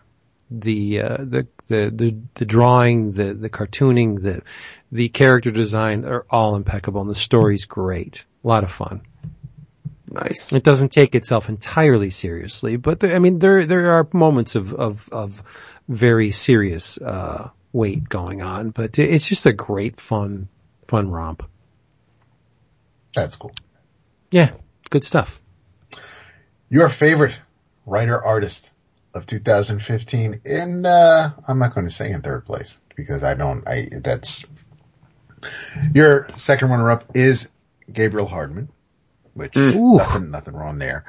Speaker 3: The, uh, the the the the drawing, the the cartooning, the the character design are all impeccable, and the story's great. A lot of fun.
Speaker 2: Nice.
Speaker 3: It doesn't take itself entirely seriously, but there, I mean, there there are moments of of, of very serious uh, weight going on, but it's just a great fun fun romp.
Speaker 4: That's cool.
Speaker 3: Yeah, good stuff.
Speaker 4: Your favorite writer artist of 2015 in uh I'm not going to say in third place because I don't I that's your second runner up is Gabriel Hardman, which
Speaker 3: Ooh.
Speaker 4: nothing nothing wrong there.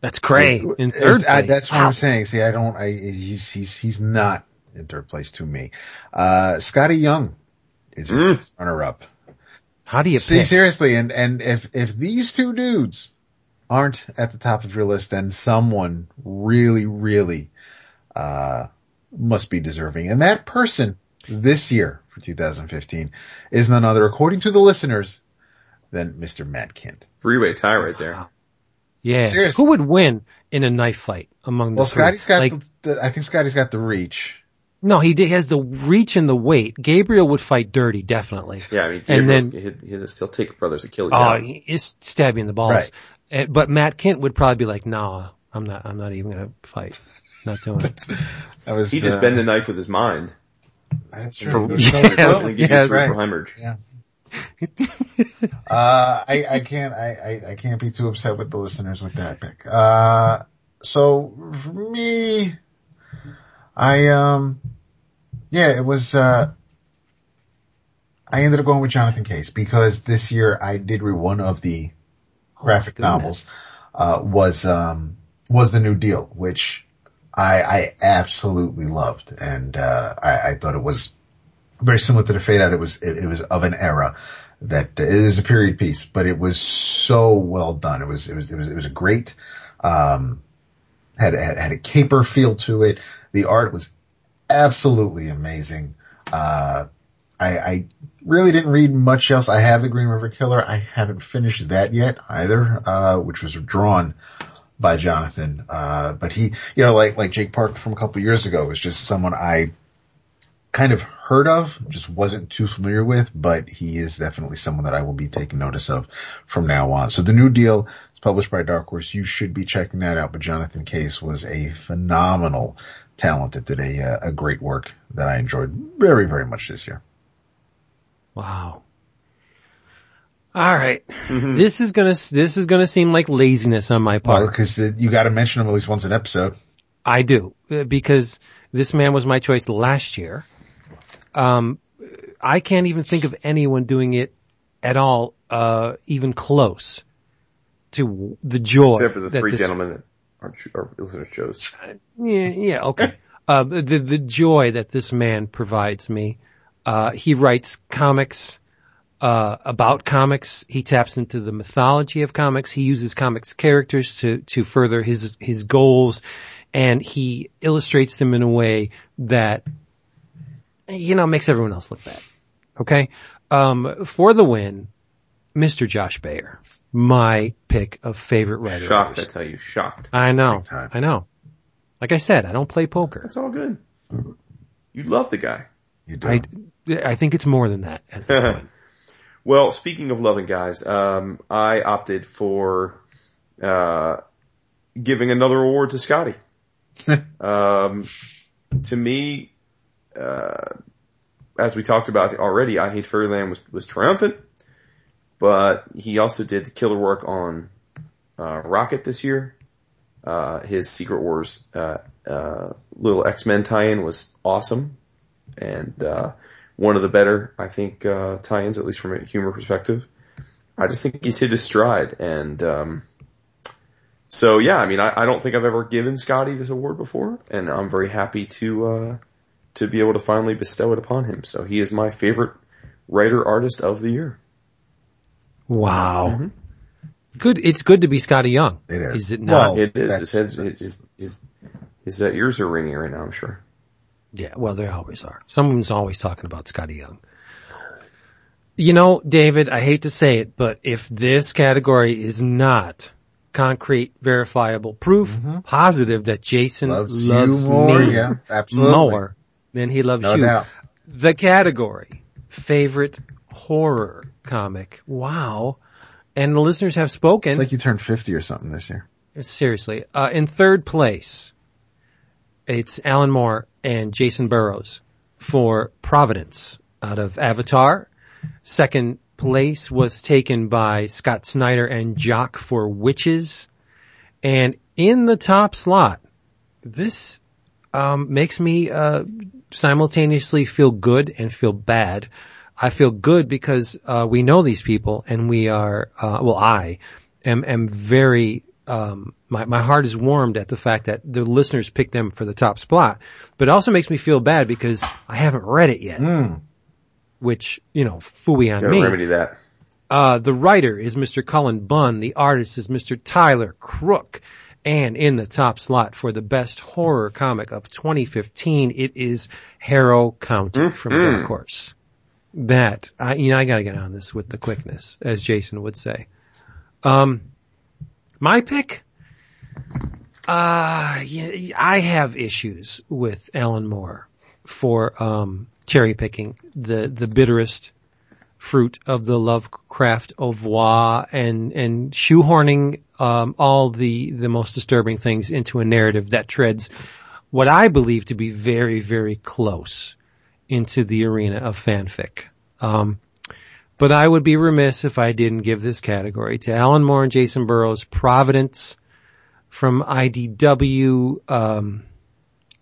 Speaker 3: That's great. In third
Speaker 4: I- that's what
Speaker 3: Wow.
Speaker 4: I'm saying. See, I don't I he's he's he's not in third place to me. Uh Skottie Young is your runner up.
Speaker 3: How do you
Speaker 4: See,
Speaker 3: pick?
Speaker 4: seriously, and, and if, if these two dudes aren't at the top of your list, then someone really, really, uh, must be deserving. And that person this year for 2015 is none other, according to the listeners, than Mr. Matt Kindt.
Speaker 2: Three-way tie right there.
Speaker 3: Yeah.
Speaker 4: Seriously.
Speaker 3: Who would win in a knife fight among the
Speaker 4: Well,
Speaker 3: three?
Speaker 4: Skottie's got
Speaker 3: Like,
Speaker 4: the, the, I think Skottie's got the reach.
Speaker 3: no, he did- has the reach and the weight. Gabriel would fight dirty, definitely.
Speaker 2: Yeah, I mean,
Speaker 3: And then-
Speaker 2: he'll, he'll, he'll take brothers Achilles
Speaker 3: Oh,
Speaker 2: out.
Speaker 3: he is stabbing the balls.
Speaker 4: Right.
Speaker 3: Uh, But Matt Kindt would probably be like, nah, I'm not. I'm not even going to fight. Not doing it."
Speaker 4: That was,
Speaker 2: He just
Speaker 4: uh,
Speaker 2: bend the knife with his mind.
Speaker 4: That's
Speaker 3: For-
Speaker 4: true.
Speaker 3: yes,
Speaker 2: Doesn't give
Speaker 3: yes.
Speaker 4: right.
Speaker 2: hemorrhage.
Speaker 4: Yeah. Uh, I, I can't, I, I, I can't be too upset with the listeners with that pick. Uh, so for me, I, um, yeah, it was, uh, I ended up going with Jonathan Case because this year I did read one of the graphic
Speaker 3: goodness.
Speaker 4: novels, uh, was, um, was the New Deal, which I, I absolutely loved. And, uh, I, I thought it was very similar to the fade out. It was, it, it was of an era that it is a period piece, but it was so well done. It was, it was, it was, it was a great, um, had, had, had a caper feel to it. The art was absolutely amazing. Uh, I, I really didn't read much else. I have the Green River Killer. I haven't finished that yet either, uh, which was drawn by Jonathan. Uh, but he, you know, like, like Jake Park from a couple years ago was just someone I kind of heard of, just wasn't too familiar with, but he is definitely someone that I will be taking notice of from now on. So the new deal is published by Dark Horse. You should be checking that out. But Jonathan Case was a phenomenal talent that did a, uh, a great work that I enjoyed very, very much this year.
Speaker 3: Wow. All right. This is gonna this is gonna seem like laziness on my part.
Speaker 4: Well, cause you gotta mention him at least once an episode.
Speaker 3: I do uh, because this man was my choice last year. Um, I can't even think of anyone doing it at all, uh, even close to the joy.
Speaker 2: Except for the three
Speaker 3: this-
Speaker 2: gentlemen that our, our listeners chose.
Speaker 3: Yeah, yeah, okay. uh, the the joy that this man provides me. Uh, he writes comics uh, about comics. He taps into the mythology of comics. He uses comics characters to to further his his goals, and he illustrates them in a way that you know makes everyone else look bad. Okay, um, for the win, Mr. Josh Bayer, my pick of favorite writer.
Speaker 2: Shocked, I tell you, shocked.
Speaker 3: I know, I know. Like I said, I don't play poker.
Speaker 2: That's all good. You love the guy.
Speaker 4: You do.
Speaker 3: I, I think it's more than that at this point.
Speaker 2: Well, speaking of loving guys, um, I opted for uh, giving another award to Skottie. um, to me, uh, as we talked about already, I Hate Fairyland was, was triumphant, but he also did killer work on uh, Rocket this year. Uh, his Secret Wars uh, uh, little X Men tie-in was awesome, and uh, one of the better, I think, uh, tie-ins, at least from a humor perspective. I just think he's hit his stride, and um, so yeah, I mean, I, I don't think I've ever given Skottie this award before, and I'm very happy to uh, to be able to finally bestow it upon him. So he is my favorite writer artist of the year.
Speaker 3: Wow. Good. It's good to be Skottie Young.
Speaker 4: It is.
Speaker 3: Is it not?
Speaker 4: Well,
Speaker 2: It is.
Speaker 4: That's-
Speaker 2: His, head's, his, his, his, his uh, ears are ringing right now, I'm sure.
Speaker 3: yeah. Well, they always are. Someone's always talking about Skottie Young. You know, David, I hate to say it, but if this category is not concrete, verifiable proof, positive that Jason
Speaker 4: Loves,
Speaker 3: loves,
Speaker 4: you more.
Speaker 3: me
Speaker 4: Yeah, absolutely.
Speaker 3: more than he loves
Speaker 4: No
Speaker 3: you.
Speaker 4: doubt.
Speaker 3: The category, favorite horror comic. Wow. And the listeners have spoken.
Speaker 4: It's like you turned 50 or something this year.
Speaker 3: Seriously. Uh, in third place, it's Alan Moore and Jacen Burrows for Providence out of Avatar. Second place was taken by Scott Snyder and Jock for Witches. And in the top slot, this um, makes me uh, simultaneously feel good and feel bad. I feel good because uh, we know these people and we are, uh, well, I am, am very, um, my, my heart is warmed at the fact that the listeners picked them for the top spot. But it also makes me feel bad because I haven't read it yet, which, you know, fooey on
Speaker 2: Gotta
Speaker 3: me.
Speaker 2: remedy that.
Speaker 3: Uh, the writer is Mr. Cullen Bunn. The artist is Mr. Tyler Crook. And in the top slot for the best horror comic of 2015, it is Harrow County from Dark Horse. That, I, you know, I gotta get on this with the quickness, as Jason would say. Um, my pick? Uh, yeah, I have issues with Alan Moore for, um, cherry picking the, the bitterest fruit of the Lovecraft oeuvre and and shoehorning um, all the the most disturbing things into a narrative that treads what I believe to be very very close into the arena of fanfic. Um, but I would be remiss if I didn't give this category to Alan Moore and Jacen Burrows' Providence from IDW. Um,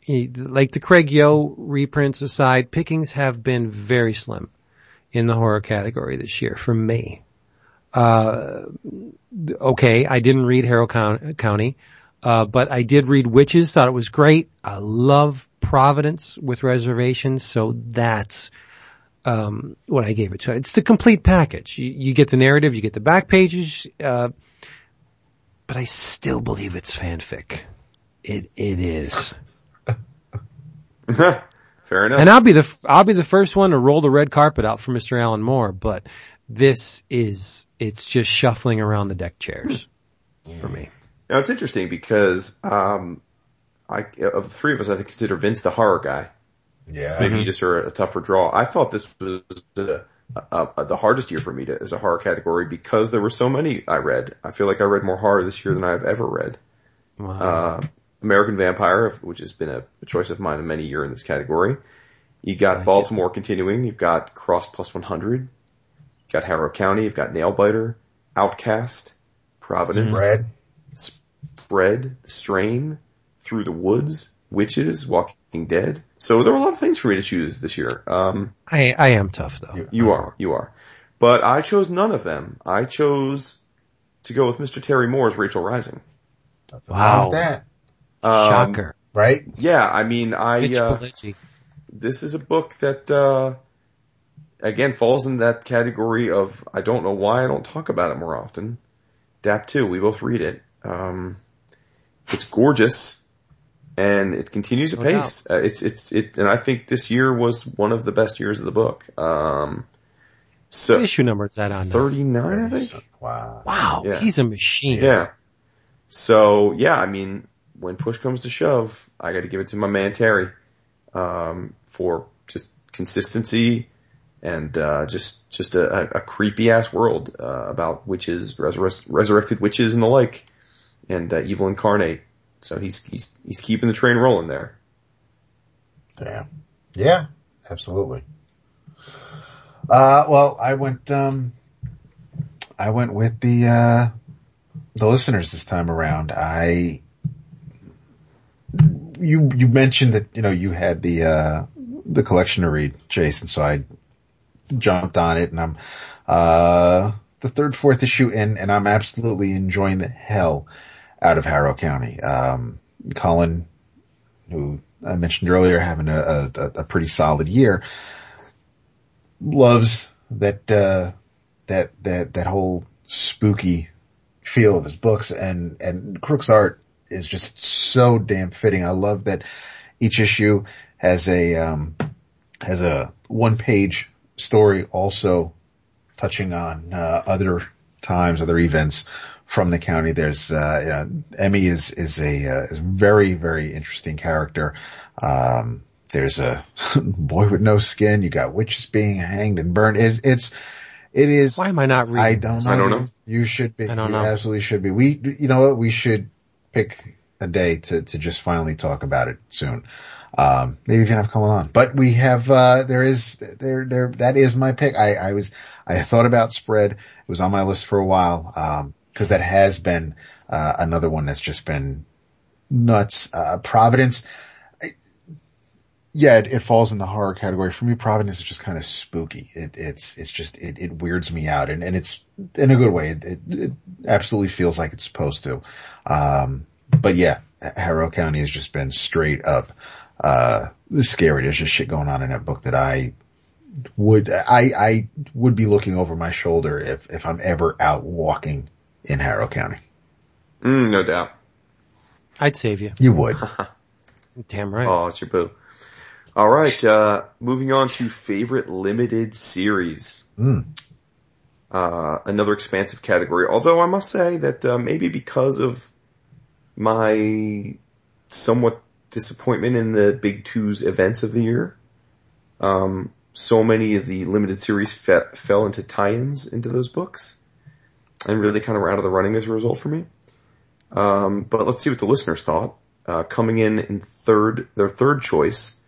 Speaker 3: like the Craig Yoe reprints aside, pickings have been very slim in the horror category this year for me. Uh, okay, I didn't read Harrow County, uh, but I did read Witches, thought it was great. I love Providence with reservations, so that's, um, what I gave it to. It's the complete package. You, you get the narrative, you get the back pages, uh, but I still believe it's fanfic. It, it is.
Speaker 2: Fair enough.
Speaker 3: And I'll be the I'll be the first one to roll the red carpet out for Mr. Alan Moore, but this is it's just shuffling around the deck chairs for me.
Speaker 2: Now it's interesting because um, I of the three of us, I think consider Vince the horror guy.
Speaker 4: Yeah.
Speaker 2: Maybe you just are a tougher draw. I thought this was a, a, a, the hardest year for me to, as a horror category because there were so many I read. I feel like I read more horror this year than I've ever read.
Speaker 3: Wow.
Speaker 2: Uh, American Vampire, which has been a, a choice of mine in many year in this category. You got Baltimore continuing. You've got Cross Plus 100. You've got Harrow County. You've got Nailbiter, Outcast, Providence,
Speaker 4: Brad.
Speaker 2: Spread, Strain, Through the Woods, Witches, Walking Dead. So there were a lot of things for me to choose this year. Um,
Speaker 3: I I am tough though.
Speaker 2: you are, you are. But I chose none of them. I chose to go with Mr. Terry Moore's Rachel Rising.
Speaker 3: Wow.
Speaker 4: That.
Speaker 2: Um,
Speaker 3: Shocker.
Speaker 4: Right?
Speaker 2: Yeah, I mean, I, uh, this is a book that, uh, again, falls in that category of, I don't know why I don't talk about it more often. DAP 2, we both read it. Um, it's gorgeous and it continues to
Speaker 3: No
Speaker 2: pace. Uh, it's, it's, it, and I think this year was one of the best years of the book. Um, so,
Speaker 3: What issue number is that on? now?
Speaker 2: 39, I think?
Speaker 4: Wow.
Speaker 3: Wow,
Speaker 2: Yeah.
Speaker 3: he's a machine.
Speaker 2: Yeah. So yeah, I mean, when push comes to shove, I got to give it to my man Terry um, for just consistency and uh, just just a, a creepy ass world uh, about witches, resurrect, resurrected witches, and the like, and uh, evil incarnate. So he's he's he's keeping the train rolling there.
Speaker 4: Yeah. Yeah, absolutely. Uh, well, I went, um, I went with the, uh, the listeners this time around. I, you, you mentioned that, you know, you had the, uh, the collection to read, Jason, so I jumped on it and I'm, uh, the third, fourth issue in and I'm absolutely enjoying the hell out of Harrow County. Um, Cullen, who I mentioned earlier, having a, a, a pretty solid year, loves that, uh, that, that, that whole spooky feel of his books and, and Crook's art is just so damn fitting. I love that each issue has a, um, has a one page story also touching on uh, other times, other events from the county. There's uh, you know, Emmy is is a uh, is very very interesting character. Um, there's a boy with no skin. You got witches being hanged and burned. It, it's it is.
Speaker 3: Why am I not reading?
Speaker 4: I don't
Speaker 3: this?
Speaker 4: know.
Speaker 2: I don't know.
Speaker 4: You should be.
Speaker 3: I don't
Speaker 4: you
Speaker 3: know.
Speaker 4: absolutely should be. We, you know what? We should pick a day to, to just finally talk about it soon. Um, maybe can have Cullen on, but we have, uh, there is, there, there, that is my pick. I, I was, I thought about spread. It was on my list for a while. Um, cause that has been, uh, another one that's just been nuts. Uh, Providence. I- Yeah, it, it falls in the horror category. For me, Providence is just kind of spooky. It, it's, it's just, it, it weirds me out and, and it's in a good way. It, it, it absolutely feels like it's supposed to. Um, but yeah, Harrow County has just been straight up, uh, scary. There's just shit going on in that book that I would, I, I would be looking over my shoulder if, if I'm ever out walking in Harrow County.
Speaker 2: Mm, no doubt.
Speaker 3: I'd save you.
Speaker 4: You would.
Speaker 3: Damn right.
Speaker 2: Oh, it's your boo. All right, uh, moving on to favorite limited series.
Speaker 4: Mm.
Speaker 2: Uh, another expansive category. Although I must say that uh, maybe because of my somewhat disappointment in the Big Two's events of the year, um, so many of the limited series fe- fell into tie-ins into those books, and really kind of were out of the running as a result for me. Um, but let's see what the listeners thought. Uh, coming in in third, their third choice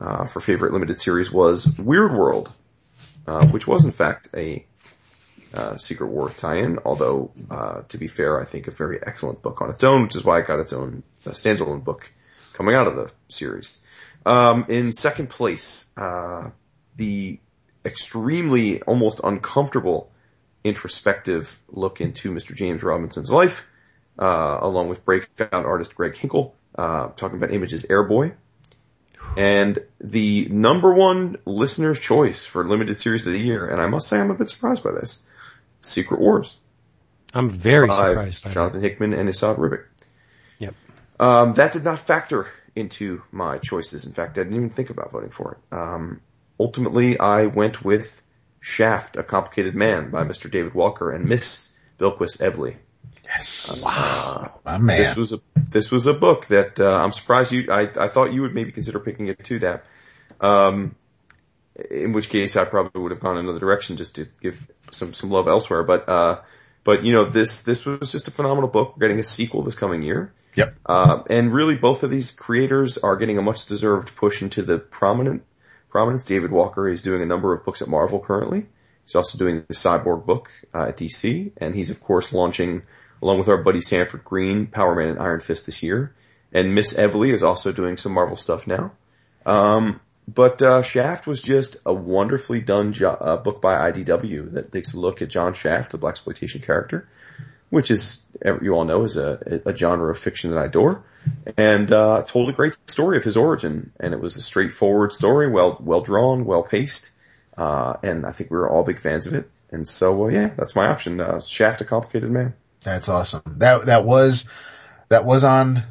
Speaker 2: uh, for favorite limited series was Weird World, uh, which was in fact a uh, Secret War tie-in. Although, uh, to be fair, I think a very excellent book on its own, which is why it got its own uh, standalone book coming out of the series. Um, in second place, uh, the extremely, almost uncomfortable introspective look into Mr. James Robinson's life, uh, along with breakout artist Greg Hinkle, uh, talking about Image's Airboy. And the number one listener's choice for limited series of the year, and I must say I'm a bit surprised by this, Secret Wars
Speaker 3: I'm very surprised by that.
Speaker 2: Jonathan Hickman and Esad Ribic.
Speaker 3: Yep.
Speaker 2: Um, that did not factor into my choices. In fact, I didn't even think about voting for it. Um, ultimately, I went with Shaft, A Complicated Man by Mr. David Walker and Miss Bilquis Evely.
Speaker 4: Yes. Wow. My man.
Speaker 2: This was a this was a book that uh, I'm surprised you. I I thought you would maybe consider picking it too, Dap. Um, in which case I probably would have gone another direction just to give some some love elsewhere. But uh, but you know this this was just a phenomenal book. We're getting a sequel this coming year.
Speaker 4: Yep.
Speaker 2: Uh, and really both of these creators are getting a much deserved push into the prominent prominence. David Walker is doing a number of books at Marvel currently. He's also doing the Cyborg book uh, at DC, and he's of course launching along with our buddy Sanford Greene, Power Man and Iron Fist this year. And Miss Evely is also doing some Marvel stuff now. Um, but uh, Shaft was just a wonderfully done jo- uh, book by IDW that takes a look at John Shaft, the blaxploitation character, which is you all know is a, a genre of fiction that I adore, and uh, told a great story of his origin. And it was a straightforward story, well well drawn, well paced, uh, and I think we were all big fans of it. And so, uh, yeah, that's my option. Uh, Shaft, a complicated man.
Speaker 4: That's awesome. That that was that was on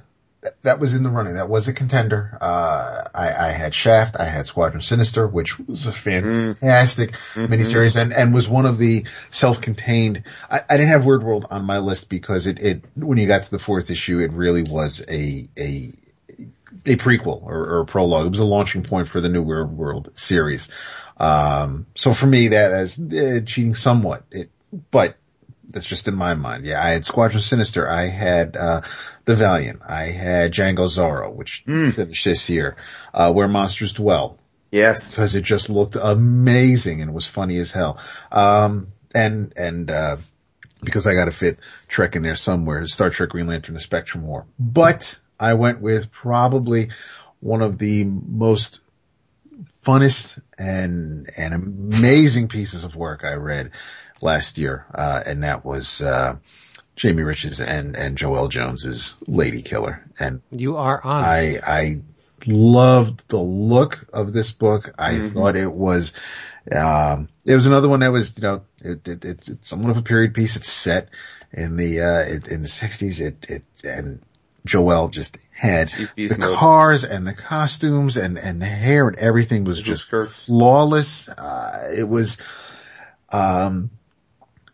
Speaker 4: that was in the running. That was a contender. Uh, I, I had Shaft. I had Squadron Sinister, which was a fantastic miniseries and, and was one of the self-contained. I, I didn't have Weird World on my list because it, it, when you got to the fourth issue, it really was a, a, a prequel or, or a prologue. It was a launching point for the new Weird World series. Um, so for me, that as uh, cheating somewhat, it, but that's just in my mind. Yeah, I had Squadron Sinister. I had, uh, The Valiant. I had Django Zorro, which finished this year, uh, Where Monsters Dwell
Speaker 2: Yes.
Speaker 4: because it just looked amazing and was funny as hell. Um, and, and, uh, because I gotta fit Trek in there somewhere, Star Trek Green Lantern, the Spectrum War. But I went with probably one of the most funnest and, and amazing pieces of work I read last year. Uh, and that was, uh, Jamie Rich's and, and Joelle Jones's Lady Killer. And
Speaker 3: You are on.
Speaker 4: I, I loved the look of this book. I thought it was, um, it was another one that was, you know, it, it, it's, it's somewhat of a period piece. It's set in the, uh, it, in the sixties. It, it, and Joelle just had
Speaker 2: Cheap-piece
Speaker 4: the
Speaker 2: mode.
Speaker 4: cars and the costumes and, and the hair and everything was
Speaker 2: Little
Speaker 4: just
Speaker 2: skirts.
Speaker 4: flawless. Uh, it was, Um,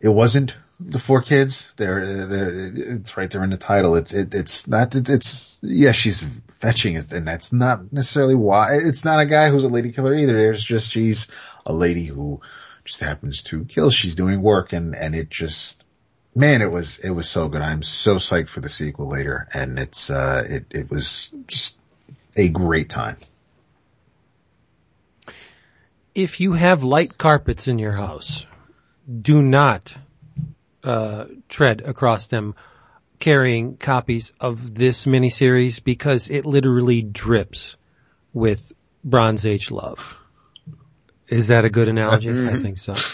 Speaker 4: it wasn't the four kids. They're, they're it's right there in the title. It's it, it's not it's yeah she's fetching it, and that's not necessarily why. It's not a guy who's a lady killer either. There's just she's a lady who just happens to kill. She's doing work, and and it just man, it was it was so good. I'm so psyched for the sequel later, and it's uh it it was just a great time.
Speaker 3: If you have light carpets in your house, do not uh, tread across them carrying copies of this miniseries because it literally drips with Bronze Age love. Is that a good analogy? I think so.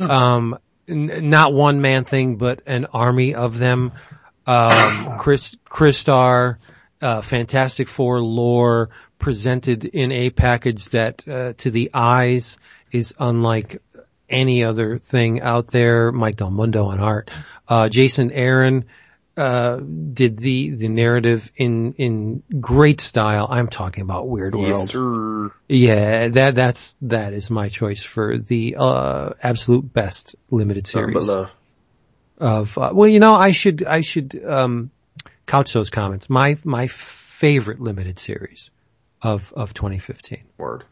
Speaker 3: Um, n- not one man thing, but an army of them. Um, Chris, Christar, uh, Fantastic Four lore presented in a package that, uh, to the eyes is unlike any other thing out there. Mike Del Mundo on art. Uh, Jason Aaron, uh, did the, the narrative in, in great style. I'm talking about Weird World.
Speaker 2: Yes, sir.
Speaker 3: Yeah, that, that's, that is my choice for the, uh, absolute best limited series of, uh, well, you know, I should, I should, um, couch those comments. My, my favorite limited series of, of 2015.
Speaker 2: Word.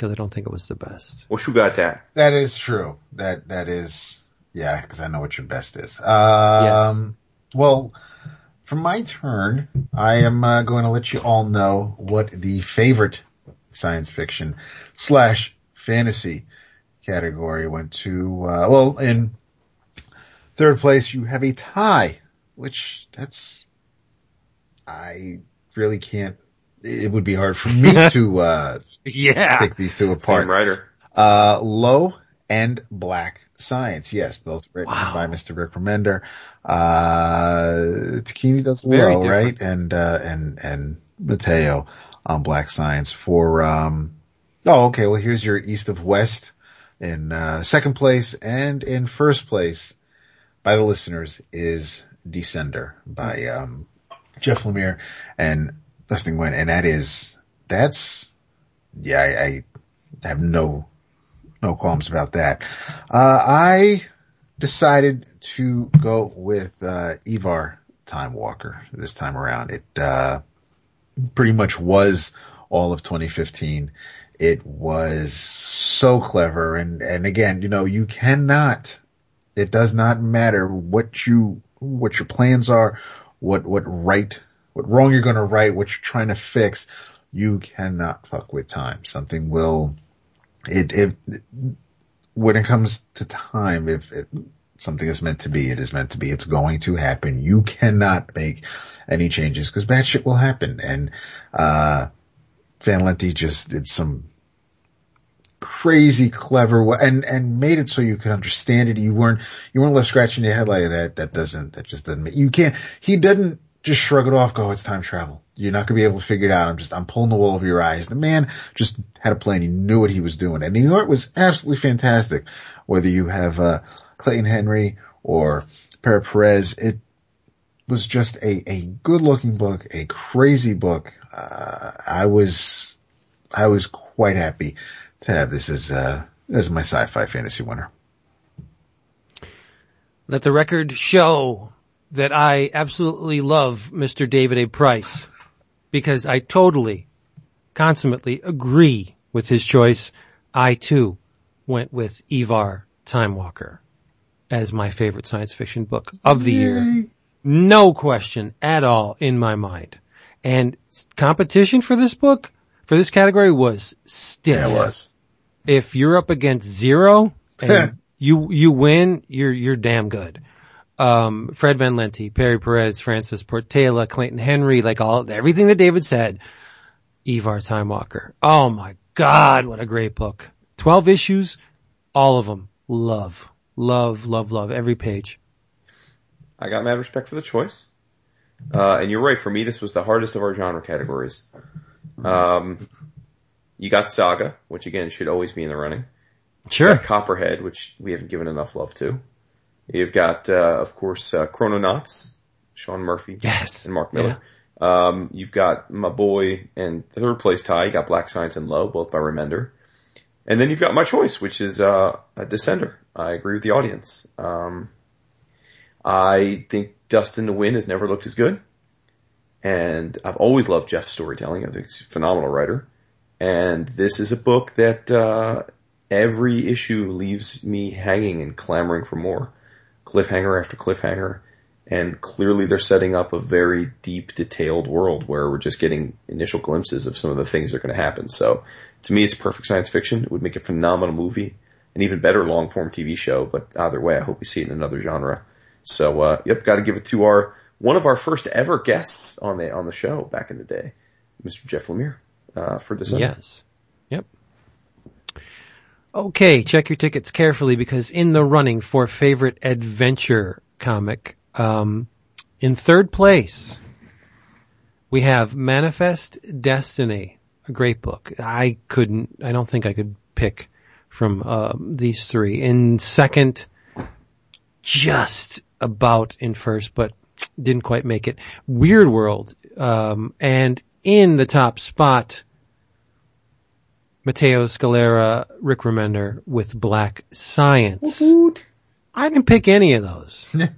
Speaker 3: Cause I don't think it was the best.
Speaker 2: Well, who got that?
Speaker 4: That is true. That that is yeah, because I know what your best is. Um, Well, for my turn, I am uh, going to let you all know what the favorite science fiction slash fantasy category went to. Uh, well, in third place, you have a tie, which that's I really can't. It would be hard for me to uh,
Speaker 3: Yeah.
Speaker 4: pick these two apart.
Speaker 2: Same writer.
Speaker 4: Uh, Low and Black Science. Yes, both written
Speaker 3: Wow.
Speaker 4: by Mr. Rick Remender. Uh, Tocchini does
Speaker 3: Very
Speaker 4: Low,
Speaker 3: different.
Speaker 4: right? And, uh, and, and Matteo on Black Science for, um, oh, okay. Well, here's your East of West in, uh, second place and in first place by the listeners is Descender by, um, Jeff Lemire and Dustin Nguyen. And that is, that's, yeah, I, I have no, no qualms about that. Uh, I decided to go with, uh, Ivar Time Walker this time around. It, uh, pretty much was all of 2015. It was so clever. And, and again, you know, you cannot, it does not matter what you, what your plans are, what, what right, what wrong you're going to right, what you're trying to fix. You cannot fuck with time. Something will, it, it, when it comes to time, if it, something is meant to be, it is meant to be. It's going to happen. You cannot make any changes because bad shit will happen. And, uh, Van Lente just did some crazy clever and, and made it so you could understand it. You weren't, you weren't left scratching your head like that. That doesn't, that just doesn't make, you can't, he didn't just shrug it off, go, it's time travel. You're not gonna be able to figure it out. I'm just, I'm pulling the wool over your eyes. The man just had a plan. He knew what he was doing and the art was absolutely fantastic. Whether you have, uh, Clayton Henry or Pere Perez, it was just a, a good looking book, a crazy book. Uh, I was, I was quite happy to have this as, uh, as my sci-fi fantasy winner.
Speaker 3: Let the record show that I absolutely love Mr. David A. Price because I totally, consummately agree with his choice. I too went with Ivar Time Walker as my favorite science fiction book of the year. No question at all in my mind. And competition for this book, for this category was stiff.
Speaker 4: Yeah, it was.
Speaker 3: If you're up against zero and you, you win, you're, you're damn good. Um, Fred Van Lente, Pere Perez, Francis Portela, Clayton Henry, like all, everything that David said. Ivar Time Walker. Oh my God, what a great book. 12 issues, all of them. Love, love, love, love every page.
Speaker 2: I got mad respect for the choice. Uh, and you're right. For me, this was the hardest of our genre categories. Um, you got Saga, which again should always be in the running.
Speaker 3: Sure.
Speaker 2: Copperhead, which we haven't given enough love to. You've got, uh, of course, uh, Chrononauts, Sean Murphy
Speaker 3: Yes.
Speaker 2: and Mark Millar. Um, you've got my boy and third place tie. You got Black Science and Low, both by Remender. And then you've got my choice, which is uh, a Descender. I agree with the audience. Um, I think Dustin Nguyen has never looked as good. And I've always loved Jeff's storytelling. I think he's a phenomenal writer. And this is a book that uh, every issue leaves me hanging and clamoring for more. Cliffhanger after cliffhanger. And clearly they're setting up a very deep, detailed world where we're just getting initial glimpses of some of the things that are going to happen. So to me, it's perfect science fiction. It would make a phenomenal movie, an even better long form TV show. But either way, I hope we see it in another genre. So, uh, yep, got to give it to our one of our first ever guests on the on the show back in the day, Mr. Jeff Lemire, uh, for Descender.
Speaker 3: Yes. Okay, check your tickets carefully because in the running for favorite adventure comic, um, in third place, we have Manifest Destiny, a great book. I couldn't, I don't think I could pick from uh, these three. In second, just about in first, but didn't quite make it. Weird World, um, and in the top spot, Matteo Scalera, Rick Remender with Black Science. I didn't pick any of those.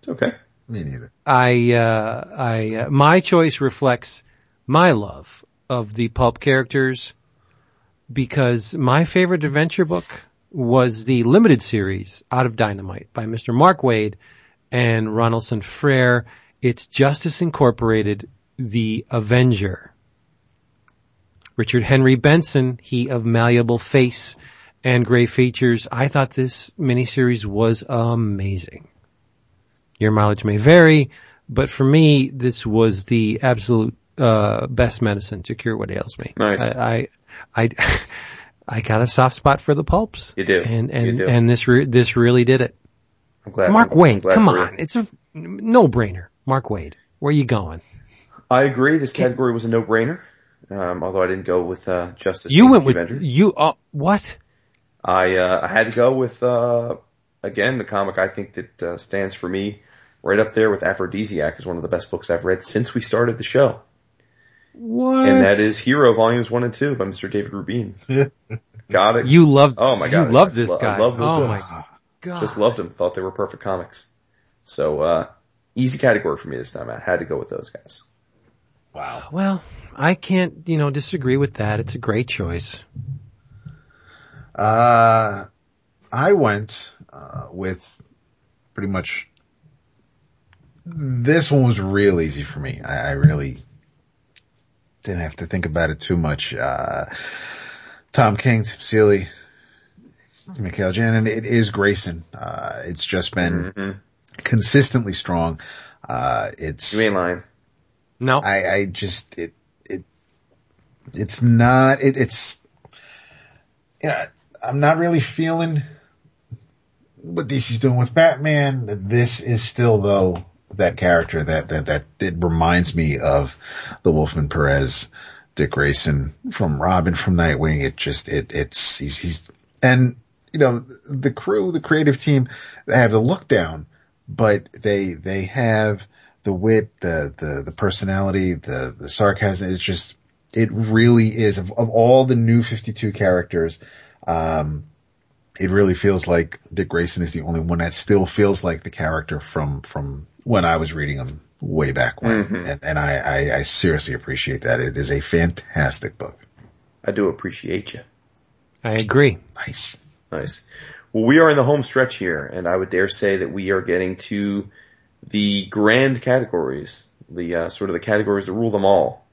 Speaker 2: It's okay.
Speaker 4: Me neither.
Speaker 3: I, uh, I, uh, my choice reflects my love of the pulp characters because my favorite adventure book was the limited series Out of Dynamite by Mr. Mark Waid and Ronaldson Frere. It's Justice Incorporated, The Avenger. Richard Henry Benson, he of Malleable Face and Gray Features. I thought this miniseries was amazing. Your mileage may vary, but for me, this was the absolute uh, best medicine to cure what ails me.
Speaker 2: Nice.
Speaker 3: I, I, I, I got a soft spot for the pulps.
Speaker 2: You do.
Speaker 3: and and
Speaker 2: You do.
Speaker 3: and this re- this really did it.
Speaker 2: I'm glad.
Speaker 3: Mark
Speaker 2: I'm
Speaker 3: Waid,
Speaker 2: glad
Speaker 3: come on, it's a no brainer. Mark Waid, where are you going?
Speaker 2: I agree. This category was a no-brainer. Um, although I didn't go with uh, Justice.
Speaker 3: You
Speaker 2: League
Speaker 3: went with
Speaker 2: Avenger.
Speaker 3: you. Uh, what?
Speaker 2: I uh, I had to go with uh, again the comic I think that uh, stands for me right up there with Aphrodisiac is one of the best books I've read since we started the show,
Speaker 3: What?
Speaker 2: and that is Hero Volumes One and Two by Mr. David Rubin. Got it.
Speaker 3: you loved.
Speaker 2: Oh my God,
Speaker 3: You love
Speaker 2: I
Speaker 3: this
Speaker 2: lo- I
Speaker 3: guy.
Speaker 2: love those
Speaker 3: oh
Speaker 2: books.
Speaker 3: my god.
Speaker 2: just loved them. Thought they were perfect comics. So uh, easy category for me this time. I had to go with those guys.
Speaker 4: Wow.
Speaker 3: Well, I can't, you know, disagree with that. It's a great choice.
Speaker 4: Uh, I went uh, with pretty much. This one was real easy for me. I, I really didn't have to think about it too much. Uh, Tom King, Tim Seeley, Mikel Janín. It is Grayson. Uh, it's just been
Speaker 2: Mhm.
Speaker 4: consistently strong. Uh, it's
Speaker 2: You ain't lying.
Speaker 3: No,
Speaker 4: I, I just it it it's not it, it's you know I'm not really feeling what DC's doing with Batman. This is still though that character that that that it reminds me of the Wolfman Perez, Dick Grayson from Robin from Nightwing. It just it it's he's he's and you know the crew, the creative team, they have the look down, but they they have the wit, the, the, the personality, the, the sarcasm. It's just, it really is of, of all the new 52 characters, um, it really feels like Dick Grayson is the only one that still feels like the character from, from when I was reading him way back when.
Speaker 2: Mhm.
Speaker 4: And, and I, I, I seriously appreciate that. It is a fantastic book.
Speaker 2: I do appreciate you.
Speaker 3: I agree.
Speaker 4: Nice.
Speaker 2: Nice. Well, we are in the home stretch here, and I would dare say that we are getting to the grand categories, the uh, sort of the categories that rule them all.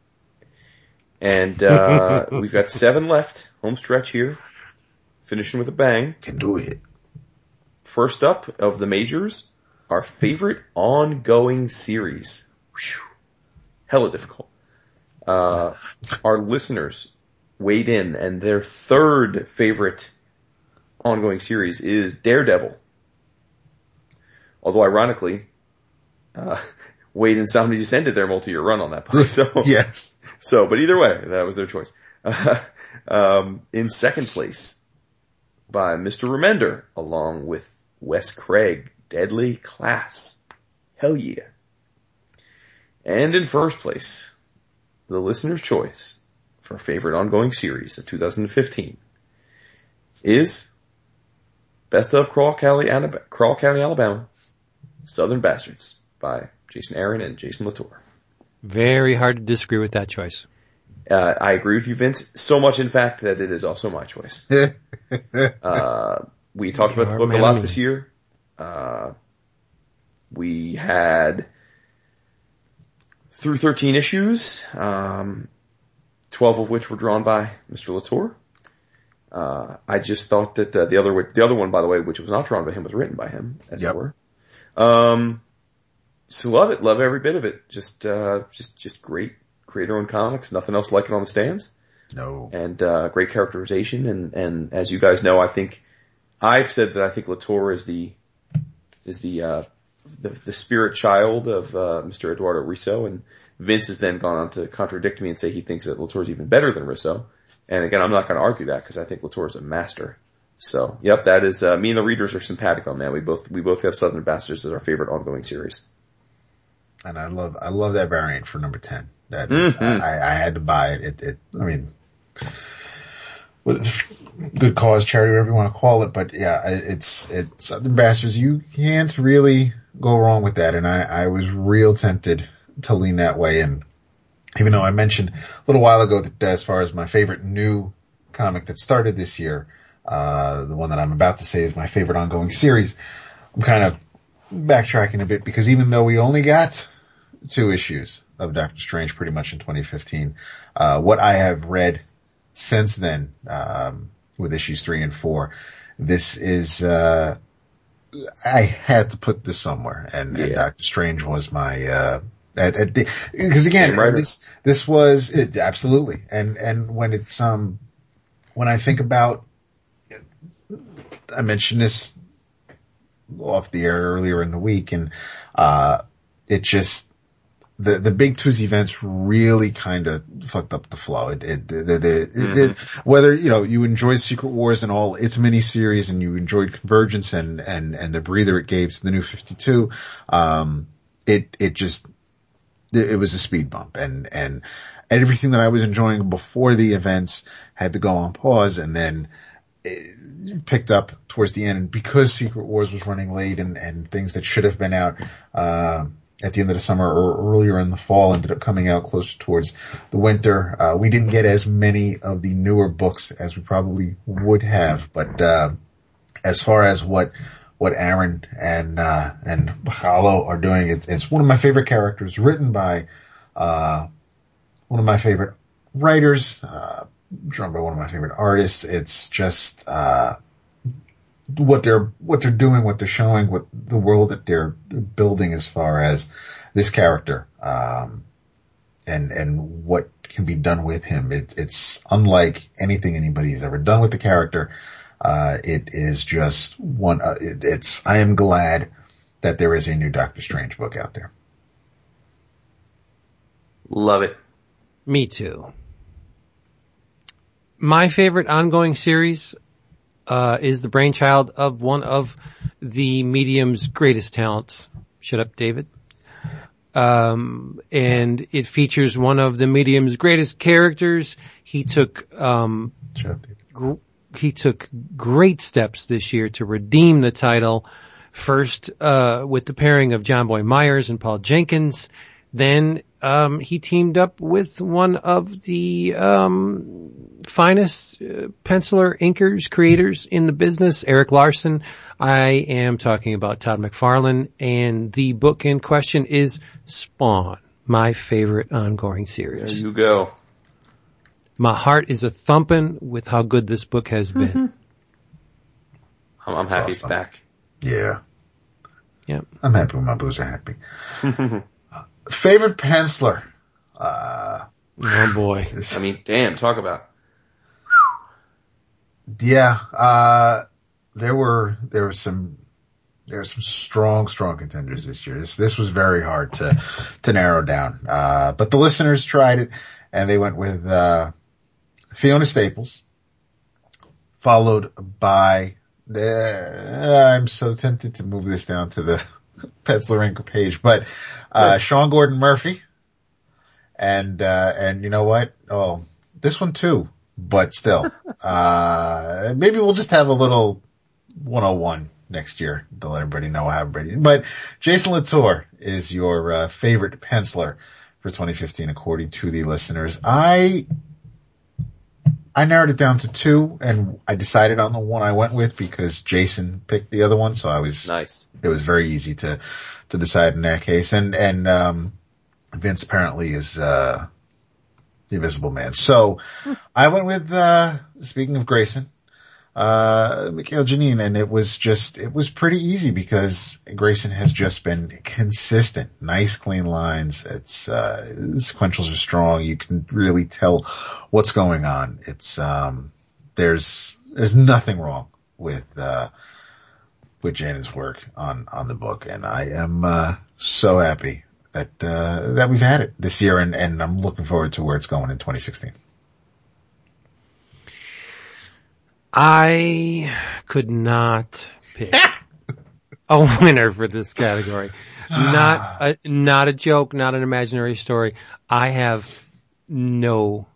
Speaker 2: And uh, we've got seven left, home stretch here, finishing with a bang.
Speaker 4: Can do it.
Speaker 2: First up of the majors, our favorite ongoing series. Whew. Hella difficult. Uh, our listeners weighed in, and their third favorite ongoing series is Daredevil. Although ironically, uh, Waid and Samnee just ended their multi-year run on that book. So,
Speaker 4: Yes.
Speaker 2: so, but either way, that was their choice. um, in second place by Mr. Remender, along with Wes Craig, Deadly Class. Hell yeah. And in first place, the listener's choice for favorite ongoing series of 2015 is Best of Craw County, Craw County, Alabama, Southern Bastards by Jason Aaron and Jason Latour.
Speaker 3: Very hard to disagree with that choice.
Speaker 2: Uh, I agree with you, Vince. So much, in fact, that it is also my choice. uh, we talked about the book a lot this year. Uh, we had through 13 issues, um, 12 of which were drawn by Mr. Latour. Uh, I just thought that uh, the other the other one, by the way, which was not drawn by him, was written by him, as yep. it were. Um, so love it, love every bit of it. Just, uh, just, just great creator-owned comics. Nothing else like it on the stands.
Speaker 4: No.
Speaker 2: And uh, great characterization, and and as you guys know, I think I've said that I think Latour is the is the uh, the, the spirit child of uh, Mr. Eduardo Risso, and Vince has then gone on to contradict me and say he thinks that Latour is even better than Risso. And again, I'm not going to argue that because I think Latour is a master. So, yep, that is uh, me and the readers are simpatico, man. We both we both have Southern Bastards as our favorite ongoing series.
Speaker 4: And I love I love that variant for number ten. That mm-hmm. I, I, had to buy it. It, it I mean, good cause, charity, whatever you want to call it. But yeah, it's it's Southern Bastards. You can't really go wrong with that. And I I was real tempted to lean that way. And even though I mentioned a little while ago that as far as my favorite new comic that started this year uh, the one that I'm about to say is my favorite ongoing series. I'm kind of backtracking a bit because even though we only got two issues of Doctor Strange pretty much in 2015, uh, what I have read since then, um, with issues three and four, this is, uh, I had to put this somewhere and, yeah. and Doctor Strange was my, uh, because again, this, this was it, absolutely. And, and when it's, um, when I think about I mentioned this off the air earlier in the week and, uh, it just, the, the big two's events really kind of fucked up the flow. It, it, mm-hmm. it, whether, you know, you enjoyed Secret Wars and all its miniseries and you enjoyed Convergence and, and, and the breather it gave to the new 52, um, it, it just, it was a speed bump and, and everything that I was enjoying before the events had to go on pause and then, it, picked up towards the end. And because Secret Wars was running late and, and things that should have been out, uh, at the end of the summer or earlier in the fall ended up coming out closer towards the winter. Uh, we didn't get as many of the newer books as we probably would have, but, uh, as far as what, what Aaron and, uh, and Bachalo are doing, it's, it's one of my favorite characters written by, uh, one of my favorite writers, uh, drawn by one of my favorite artists. It's just, uh, what they're what they're doing, what they're showing, what the world that they're building as far as this character, um, and and what can be done with him. It's it's unlike anything anybody's ever done with the character. Uh, it is just one. Uh, it, it's. I am glad that there is a new Doctor Strange book out there.
Speaker 2: Love it.
Speaker 3: Me too. My favorite ongoing series uh, is the brainchild of one of the medium's greatest talents. Shut up, David. Um, and it features one of the medium's greatest characters. He took, um, gr- he took great steps this year to redeem the title. First, uh, with the pairing of Jonboy Meyers and Paul Jenkins. Then, um, he teamed up with one of the, um, finest uh, penciler, inkers, creators in the business, Erik Larsen. I am talking about Todd McFarlane, and the book in question is Spawn, my favorite ongoing series.
Speaker 2: There you go.
Speaker 3: My heart is a thumping with how good this book has been. Mm-hmm.
Speaker 2: I'm, I'm happy awesome. back.
Speaker 4: Yeah.
Speaker 3: Yeah.
Speaker 4: I'm happy when my booze are happy. uh, favorite penciler? Uh,
Speaker 3: oh boy.
Speaker 2: I mean, damn, talk about
Speaker 4: yeah, uh, there were, there were some, there were some strong, strong contenders this year. This, this was very hard to, to narrow down. Uh, but the listeners tried it and they went with, uh, Fiona Staples, followed by the, I'm so tempted to move this down to the Inc. page, but, uh, Sean Gordon Murphy and, uh, and you know what? Oh, this one too but still, uh, maybe we'll just have a little 101 next year to let everybody know how everybody, but Jason Latour is your uh, favorite penciler for 2015 according to the listeners. I, I narrowed it down to two and I decided on the one I went with because Jason picked the other one. So I was,
Speaker 2: Nice.
Speaker 4: it was very easy to, to decide in that case. And, and, um, Vince apparently is, uh, the invisible man. So I went with, uh, speaking of Grayson, uh, Mikel Janín, and it was just, it was pretty easy because Grayson has just been consistent. Nice clean lines. It's, uh, sequentials are strong. You can really tell what's going on. It's, um, there's, there's nothing wrong with, uh, with Janín's work on, on the book. And I am, uh, so happy that, uh, that we've had it this year and, and I'm looking forward to where it's going in 2016.
Speaker 3: I could not pick a winner for this category. Not a, not a joke, not an imaginary story. I have no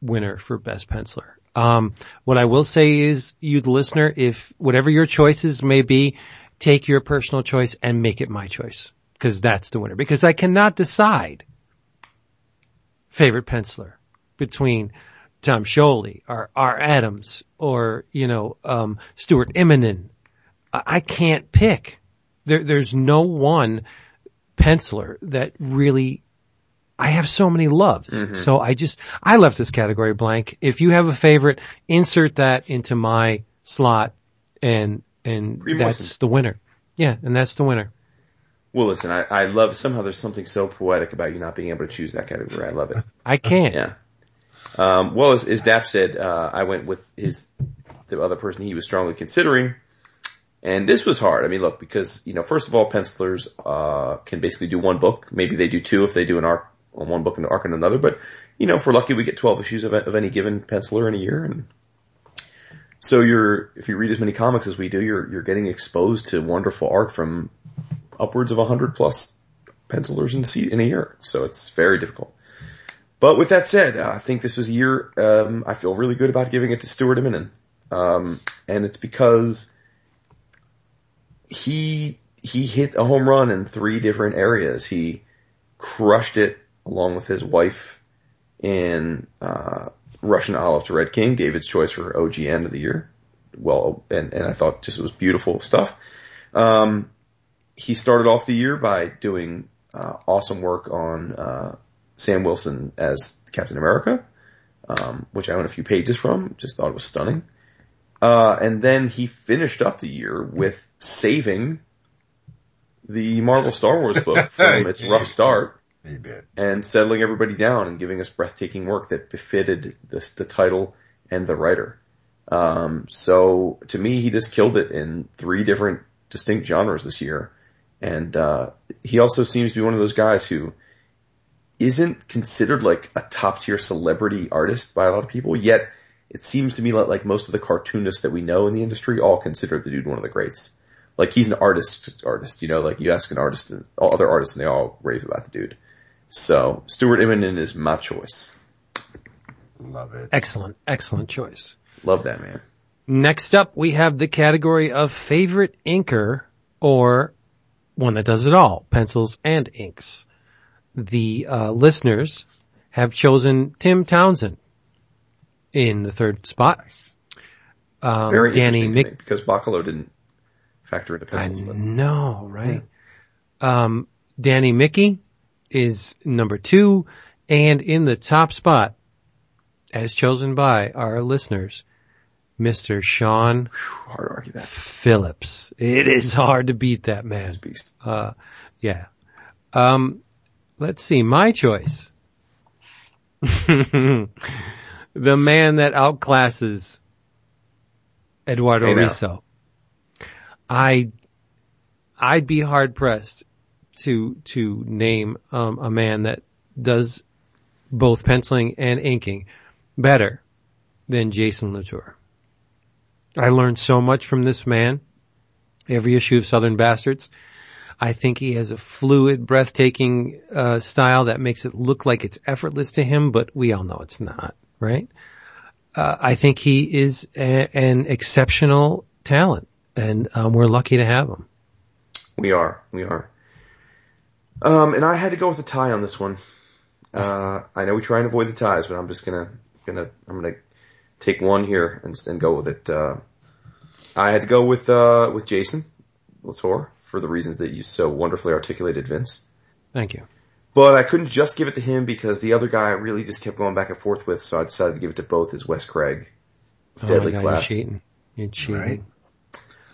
Speaker 3: winner for best penciler. Um, what I will say is, you the listener, if whatever your choices may be, take your personal choice and make it my choice. Cause that's the winner. Because I cannot decide favorite penciler between Tom Sholey or R. Adams or, you know, um, Stuart Immonen. I, I can't pick. There, there's no one penciler that really, I have so many loves. So I just, I left this category blank. If you have a favorite, insert that into my slot and, and that's the winner. Yeah. And that's the winner.
Speaker 2: Well, listen, I, I love, somehow there's something so poetic about you not being able to choose that category. I love it.
Speaker 3: I can't.
Speaker 2: Yeah. Um, well, as, as Dap said, uh, I went with his, the other person he was strongly considering. And this was hard. I mean, look, because, you know, first of all, pencilers, uh, can basically do one book. Maybe they do two if they do an arc on one book and an arc on another. But, you know, if we're lucky, we get 12 issues of, of any given penciler in a year. And so you're, if you read as many comics as we do, you're, you're getting exposed to wonderful art from upwards of 100 plus pencilers in, a year. So it's very difficult. But with that said, uh, I think this was a year, um, I feel really good about giving it to Stuart Immonen. Um, and it's because he, he hit a home run in three different areas. He crushed it along with his wife in, uh, Russian Olive to Red King, David's choice for OG end of the year. Well, and, and I thought just it was beautiful stuff. Um, he started off the year by doing, uh, awesome work on, uh, Sam Wilson as Captain America, um, which I own a few pages from. Just thought it was stunning. Uh, and then he finished up the year with saving the Marvel Star Wars book from its rough start
Speaker 4: did.
Speaker 2: and settling everybody down and giving us breathtaking work that befitted the, the title and the writer. Um, so to me, he just killed it in three different distinct genres this year. And, uh, he also seems to be one of those guys who isn't considered like a top tier celebrity artist by a lot of people, yet it seems to me like, like most of the cartoonists that we know in the industry all consider the dude one of the greats. Like he's an artist, artist, you know, like you ask an artist, all other artists and they all rave about the dude. So Stuart Immonen is my choice.
Speaker 4: Love it.
Speaker 3: Excellent. Excellent choice.
Speaker 2: Love that man.
Speaker 3: Next up, we have the category of favorite inker or one that does it all, pencils and inks. The uh, listeners have chosen Tim Townsend in the third spot. Um,
Speaker 2: Very
Speaker 3: Danny
Speaker 2: interesting because Bachalo didn't factor into
Speaker 3: I
Speaker 2: pencils. But
Speaker 3: know, right? Um, Danny Miki is number two, and in the top spot, as chosen by our listeners, Mr. Sean
Speaker 2: hard to argue that.
Speaker 3: Phillips. It is hard to beat that man.
Speaker 2: Beast.
Speaker 3: Uh, yeah. Um, let's see, my choice. the man that outclasses Eduardo
Speaker 2: Hey.
Speaker 3: Risso. I, I'd be hard pressed to, to name, um, a man that does both penciling and inking better than Jason Latour. I learned so much from this man. Every issue of Southern Bastards. I think he has a fluid, breathtaking uh, style that makes it look like it's effortless to him, but we all know it's not, right? uh, I think he is a, an exceptional talent, and um, we're lucky to have him.
Speaker 2: We are, we are. Um, and I had to go with a tie on this one. Uh, I know we try and avoid the ties, but I'm just gonna, gonna, I'm gonna take one here and, and go with it. Uh, I had to go with, uh, with Jason Latour for the reasons that you so wonderfully articulated, Vince.
Speaker 3: Thank you.
Speaker 2: But I couldn't just give it to him because the other guy I really just kept going back and forth with, so I decided to give it to both as Wes Craig.
Speaker 3: Oh
Speaker 2: Deadly
Speaker 3: my God,
Speaker 2: Class.
Speaker 3: You're cheating. You're cheating.
Speaker 4: Right.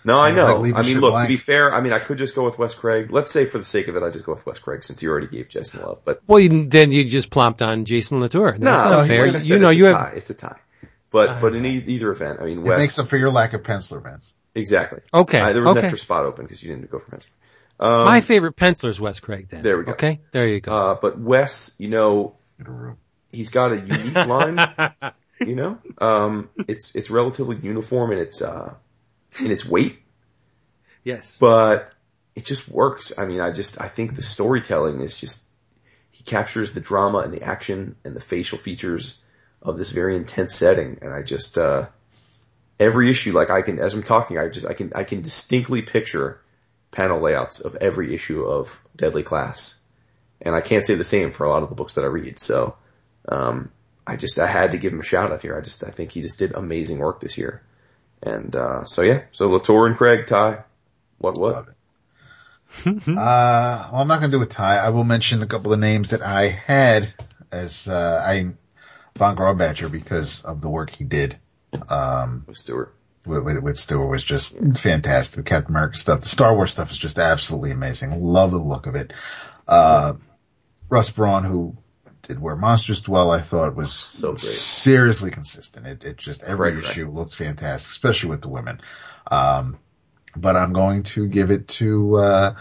Speaker 2: No, I know.
Speaker 4: like
Speaker 2: I mean, look,
Speaker 4: blank.
Speaker 2: to be fair, I mean, I could just go with Wes Craig. Let's say for the sake of it, I just go with Wes Craig since you already gave Jason Love. But
Speaker 3: Well, you, then you just plopped on Jason Latour. That's
Speaker 2: no,
Speaker 3: not
Speaker 2: it's
Speaker 3: fair.
Speaker 2: like I said,
Speaker 3: You know, you have
Speaker 2: tie. It's a tie. But but in e- either event, I mean,
Speaker 4: It
Speaker 2: Wes
Speaker 4: makes up for your lack of penciler, Vince.
Speaker 2: exactly.
Speaker 3: okay.
Speaker 2: Uh, there was
Speaker 3: okay.
Speaker 2: an extra spot open because you didn't go for pencil. Um,
Speaker 3: My favorite penciler is Wes Craig. Then
Speaker 2: There we go.
Speaker 3: Okay, there you go.
Speaker 2: uh, but Wes, you know,
Speaker 4: Get a room.
Speaker 2: he's got a unique line. You know, um, it's it's relatively uniform in its uh, in its weight.
Speaker 3: yes.
Speaker 2: but it just works. I mean, I just, I think the storytelling is just, he captures the drama and the action and the facial features of this very intense setting. And I just, uh, every issue, like I can, as I'm talking, I just, I can, I can distinctly picture panel layouts of every issue of Deadly Class. And I can't say the same for a lot of the books that I read. So, um, I just, I had to give him a shout out here. I just, I think he just did amazing work this year. And, uh, so yeah, so Latour and Craig Ty, What, what?
Speaker 4: Uh, well, I'm not going to do a tie. I will mention a couple of names that I had as, uh, I, Von Grawbadger because of the work he did, um,
Speaker 2: Stuart.
Speaker 4: with, with, with Stuart was just fantastic. The Captain America stuff, the Star Wars stuff is just absolutely amazing. Love the look of it. Uh, Russ Braun, who did Where Monsters Dwell, I thought was
Speaker 2: So great.
Speaker 4: seriously consistent. It, it just, every
Speaker 2: Right, right.
Speaker 4: issue looks fantastic, especially with the women. Um, but I'm going to give it to, uh,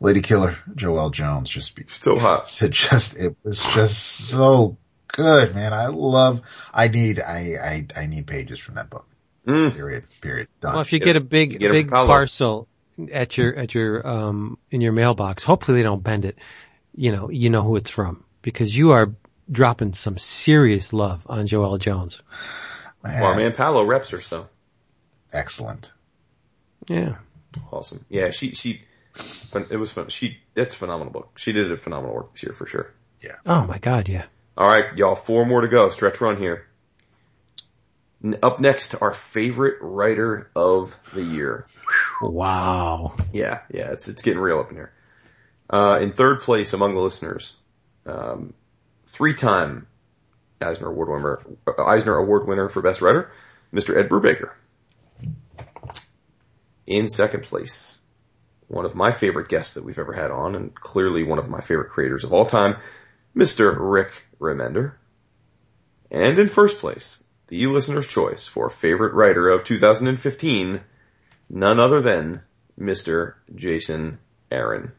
Speaker 4: Lady Killer, Joelle Jones, just because
Speaker 2: Still hot.
Speaker 4: it just, it was just so good, man. I love, I need, I, I, I need pages from that book.
Speaker 2: Mm.
Speaker 4: Period. Period. Done.
Speaker 3: Well, if you
Speaker 2: Get
Speaker 3: get a big,
Speaker 2: get
Speaker 3: big
Speaker 2: from
Speaker 3: parcel at your, at your, um, in your mailbox, hopefully they don't bend it. You know, you know who it's from because you are dropping some serious love on Joelle Jones.
Speaker 4: Man,
Speaker 2: Well, man Paolo reps her, so
Speaker 4: Excellent.
Speaker 3: Yeah.
Speaker 2: awesome. Yeah, she she, it was fun. She that's a phenomenal book. She did a phenomenal work this year for sure. Yeah.
Speaker 3: Oh my God. Yeah.
Speaker 2: All right, y'all, four more to go. Stretch run here. N- Up next, our favorite writer of the year.
Speaker 3: Wow.
Speaker 2: Yeah, yeah, it's it's getting real up in here. Uh, in third place among the listeners, um, three-time Eisner Award winner, uh, Eisner Award winner for Best Writer, Mr. Ed Brubaker. In second place, one of my favorite guests that we've ever had on, and clearly one of my favorite creators of all time, Mr. Rick Remender. And in first place, the listener's choice for favorite writer of 2015, none other than Mr. Jason Aaron.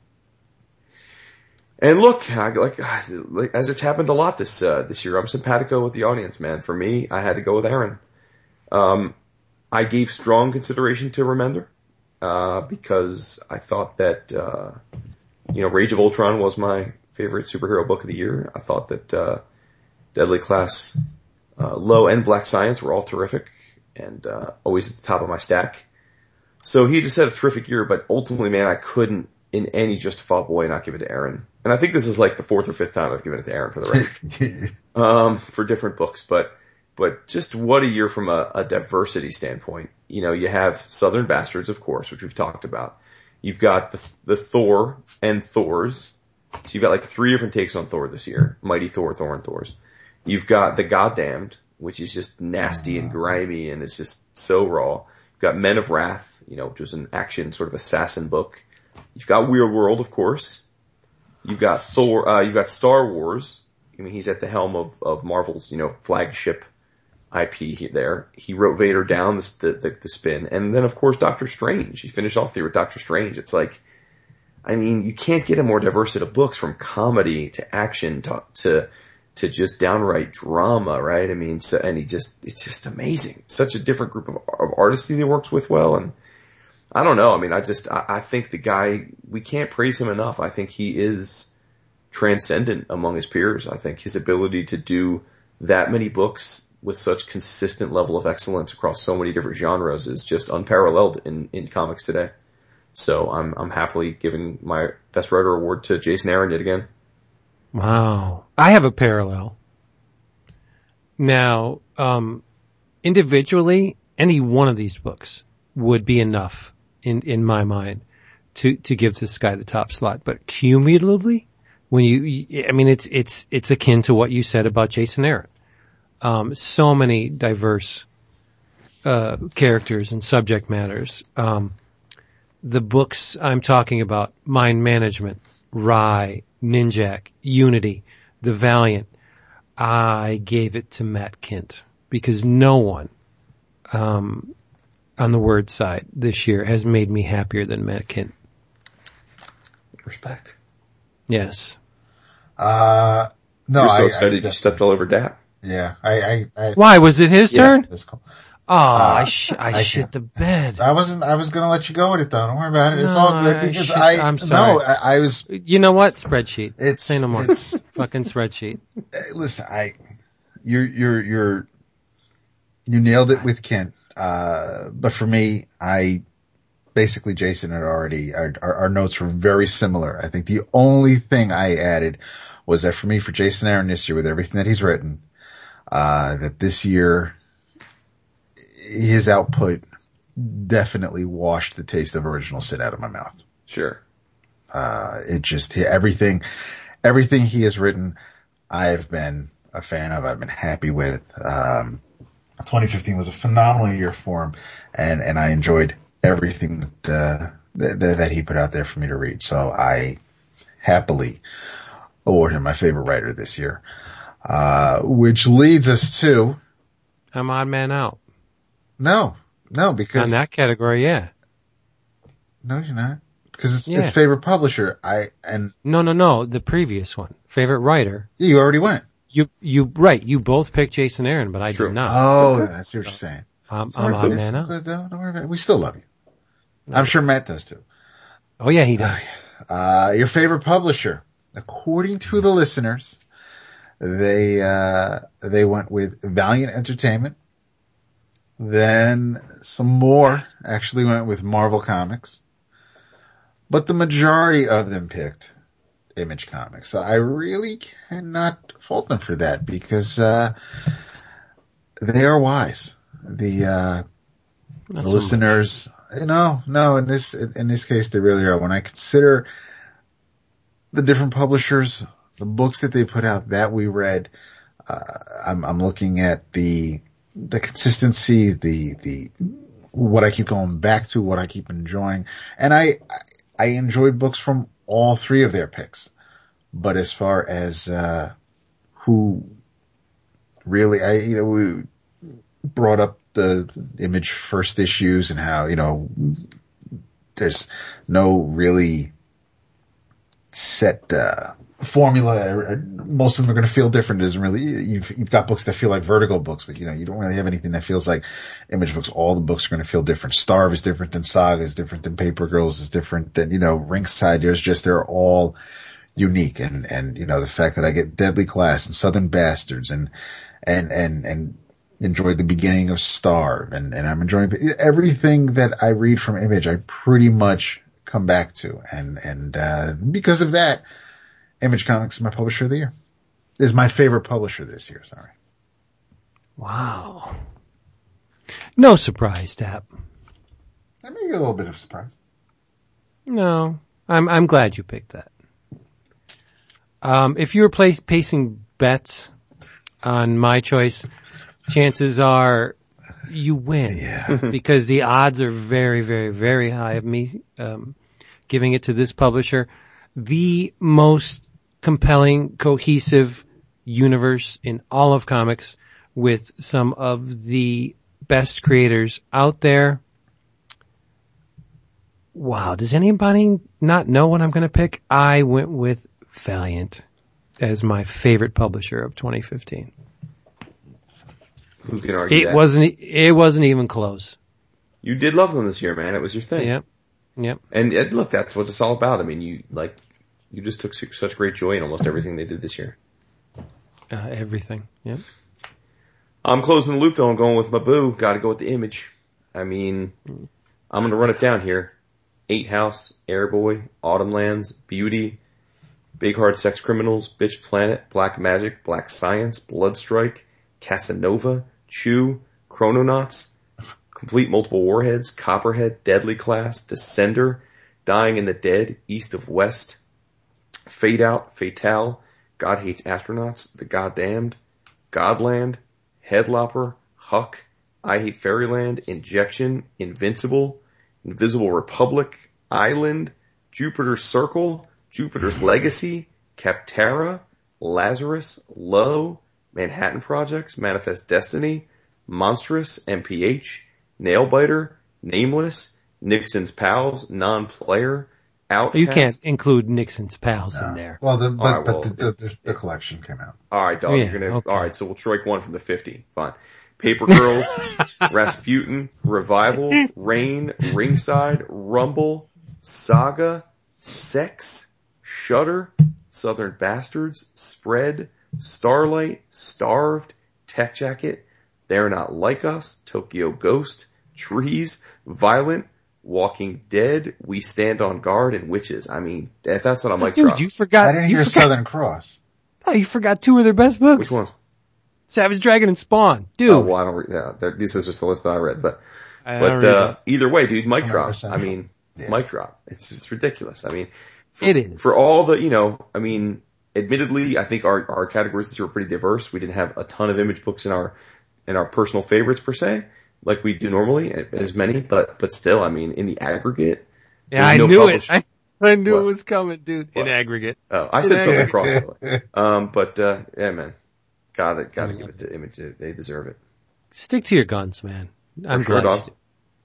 Speaker 2: And look, I, like, as it's happened a lot this uh, this year, I'm simpatico with the audience, man. For me, I had to go with Aaron. Um, I gave strong consideration to Remender uh, because I thought that uh, you know Rage of Ultron was my favorite superhero book of the year. I thought that uh, Deadly Class, uh, Low, and Black Science were all terrific and uh, always at the top of my stack. So he just had a terrific year, but ultimately, man, I couldn't in any justifiable way not give it to Aaron. And I think this is like the fourth or fifth time I've given it to Aaron for the record um, for different books, but but just what a year from a, a diversity standpoint. You know, you have Southern Bastards, of course, which we've talked about. You've got the the Thor and Thors. So you've got like three different takes on Thor this year: Mighty Thor, Thor, and Thors. You've got the Goddamned, which is just nasty and grimy, and it's just so raw. You've got Men of Wrath, you know, which was an action sort of assassin book. You've got Weird World, of course. You've got Thor. Uh, you've got Star Wars. I mean, he's at the helm of of Marvel's, you know, flagship IP there. He wrote Vader down the, the the spin, and then of course Doctor Strange. He finished off the year with Doctor Strange. It's like, I mean, you can't get a more diverse set of books from comedy to action to to to just downright drama, right? I mean, so and he just it's just amazing. Such a different group of, of artists he works with well, and I don't know. I mean, I just I, I think the guy we can't praise him enough. I think he is transcendent among his peers. I think his ability to do that many books with such consistent level of excellence across so many different genres is just unparalleled in, in comics today. So I'm, I'm happily giving my best writer award to Jason Aaron yet again.
Speaker 3: Wow. I have a parallel. Now, um, individually, any one of these books would be enough in, in my mind to, to give this guy the top slot. But cumulatively, when you, I mean, it's, it's, it's akin to what you said about Jason Aaron. Um, so many diverse, uh, characters and subject matters. Um, the books I'm talking about, Mind Management, Rai, Ninjak, Unity, The Valiant, I gave it to Matt Kindt because no one, um, on the word side this year has made me happier than Matt Kindt.
Speaker 2: Respect.
Speaker 3: Yes.
Speaker 4: Uh, no,
Speaker 2: You're so
Speaker 4: I,
Speaker 2: excited
Speaker 4: I,
Speaker 2: you stepped all over Dap.
Speaker 4: yeah, I, I, I,
Speaker 3: Why was it his
Speaker 2: Yeah.
Speaker 3: turn?
Speaker 4: that's cool.
Speaker 3: Oh, I, sh- I,
Speaker 4: I
Speaker 3: shit the bed.
Speaker 4: I wasn't, I was gonna let you go with it though. Don't worry about it. It's
Speaker 3: No,
Speaker 4: all good
Speaker 3: I
Speaker 4: because I,
Speaker 3: I'm
Speaker 4: no,
Speaker 3: sorry.
Speaker 4: I, I was,
Speaker 3: You know what? Spreadsheet.
Speaker 4: it's,
Speaker 3: Say no more.
Speaker 4: it's,
Speaker 3: Fucking spreadsheet.
Speaker 4: listen, I, you're, you're, you're, you nailed it with Kindt. Uh, but for me, I, basically Jason had already, our, our, our notes were very similar. I think the only thing I added was that for me, for Jason Aaron this year with everything that he's written, uh, that this year, his output definitely washed the taste of original sin out of my mouth.
Speaker 2: Sure.
Speaker 4: Uh, it just, everything, everything he has written, I've been a fan of, I've been happy with. Um, 2015 was a phenomenal year for him and, and I enjoyed everything that, uh, that, that he put out there for me to read. So I happily award him my favorite writer this year. Uh, which leads us to,
Speaker 3: I'm odd man out.
Speaker 4: No, no, because On
Speaker 3: that category, yeah.
Speaker 4: no, you're not. Cause it's,
Speaker 3: Yeah.
Speaker 4: it's favorite publisher. I, and
Speaker 3: No, no, no. The previous one. Favorite writer.
Speaker 4: you already went.
Speaker 3: You, you, right. You both picked Jason Aaron, but I
Speaker 2: True.
Speaker 3: did not.
Speaker 4: Oh, I see what you're saying.
Speaker 3: I'm,
Speaker 4: It's
Speaker 3: I'm
Speaker 4: good.
Speaker 3: man out.
Speaker 4: good, though. Don't worry about it. We still love you. I'm sure Matt does too.
Speaker 3: Oh yeah, he does.
Speaker 4: Uh, your favorite publisher, according to the listeners, they, uh, they went with Valiant Entertainment. Then some more actually went with Marvel Comics. But the majority of them picked Image Comics. So I really cannot fault them for that because, uh, they are wise. The, uh, the
Speaker 3: much.
Speaker 4: listeners, no, no, in this, in this case, they really are. When I consider the different publishers, the books that they put out that we read, uh, I'm, I'm looking at the, the consistency, the, the, what I keep going back to, what I keep enjoying. And I, I enjoyed books from all three of their picks. But as far as, uh, who really, I, you know, we brought up the image first issues and how, you know, there's no really set, uh, formula. Most of them are going to feel different. It doesn't really, you've, you've got books that feel like vertigo books, but you know, you don't really have anything that feels like image books. All the books are going to feel different. Starve is different than Saga is different than Paper Girls is different than, you know, Ringside. There's just, they're all unique. And, and, you know, the fact that I get Deadly Class and Southern Bastards and, and, and, and enjoyed the beginning of Starve and, and I'm enjoying everything that I read from Image. I pretty much come back to and, and, uh, because of that, Image Comics is my publisher of the year. Is my favorite publisher this year, sorry.
Speaker 3: Wow. No surprise, Dap.
Speaker 4: That may be a little bit of surprise.
Speaker 3: No, I'm I'm glad you picked that. Um, if you were place, placing bets on my choice, chances are you win
Speaker 4: Yeah.
Speaker 3: because the odds are very, very, very high of me um, giving it to this publisher. The most compelling, cohesive universe in all of comics with some of the best creators out there. Wow. Does anybody not know what I'm going to pick? I went with Valiant as my favorite publisher of 2015.
Speaker 2: Who can argue
Speaker 3: It
Speaker 2: that?
Speaker 3: wasn't, it wasn't even close.
Speaker 2: You did love them this year, man. It was your thing.
Speaker 3: Yep. Yep.
Speaker 2: And, and look, that's what it's all about. I mean, you like, you just took such great joy in almost everything they did this year.
Speaker 3: Uh, everything. Yep.
Speaker 2: I'm closing the loop though. I'm going with my boo. Got to go with the image. I mean, I'm going to run it down here. Eight House, Airboy, Autumn Lands, Beauty, Big Hard Sex Criminals, Bitch Planet, Black Magic, Black Science, Bloodstrike, Casanova, Chew, Chrononauts, Complete Multiple Warheads, Copperhead, Deadly Class, Descender, Dying in the Dead, East of West, Fade Out, Fatale, God Hates Astronauts, The Goddamned, Godland, Headlopper, Huck, I Hate Fairyland, Injection, Invincible, Invisible Republic, Island, Jupiter's Circle, Jupiter's Legacy, Kaptara, Lazarus, Low, Manhattan Projects, Manifest Destiny, Monstrous, MPH, Nailbiter, Nameless, Nixon's Pals, Non-Player, Outcast.
Speaker 3: You can't include Nixon's pals in there.
Speaker 4: Well, the, but,
Speaker 2: All right,
Speaker 4: but
Speaker 2: well,
Speaker 4: the, the, the, the collection came out.
Speaker 2: Alright, dog,
Speaker 3: Yeah,
Speaker 2: you're gonna,
Speaker 3: okay.
Speaker 2: alright, so we'll strike one from the 50. Fine. Paper Girls, Rasputin, Revival, Rain, Ringside, Rumble, Saga, Sex, Shutter, Southern Bastards, Spread, Starlight, Starved, Tech Jacket, They're Not Like Us, Tokyo Ghost, Trees, Violent, Walking Dead, We Stand on Guard, and Witches. I mean, if that's not a mic
Speaker 3: Dude,
Speaker 2: drop.
Speaker 3: you forgot.
Speaker 4: I didn't
Speaker 3: you
Speaker 4: hear
Speaker 3: forgot,
Speaker 4: Southern Cross.
Speaker 3: oh, you forgot two of their best books.
Speaker 2: Which ones?
Speaker 3: Savage Dragon and Spawn. Dude.
Speaker 2: Oh, well, I don't, re- yeah, this is just the list that I read, but,
Speaker 3: I
Speaker 2: But uh, either way, dude, mic
Speaker 4: It's
Speaker 2: drop. I mean,
Speaker 4: Yeah.
Speaker 2: mic drop. It's just ridiculous. I mean, for,
Speaker 3: It is.
Speaker 2: for all the you know. I mean, admittedly, I think our our categories this year were pretty diverse. We didn't have a ton of image books in our in our personal favorites per se, like we do normally, as many. But but still, I mean, in the aggregate,
Speaker 3: yeah, I
Speaker 2: no
Speaker 3: knew
Speaker 2: published-
Speaker 3: it. I, I knew
Speaker 2: What?
Speaker 3: it was coming, dude.
Speaker 2: What?
Speaker 3: In aggregate.
Speaker 2: Oh, I said something cross by the way. Um, but uh, yeah, man, gotta gotta give it to Image. They deserve it.
Speaker 3: Stick to your guns, man. I'm
Speaker 2: sure,
Speaker 3: glad
Speaker 2: dog.
Speaker 3: you do.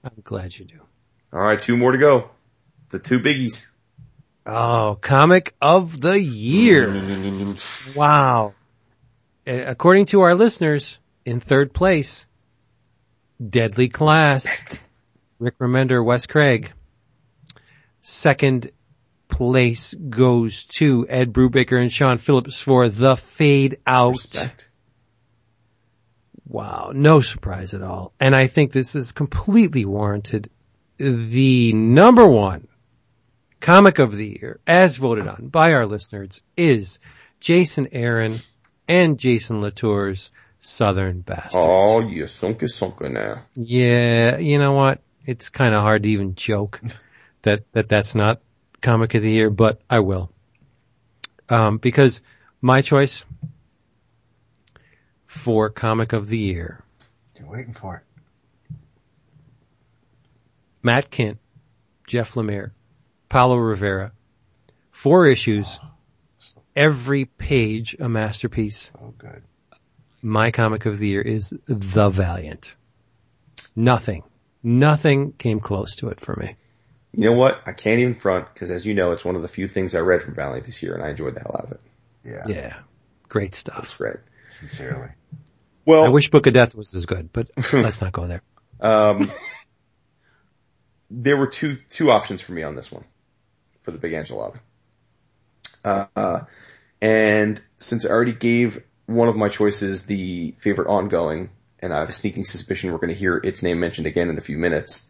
Speaker 3: I'm glad you do.
Speaker 2: All right, two more to go. The two biggies.
Speaker 3: Oh, comic of the year. Wow. Uh, According to our listeners, in third place, Deadly Class, Rick Remender, Wes Craig. Second place goes to Ed Brubaker and Sean Phillips for The Fade Out.
Speaker 2: Respect.
Speaker 3: Wow, no surprise at all. And I think this is completely warranted. The number one comic of the year, as voted on by our listeners, is Jason Aaron and Jason Latour's Southern Bastards.
Speaker 2: Oh, you sunka sunka now.
Speaker 3: Yeah, you know what? It's kind of hard to even joke that, that that's not comic of the year, but I will. Um, because my choice for comic of the year,
Speaker 4: You're waiting for it.
Speaker 3: Matt Kindt, Jeff Lemire, Paolo Rivera, four issues, every page a masterpiece.
Speaker 4: Oh, good.
Speaker 3: My comic of the year is The Valiant. Nothing, nothing came close to it for me.
Speaker 2: You know what? I can't even front because, as you know, it's one of the few things I read from Valiant this year, and I enjoyed the hell out of it.
Speaker 4: Yeah.
Speaker 3: Yeah, great
Speaker 2: It's
Speaker 3: stuff.
Speaker 2: great.
Speaker 4: Sincerely.
Speaker 2: Well,
Speaker 3: I wish Book of Death was as good, but let's not go there.
Speaker 2: um, there were two two options for me on this one for the big enchilada. Uh, uh, and since I already gave one of my choices the favorite ongoing, and I have a sneaking suspicion we're going to hear its name mentioned again in a few minutes,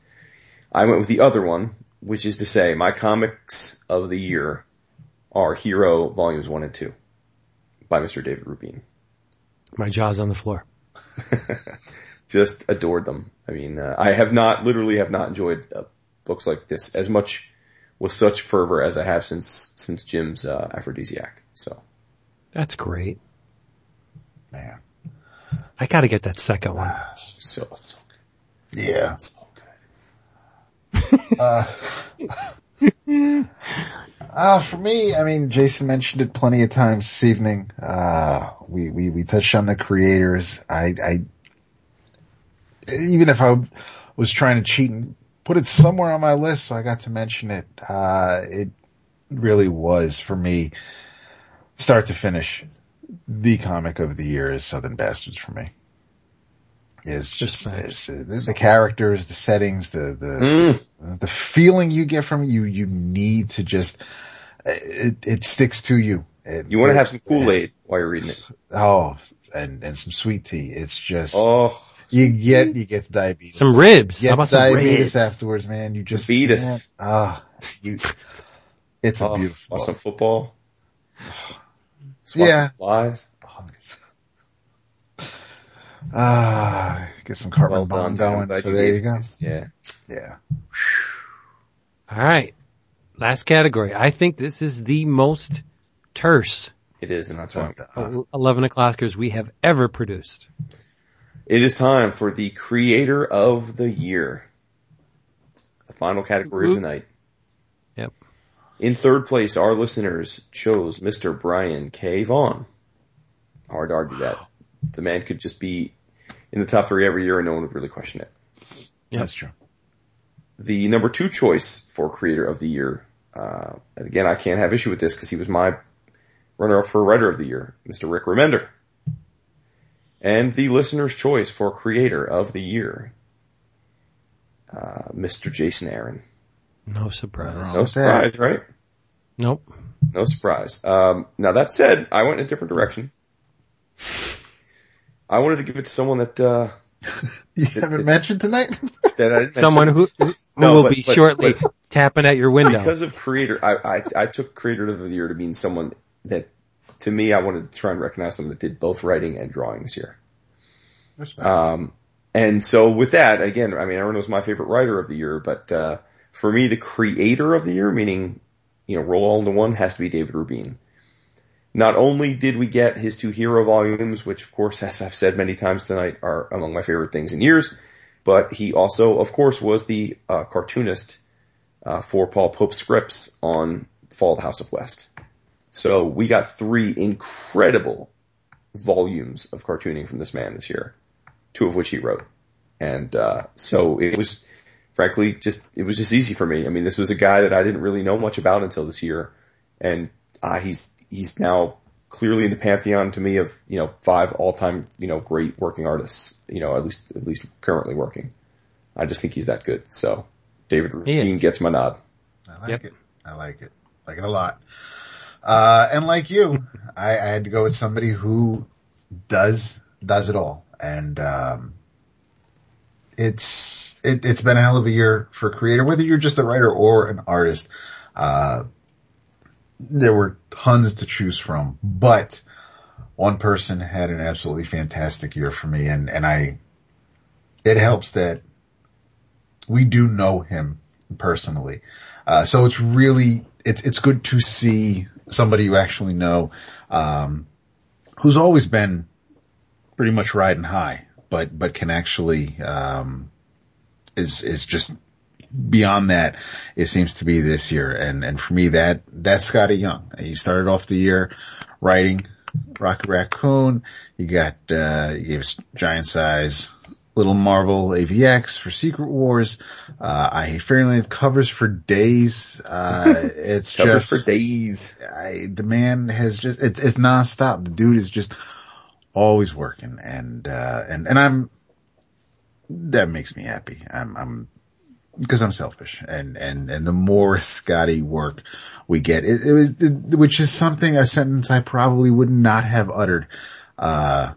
Speaker 2: I went with the other one, which is to say my comics of the year are Hero Volumes 1 and 2 by Mr. David Rubin.
Speaker 3: My jaw's on the floor.
Speaker 2: just adored them. I mean, uh, I have not, literally have not enjoyed uh, books like this as much with such fervor as I have since, since Jim's, uh, Aphrodisiac. So,
Speaker 3: That's great.
Speaker 4: Man.
Speaker 3: I gotta get that second one.
Speaker 2: so, so
Speaker 4: Yeah.
Speaker 2: good. So good.
Speaker 4: Uh, uh, for me, I mean, Jason mentioned it plenty of times this evening. Uh, we, we, we touched on the creators. I, I, even if I was trying to cheat and put it somewhere on my list so I got to mention it, uh, it really was for me, start to finish, the comic of the year is Southern Bastards for me. It's just,
Speaker 3: Respect.
Speaker 4: it's, uh, the, the characters, the settings, the, the,
Speaker 2: Mm.
Speaker 4: the feeling you get from it, you, you need to just, it, it sticks to you. It,
Speaker 2: You want to have some Kool-Aid while you're reading it.
Speaker 4: Oh, and, and some sweet tea. It's just,
Speaker 2: Oh,
Speaker 4: you get, you get the diabetes.
Speaker 3: Some ribs.
Speaker 4: You
Speaker 3: How
Speaker 4: get
Speaker 3: about some
Speaker 4: diabetes
Speaker 3: ribs?
Speaker 4: afterwards, man. You just,
Speaker 2: Diabetes.
Speaker 4: can't- Ah, you, it's a
Speaker 2: oh
Speaker 4: beautiful.
Speaker 2: watch some football. Just
Speaker 4: Yeah.
Speaker 2: some Flies.
Speaker 4: Ah, get some carbon
Speaker 2: Well
Speaker 4: bomb
Speaker 2: done.
Speaker 4: Going. So there you go.
Speaker 2: Yeah.
Speaker 4: Yeah.
Speaker 3: All right. Last category. I think this is the most terse
Speaker 2: It is, and that's why I'm-
Speaker 3: 11 o'clockers we have ever produced.
Speaker 2: It is time for the creator of the year. The final category of the night. In third place, our listeners chose Mr. Brian K. Vaughan. Hard to argue that. The man could just be in the top three every year and no one would really question it.
Speaker 4: Yeah, That's true.
Speaker 2: The number two choice for creator of the year, uh, and again, I can't have issue with this because he was my runner up for writer of the year, Mr. Rick Remender. And the listener's choice for creator of the year, uh, Mr. Jason Aaron.
Speaker 3: No surprise.
Speaker 2: No surprise, right?
Speaker 3: Nope.
Speaker 2: No surprise. Um, now that said, I went in a different direction. I wanted to give it to someone that, uh,
Speaker 4: You haven't mentioned tonight?
Speaker 2: that I didn't
Speaker 3: Someone
Speaker 2: mention.
Speaker 3: who, who
Speaker 2: No,
Speaker 3: will
Speaker 2: but-
Speaker 3: be
Speaker 2: but-
Speaker 3: shortly
Speaker 2: but-
Speaker 3: tapping at your window.
Speaker 2: because of creator, I, I, I took creator of the year to mean someone that, to me, I wanted to try and recognize someone that did both writing and drawings here. Um, and so with that, again, I mean, Aaron was my favorite writer of the year, but, uh, for me, the creator of the year, meaning, you know, roll all into one, has to be David Rubin. Not only did we get his two hero volumes, which of course, as I've said many times tonight, are among my favorite things in years, but he also, of course, was the uh, cartoonist uh, for Paul Pope's scripts on Fall of the House of West. So we got three incredible volumes of cartooning from this man this year, two of which he wrote. And uh, so it was, frankly, just it was just easy for me. I mean, this was a guy that I didn't really know much about until this year, and uh, he's he's now clearly in the pantheon to me of you know five all time you know great working artists. You know, at least at least currently working. I just think he's that good. So David
Speaker 3: He.
Speaker 2: Rubin gets my nod.
Speaker 4: I like
Speaker 3: Yep.
Speaker 4: it. I like it. Like it a lot. Uh, and like you, I, I had to go with somebody who does, does it all. And, um, it's, it, it's been a hell of a year for creator, whether you're just a writer or an artist. Uh, there were tons to choose from, but one person had an absolutely fantastic year for me. And, and I, it helps that we do know him personally. Uh, so it's really, it's, it's good to see somebody you actually know, um, who's always been pretty much riding high, but, but can actually, um, is, is just beyond that. It seems to be this year. And, and for me, that, that's Skottie Young. He started off the year writing Rocket Raccoon. He got, uh, he gave us giant size Little Marvel AVX for Secret Wars. Uh, I hate Fairyland covers for days. Uh, it's
Speaker 2: Covers
Speaker 4: just,
Speaker 2: for days.
Speaker 4: I, the man has just, it's, it's nonstop. The dude is just always working and, uh, and, and I'm, that makes me happy. I'm, I'm, because I'm selfish and, and, and the more Skottie work we get, it, it was, it, which is something, a sentence I probably would not have uttered, uh,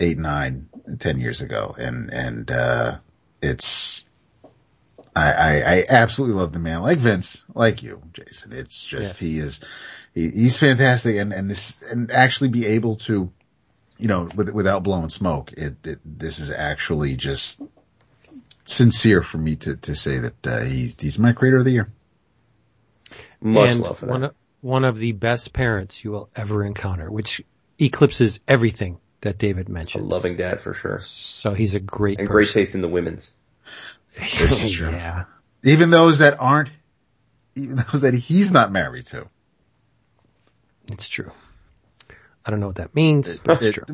Speaker 4: eight, nine, ten years ago. And, and, uh, it's, I, I, I absolutely love the man like Vince, like you, Jason. It's just, he is, he, he's fantastic and, and this, and actually be able to, you know, with, without blowing smoke, it, it, this is actually just sincere for me to, to say that, uh, he's, he's my creator of the year.
Speaker 2: Much
Speaker 3: and
Speaker 2: love for
Speaker 3: one
Speaker 2: that.
Speaker 3: of, one of the best parents you will ever encounter, which eclipses everything that David
Speaker 2: A
Speaker 3: mentioned.
Speaker 2: loving dad for sure.
Speaker 3: So he's a great
Speaker 2: And great taste in the women's.
Speaker 4: This is true.
Speaker 3: yeah.
Speaker 4: Even those that aren't, even those that he's not married to.
Speaker 3: It's true. I don't know what that means, but it's true.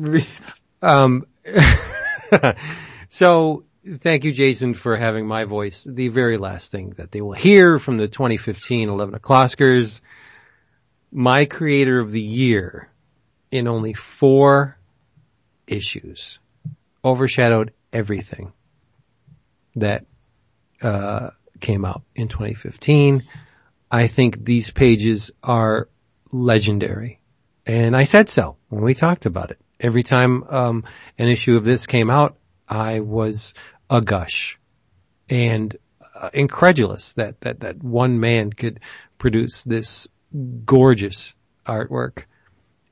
Speaker 3: Um, so thank you, Jason, for having my voice. The very last thing that they will hear from the 2015 11 o'clockers, my creator of the year in only four issues overshadowed everything that, uh, came out in 2015. I think these pages are legendary. And I said so when we talked about it. Every time um, an issue of this came out, I was a gush and uh, incredulous that, that, that one man could produce this gorgeous artwork.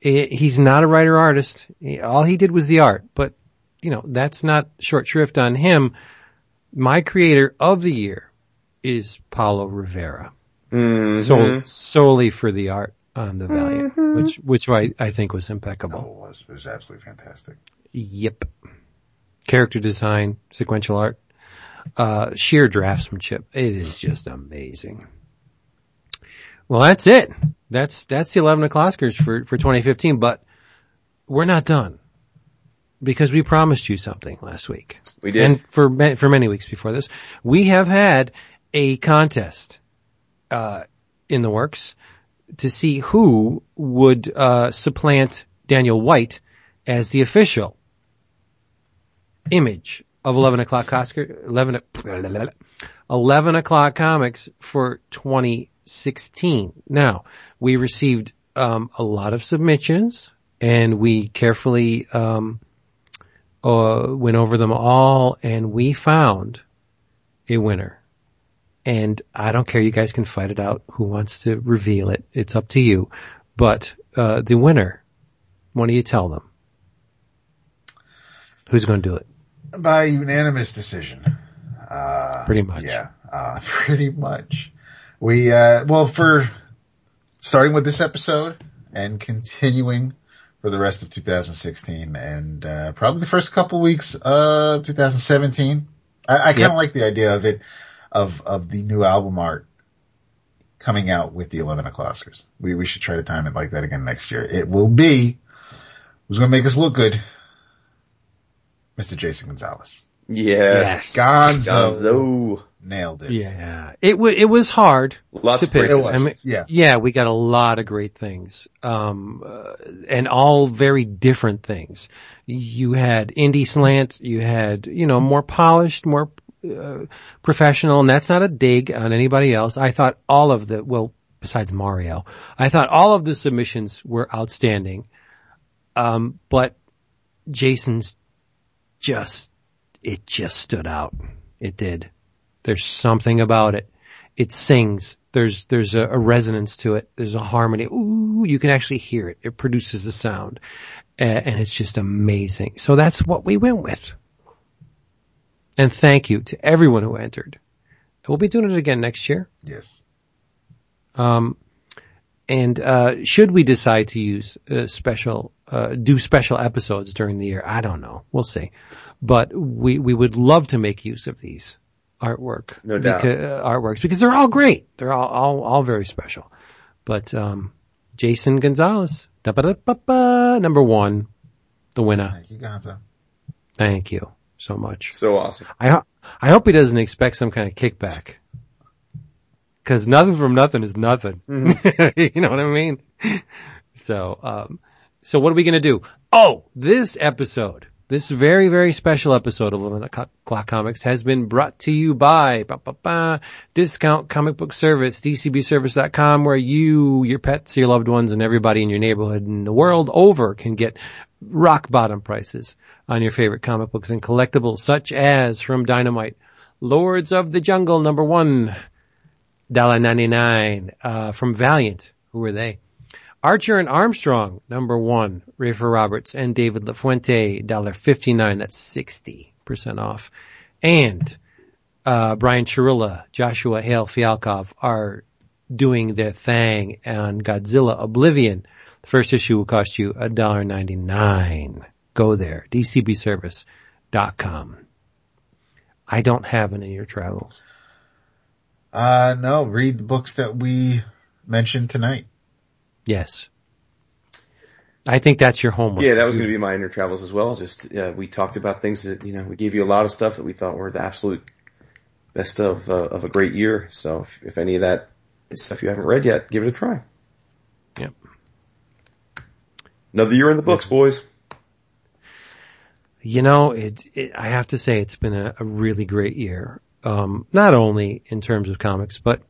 Speaker 3: It, he's not a writer artist. All he did was the art, but you know, that's not short shrift on him. My creator of the year is Paolo Rivera.
Speaker 2: Mhm.
Speaker 3: So, solely for the art on the Valiant, which, which I, I think was impeccable.
Speaker 4: Oh, it was, it was absolutely fantastic.
Speaker 3: Yep. Character design, sequential art, uh, sheer draftsmanship. It is just amazing. Well, that's it. That's, that's the 11 o'clockers for, for 2015, but we're not done because we promised you something last week.
Speaker 2: We did.
Speaker 3: And for, for many weeks before this, we have had a contest, uh, in the works to see who would, uh, supplant Daniel White as the official image of 11 o'clock Oscar, 11, 11 o'clock comics for 2016. Now, we received, um, a lot of submissions and we carefully, um, uh, went over them all and we found a winner. And I don't care. You guys can fight it out. Who wants to reveal it? It's up to you. But, uh, the winner, why don't you tell them? Who's going to do it?
Speaker 4: By unanimous decision. Uh,
Speaker 3: Pretty much.
Speaker 4: Yeah, uh, pretty much. We, uh, well, for starting with this episode and continuing for the rest of 2016 and, uh, probably the first couple weeks of 2017. I, I kind of
Speaker 3: Yep.
Speaker 4: like the idea of it, of, of the new album art coming out with the 11 o'clockers. We, we should try to time it like that again next year. It will be, who's going to make us look good? Mr. Jason Gonzalez.
Speaker 2: Yes.
Speaker 4: Gonzo.
Speaker 2: Gonzo.
Speaker 4: Nailed it.
Speaker 3: Yeah. It w- it was hard
Speaker 2: Lots
Speaker 3: to
Speaker 2: of
Speaker 3: pick.
Speaker 2: great
Speaker 3: I mean,
Speaker 4: yeah.
Speaker 3: yeah, we got a lot of great things. Um, uh, and all very different things. You had indie slant, you had, you know, more polished, more, uh, professional, and that's not a dig on anybody else. I thought all of the, well, besides Mario, I thought all of the submissions were outstanding. Um, but Jason's just, it just stood out. It did. There's something about it. It sings. There's, there's a, a resonance to it. There's a harmony. Ooh, you can actually hear it. It produces a sound. And it's just amazing. So that's what we went with. And thank you to everyone who entered. We'll be doing it again next year.
Speaker 4: Yes.
Speaker 3: Um, and uh, should we decide to use uh, special, uh, do special episodes during the year? I don't know. We'll see. But we we would love to make use of these artwork,
Speaker 2: No doubt.
Speaker 3: Beca- uh, artworks because they're all great. They're all all, all very special. But um, Jason Gonzalez, number one, the winner.
Speaker 4: Thank you, Gonzo.
Speaker 3: Thank you so much.
Speaker 2: So awesome.
Speaker 3: I ho- I hope he doesn't expect some kind of kickback. Cause nothing from nothing is nothing. you know what I mean? So, um, so what are we going to do? Oh, this episode, this very, very special episode of 11 O'Clock Comics has been brought to you by ba, ba, ba, Discount Comic Book Service, dcbservice.com, where you, your pets, your loved ones, and everybody in your neighborhood and the world over can get rock bottom prices on your favorite comic books and collectibles, such as from Dynamite, Lords of the Jungle, number one, dollar ninety nine. Uh, from Valiant, who were they? Archer and Armstrong, number one, Rafer Roberts and David LaFuente, dollar fifty nine. That's sixty percent off. And uh, Brian Churilla, Joshua Hale Fialkov are doing their thing on Godzilla Oblivion. The first issue will cost you a dollar ninety nine. Go there, dcbservice.com. I don't have it in your travels.
Speaker 4: Uh, no, read the books that we mentioned tonight.
Speaker 3: Yes. I think that's your homework.
Speaker 2: Yeah, that was going to be my inner travels as well. Just uh, we talked about things that you know we gave you a lot of stuff that we thought were the absolute best of uh, of a great year. So if, if any of that stuff you haven't read yet, give it a try.
Speaker 3: Yep.
Speaker 2: Another year in the books, boys.
Speaker 3: You know, it, it, I have to say it's been a, a really great year. Um, not only in terms of comics, but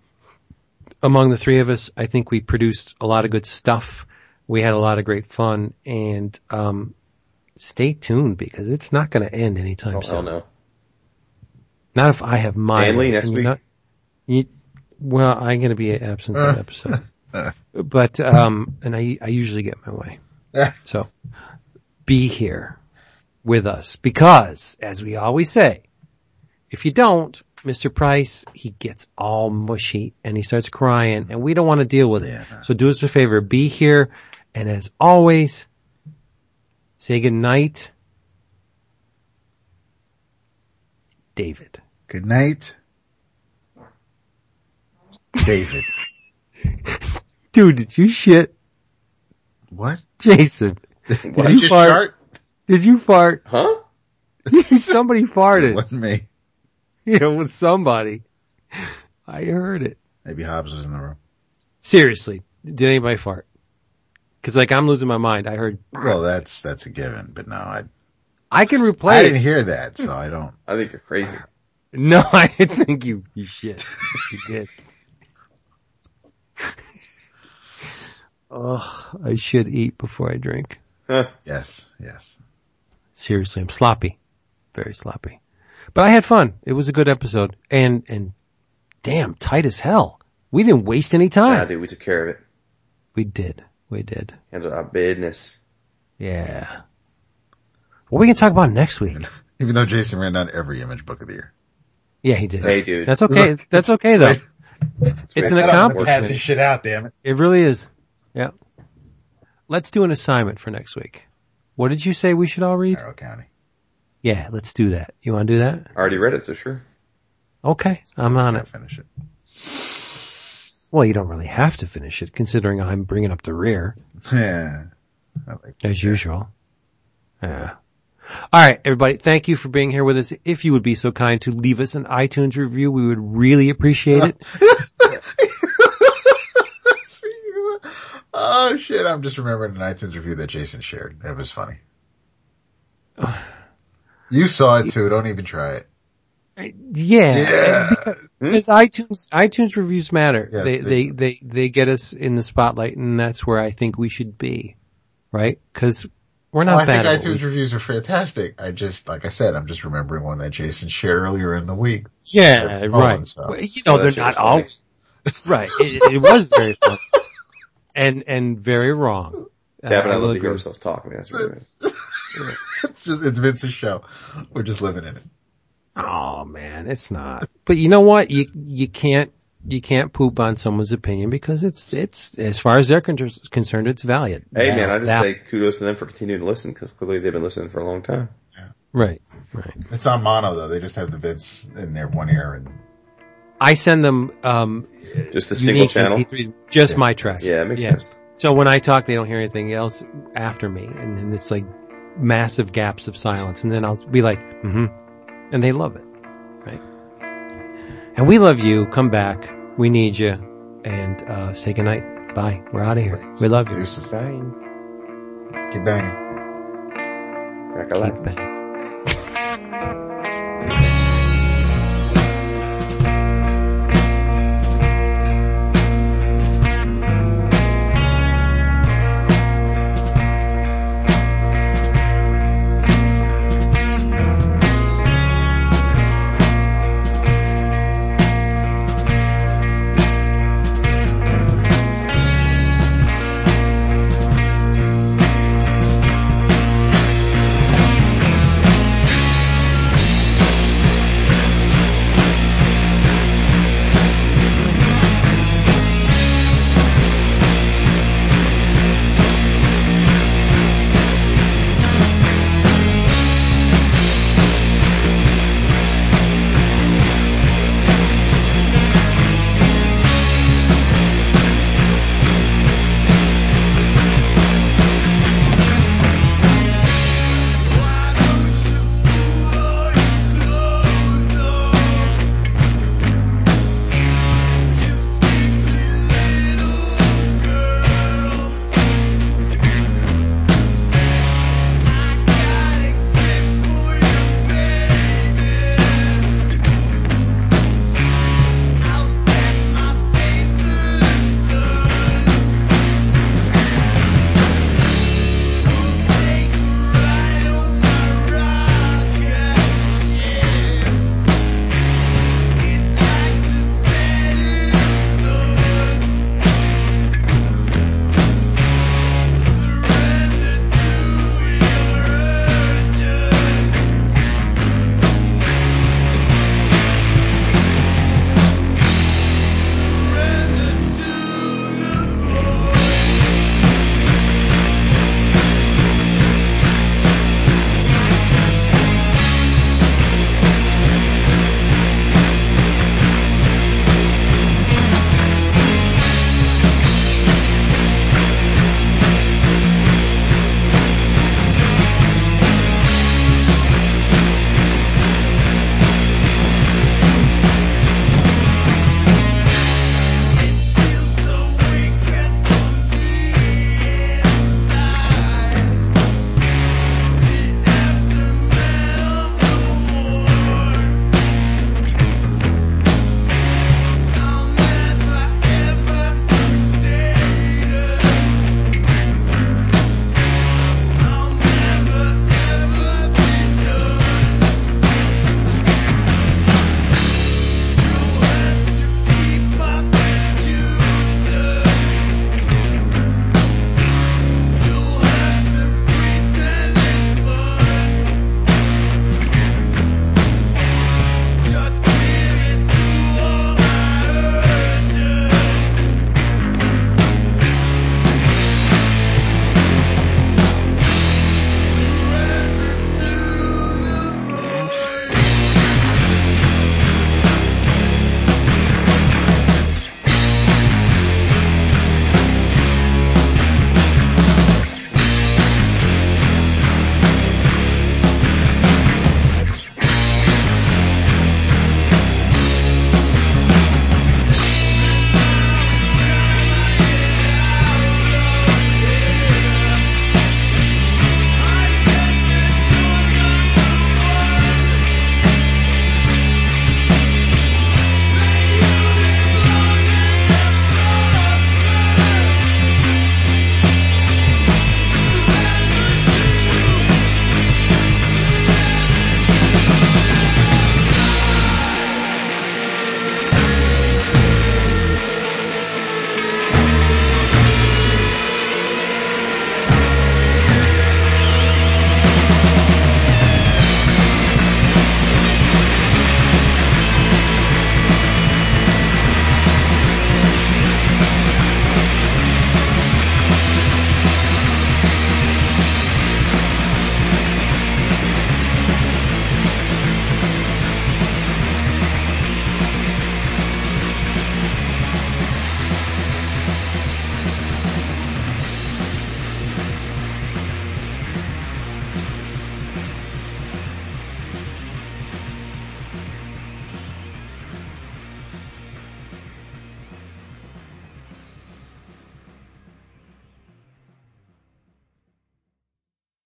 Speaker 3: among the three of us, I think we produced a lot of good stuff. We had a lot of great fun and, um, stay tuned because it's not going to end anytime
Speaker 2: Oh,
Speaker 3: soon.
Speaker 2: hell no.
Speaker 3: Not if I have my
Speaker 2: Stanley
Speaker 3: way.
Speaker 2: next week?
Speaker 3: not- you, well, I'm going to be absent that
Speaker 4: Uh.
Speaker 3: episode, but um, and I I usually get my way.
Speaker 4: Yeah.
Speaker 3: So be here with us because, as we always say, if you don't, Mr. Price, he gets all mushy and he starts crying, and we don't want to deal with it. So do us a favor, be here, and as always, say good night, David.
Speaker 4: Good night, David.
Speaker 3: Dude, did you shit?
Speaker 4: What?
Speaker 3: Jason,
Speaker 2: What?
Speaker 3: Did you
Speaker 4: just
Speaker 3: fart?
Speaker 4: shart?
Speaker 3: did you fart?
Speaker 2: Huh?
Speaker 3: Somebody
Speaker 4: It
Speaker 3: farted.
Speaker 4: wasn't me.
Speaker 3: You know, with somebody. I heard it.
Speaker 4: Maybe Hobbs was in the room.
Speaker 3: Seriously, did anybody fart? Cause like I'm losing my mind. I heard,
Speaker 4: Well, that's that's a given, but no, I
Speaker 3: I can replay
Speaker 4: I
Speaker 3: replay
Speaker 4: didn't
Speaker 3: it.
Speaker 4: hear that, so I don't.
Speaker 2: I think you're crazy.
Speaker 3: No, I didn't think you, you shit. You did. Oh, I should eat before I drink.
Speaker 2: Huh.
Speaker 4: Yes, yes.
Speaker 3: Seriously, I'm sloppy. Very sloppy. But I had fun. It was a good episode. And, and damn, tight as hell. We didn't waste any
Speaker 2: Nah,
Speaker 3: time.
Speaker 2: dude, we took care of it.
Speaker 3: We did. We did.
Speaker 2: Handled our business.
Speaker 3: Yeah. What are we gonna talk about next week?
Speaker 4: Even though Jason ran down every image book of the year.
Speaker 3: Yeah, he did.
Speaker 2: Hey, dude.
Speaker 3: That's okay. That's okay though. It's an
Speaker 2: Wait,
Speaker 4: Said I'm pad
Speaker 3: accomplishment.
Speaker 4: this shit out, damn it.
Speaker 3: It really is. Yeah. Let's do an assignment for next week. What did you say we should all read?
Speaker 4: Harrow County.
Speaker 3: Yeah, let's do that. You want to do that?
Speaker 2: I already read it, so sure.
Speaker 3: Okay, I'm on it.
Speaker 4: Finish it.
Speaker 3: Well, you don't really have to finish it considering I'm bringing up the rear
Speaker 4: Yeah. Like
Speaker 3: as usual. Yeah. All right, everybody. Thank you for being here with us. If you would be so kind to leave us an iTunes review, we would really appreciate it.
Speaker 4: oh shit! I'm just remembering an iTunes review that Jason shared. It was funny. You saw it too. Don't even try it.
Speaker 3: Yeah.
Speaker 4: Yeah.
Speaker 3: Because iTunes, iTunes reviews matter.
Speaker 4: Yes,
Speaker 3: they,
Speaker 4: they
Speaker 3: they, they, get us in the spotlight and that's where I think we should be. Right? Cause we're not
Speaker 4: Well, I think iTunes
Speaker 3: we-
Speaker 4: reviews are fantastic. I just, like I said, I'm just remembering one that Jason shared earlier in the week.
Speaker 3: Yeah, right. Well, you know,
Speaker 2: Yeah,
Speaker 3: they're not all, right. It, it was very fun. And, and very wrong.
Speaker 2: Dab and
Speaker 3: Uh,
Speaker 2: I love to hear ourselves talk. I mean, that's what it is.
Speaker 4: Just, it's Vince's show. We're just living in it.
Speaker 3: Oh man, it's not. But you know what? You, you can't, you can't poop on someone's opinion because it's, it's, as far as they're con- concerned, it's valid.
Speaker 2: Hey man, I just
Speaker 3: Val-
Speaker 2: say kudos to them for continuing to listen because clearly they've been listening for a long time.
Speaker 3: Right, right.
Speaker 4: It's on mono though. They just have the Vince in their one ear and
Speaker 3: I send them, um,
Speaker 2: Just a single channel.
Speaker 3: MP3s, just
Speaker 4: Yeah.
Speaker 3: my tracks.
Speaker 2: Yeah, it makes
Speaker 3: Yes.
Speaker 2: sense.
Speaker 3: So when I talk, they don't hear anything else after me, and then it's like massive gaps of silence, and then I'll be like, "hmm," and they love it, right? And we love you. Come back. We need you. And uh, say goodnight. Bye. We're out of here. We love you.
Speaker 4: Deuces.
Speaker 2: Bye.
Speaker 4: Keep banging.
Speaker 2: Crack a
Speaker 3: Keep banging.